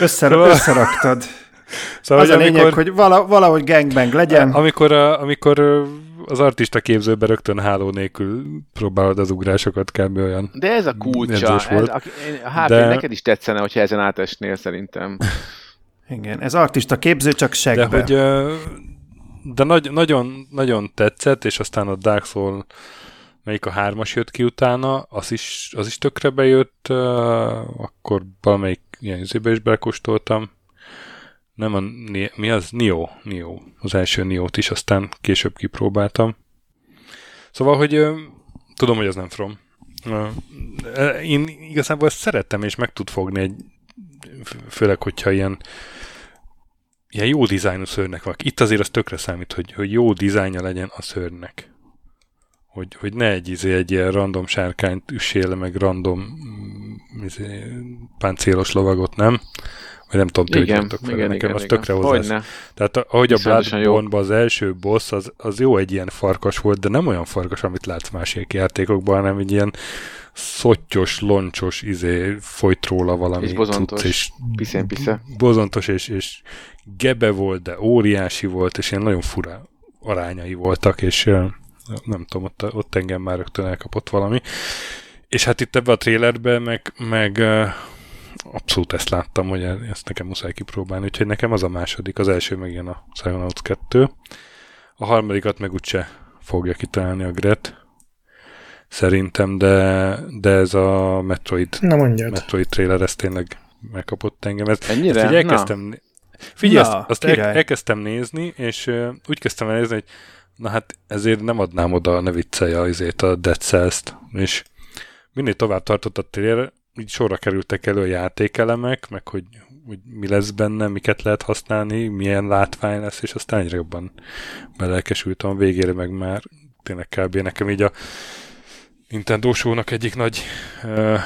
Összer, Szóval- összeraktad. szóval, Az a lényeg, hogy vala, valahogy gangbang legyen. Amikor, a, amikor az artista képzőbe rögtön háló nélkül próbálod az ugrásokat kb. olyan. De ez a kulcsa. Ez, volt. a, én- a HP De- neked is tetszene, hogyha ezen átesnél szerintem. Igen, ez artista képző, csak De segbe. hogy ö, de nagy, nagyon, nagyon tetszett, és aztán a Dark Soul melyik a hármas jött ki utána, az is, az is tökre bejött, akkor valamelyik ilyen izébe is belekóstoltam. Nem a, mi az? Nio, Nio. Az első Niót is, aztán később kipróbáltam. Szóval, hogy tudom, hogy ez nem From. Ö, Én igazából ezt szerettem, és meg tud fogni egy fő- főleg, hogyha ilyen ilyen jó dizájnú szörnek van. Itt azért az tökre számít, hogy, hogy jó dizájnja legyen a szörnek. Hogy, hogy ne egy, izé, egy ilyen random sárkányt üssél, meg random mm, izé, páncélos lovagot, nem? Vagy nem tudom, hogy vagytok vele. igen, Nekem igen, az igen. tökre hozzá. Tehát ahogy a Iszonyatosan jó. bloodborne az első boss, az, az jó egy ilyen farkas volt, de nem olyan farkas, amit látsz másik játékokban, hanem egy ilyen szottyos, loncsos, izé, folyt róla valami És bozontos. cucc, és Piszén-pisze. bozontos, és, és gebe volt, de óriási volt, és ilyen nagyon fura arányai voltak, és nem tudom, ott, ott engem már rögtön elkapott valami. És hát itt ebbe a trailerbe meg, meg abszolút ezt láttam, hogy e- ezt nekem muszáj kipróbálni, úgyhogy nekem az a második, az első meg ilyen a Psychonauts 2. A harmadikat meg úgyse fogja kitalálni a Gret, szerintem, de, de ez a Metroid, Na mondjad. Metroid trailer, ez tényleg megkapott engem. Ez, Ennyire? ezt így elkezdtem, Figyelj, Na, azt, azt el, elkezdtem nézni, és uh, úgy kezdtem el nézni, hogy na hát ezért nem adnám oda, ne viccelje azért a Dead Cells-t. És minél tovább tartott a trailer, így sorra kerültek elő a játékelemek, meg hogy, hogy mi lesz benne, miket lehet használni, milyen látvány lesz, és aztán egyre jobban belelkesültem végére, meg már tényleg kb. nekem így a Nintendo show-nak egyik nagy uh,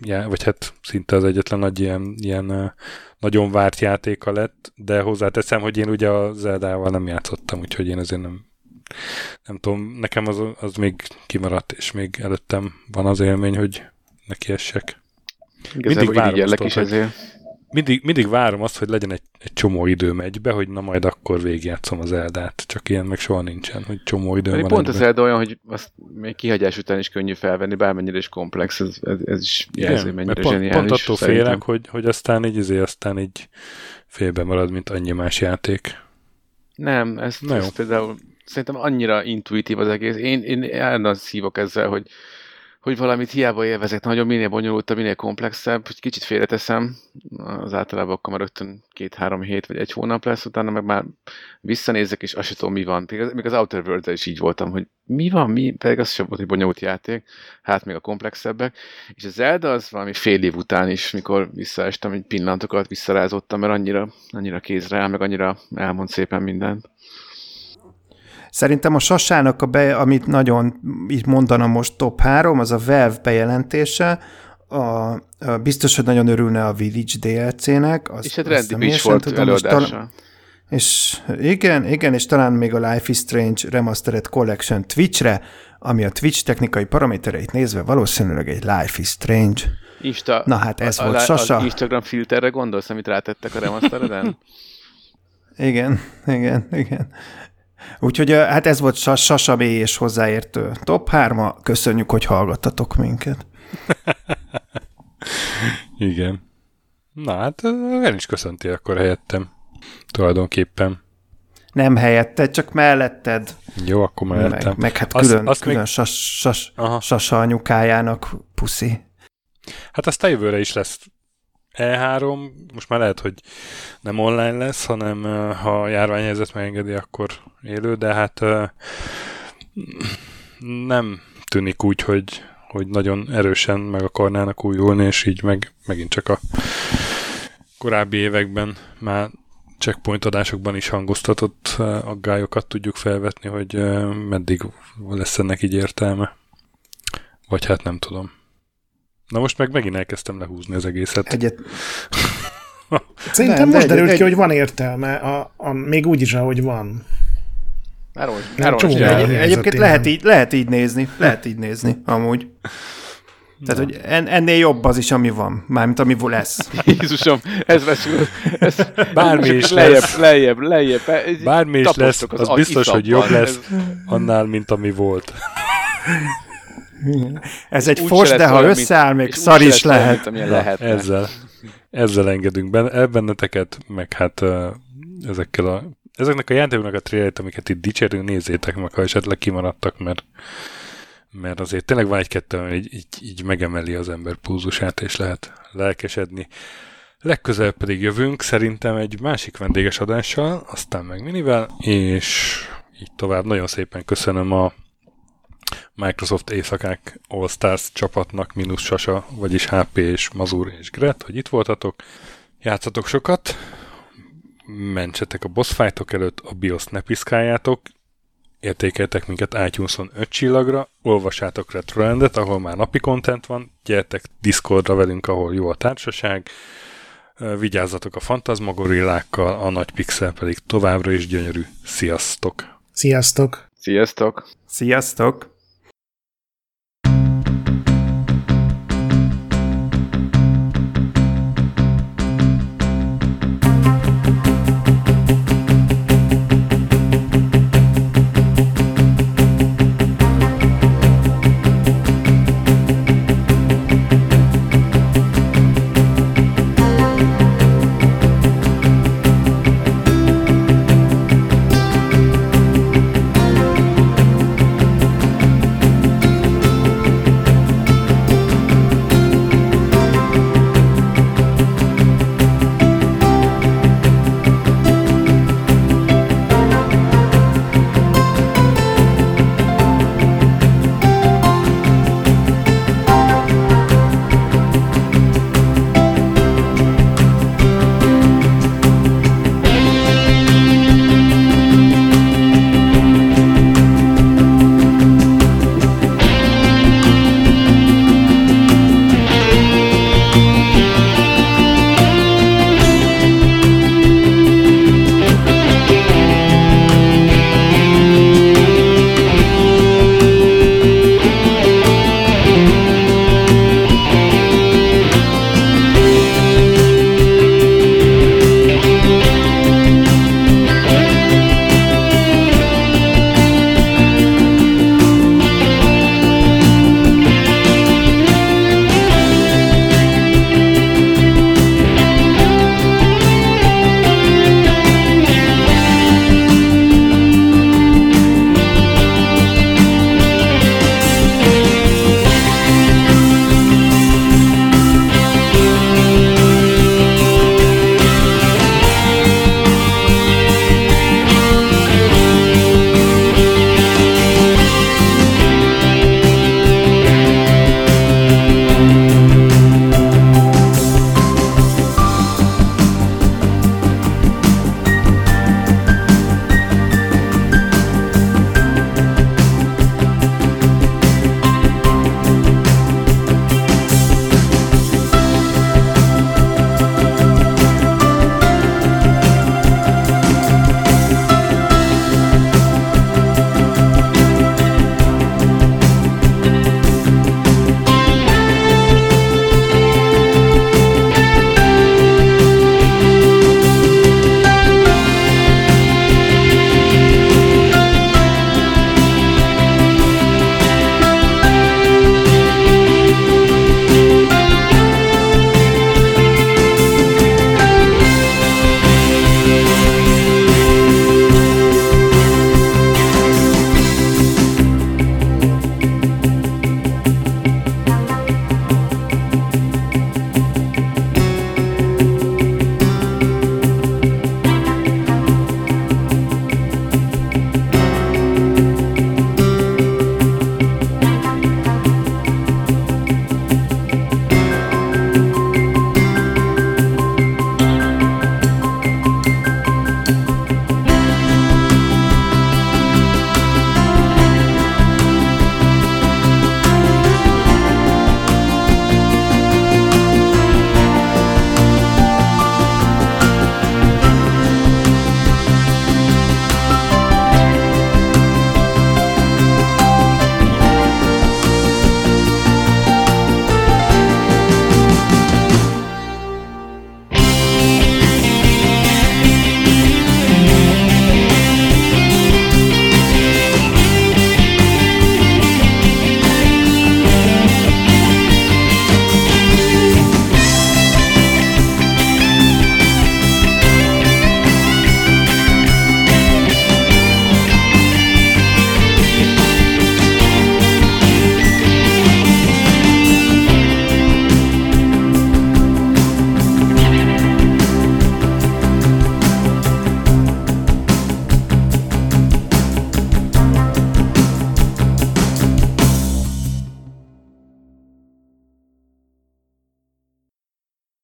já, vagy hát szinte az egyetlen nagy ilyen, ilyen nagyon várt játéka lett, de hozzáteszem, hogy én ugye a Zeldával nem játszottam, úgyhogy én azért nem nem tudom, nekem az, az még kimaradt, és még előttem van az élmény, hogy neki essek. Igazából várom irigyellek is ezért. Mindig, mindig várom azt, hogy legyen egy, egy csomó időm egybe, hogy na majd akkor végigjátszom az Eldát. Csak ilyen meg soha nincsen, hogy csomó időm Még van pont egybe. az Zelda olyan, hogy azt még kihagyás után is könnyű felvenni, bármennyire is komplex, ez, ez, ez is Igen, mennyire pont, zseniális. pont attól szerintem. félek, hogy, hogy aztán így, izé, aztán így félbe marad, mint annyi más játék. Nem, ez, ez például szerintem annyira intuitív az egész. Én, én állandóan szívok ezzel, hogy, hogy valamit hiába élvezek, nagyon minél bonyolultabb, minél komplexebb, hogy kicsit félreteszem, az általában akkor már rögtön két-három hét vagy egy hónap lesz, utána meg már visszanézek, és azt sem tudom, mi van. Még az, az Outer worlds is így voltam, hogy mi van, mi, pedig az sem volt egy bonyolult játék, hát még a komplexebbek. És a Zelda az valami fél év után is, mikor visszaestem, egy pillanatokat visszarázottam, mert annyira, annyira kézre áll, meg annyira elmond szépen mindent. Szerintem a Sasának, a be, amit nagyon így mondana most top 3, az a Valve bejelentése, a, a, biztos, hogy nagyon örülne a Village DLC-nek. Az, És azt Randy személyesen Pitchford tudom, és előadása. tal- És igen, igen, és talán még a Life is Strange Remastered Collection Twitchre, ami a Twitch technikai paramétereit nézve valószínűleg egy Life is Strange. Insta, Na hát ez a, volt a, Sasa. Az Instagram filterre gondolsz, amit rátettek a remastereden? Igen, igen, igen. Úgyhogy hát ez volt Sas- Sasa B és hozzáértő top 3 Köszönjük, hogy hallgattatok minket. Igen. Na hát el is köszönti akkor helyettem. Tulajdonképpen. Nem helyetted, csak melletted. Jó, akkor mellettem. Meg, meg hát Azt- külön, azt külön még- sas, sas, Aha. Sasa anyukájának puszi. Hát aztán jövőre is lesz E3, most már lehet, hogy nem online lesz, hanem ha a járványhelyzet megengedi, akkor élő, de hát nem tűnik úgy, hogy, hogy nagyon erősen meg akarnának újulni, és így meg, megint csak a korábbi években már checkpoint adásokban is hangoztatott aggályokat tudjuk felvetni, hogy meddig lesz ennek így értelme. Vagy hát nem tudom. Na most meg megint elkezdtem lehúzni az egészet. Egyet, Szerintem Nem, de most egy- derült egy- ki, hogy van értelme, a, a, még úgy is, ahogy van. Csomó is minden el. hiányzott Egyébként lehet így, lehet így nézni, lehet így nézni, amúgy. Tehát, hogy en, ennél jobb az is, ami van, mármint ami lesz. Jézusom, ez lesz. Ez, Bármi is lejjebb, lesz. lejjebb, lejjebb. Ez- Bármi is lesz, tapostok az biztos, hogy jobb lesz Ez- annál, mint ami volt. Ez egy fos, de ha összeáll, még szar is lehet. lehetne. ezzel, ezzel engedünk ben, el benneteket, meg hát ezekkel a, ezeknek a játékoknak a trailerét, amiket itt dicsérünk, nézzétek meg, ha esetleg kimaradtak, mert mert azért tényleg van egy-kettő, ami így, így, így megemeli az ember pulzusát, és lehet lelkesedni. Legközelebb pedig jövünk szerintem egy másik vendéges adással, aztán meg minivel, és így tovább. Nagyon szépen köszönöm a Microsoft Éjszakák All Stars csapatnak, mínusz Sasa, vagyis HP és Mazur és Gret, hogy itt voltatok. Játszatok sokat, mentsetek a boss fightok előtt, a BIOS ne piszkáljátok, értékeltek minket iTunes-on 5 csillagra, olvassátok Retroendet, ahol már napi content van, gyertek Discordra velünk, ahol jó a társaság, vigyázzatok a fantazmagorillákkal, a nagy pixel pedig továbbra is gyönyörű. Sziasztok! Sziasztok! Sziasztok! Sziasztok!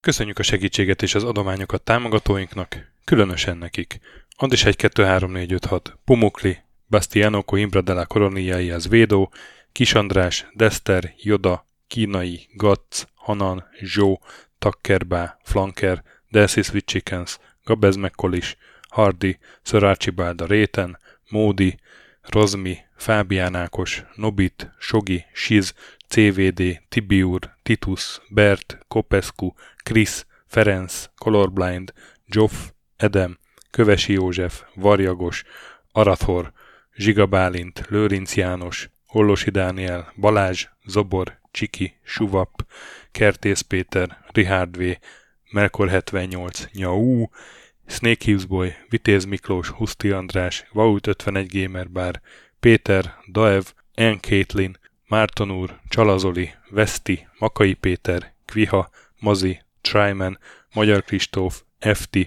Köszönjük a segítséget és az adományokat támogatóinknak, különösen nekik. Andis 1, 2, 3, 4, 5, 6, Pumukli, Bastiano Coimbra de la Coroniai az Védó, Kis András, Dester, Joda, Kínai, Gatz, Hanan, Zsó, Takkerbá, Flanker, Delcy Sweet Chickens, Gabez McCollis, Hardy, Sir Archibald a Réten, Módi, Rozmi, Fábián Ákos, Nobit, Sogi, Siz, CVD, Tibiur, Titus, Bert, Kopescu, Krisz, Ferenc, Colorblind, Joff, Edem, Kövesi József, Varjagos, Arathor, Zsiga Bálint, Lőrinc János, Hollosi Dániel, Balázs, Zobor, Csiki, Suvap, Kertész Péter, Richard V, Melkor 78, Nyau, Snake Hughes Boy, Vitéz Miklós, Huszti András, Vaut 51 Gamer Bar, Péter, Daev, N. Caitlin, Márton úr, Csalazoli, Veszti, Makai Péter, Kviha, Mazi, Tryman, Magyar Kristóf, FT,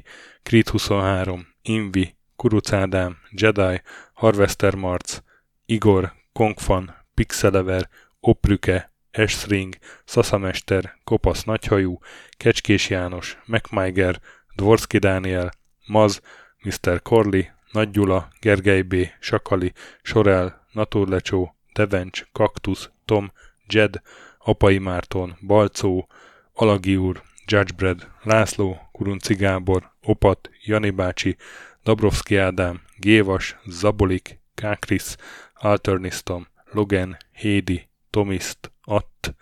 Krit 23, Invi, Kuruc Ádám, Jedi, Harvester Marc, Igor, Kongfan, Pixelever, Oprüke, Esring, Szaszamester, Kopasz Nagyhajú, Kecskés János, MacMiger, Dvorski Dániel, Maz, Mr. Corley, Nagy Gyula, Gergely B., Sakali, Sorel, Naturlecsó, Devencs, Kaktusz, Tom, Jed, Apai Márton, Balcó, Alagi úr, Judgebred, László, Kurunci Gábor, Opat, Jani bácsi, Dabrowski Ádám, Gévas, Zabolik, Kákris, Alternisztom, Logan, Hédi, Tomiszt, Att,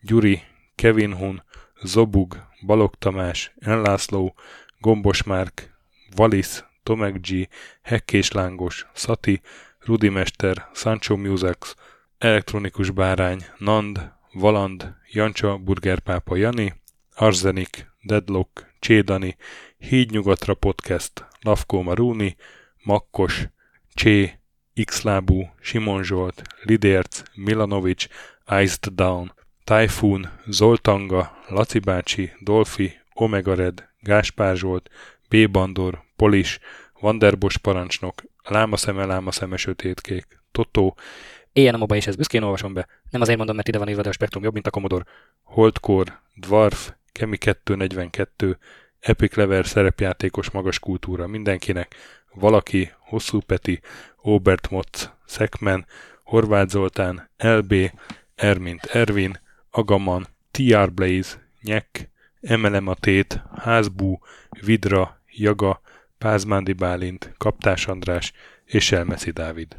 Gyuri, Kevin Hun, Zobug, Balog Tamás, Enlászló, Gombos Márk, Valisz, Tomek G, Hekkés Lángos, Szati, Rudimester, Sancho Musex, Elektronikus Bárány, Nand, Valand, Jancsa, Burgerpápa Jani, Arzenik, Deadlock, Csédani, Hídnyugatra Podcast, Lavkó Maruni, Makkos, Csé, Xlábú, Simon Zsolt, Lidérc, Milanovic, Iced Down, Typhoon, Zoltanga, Laci bácsi, Dolfi, Omega Red, Gáspár Zsolt, B. Bandor, Polis, Vanderbos parancsnok, Lámaszeme, Lámaszeme sötétkék, Totó, Éjjel a moba és ezt büszkén olvasom be. Nem azért mondom, mert ide van írva, de a spektrum jobb, mint a Commodore. Holdcore, Dwarf, Kemi 242, Epic Lever szerepjátékos magas kultúra mindenkinek, valaki, Hosszú Peti, Obert Motz, Szekmen, Horváth Zoltán, LB, Ermint Ervin, Agaman, TR Blaze, Nyek, Emelem a Tét, Házbú, Vidra, Jaga, Pázmándi Bálint, Kaptás András és Elmeszi Dávid.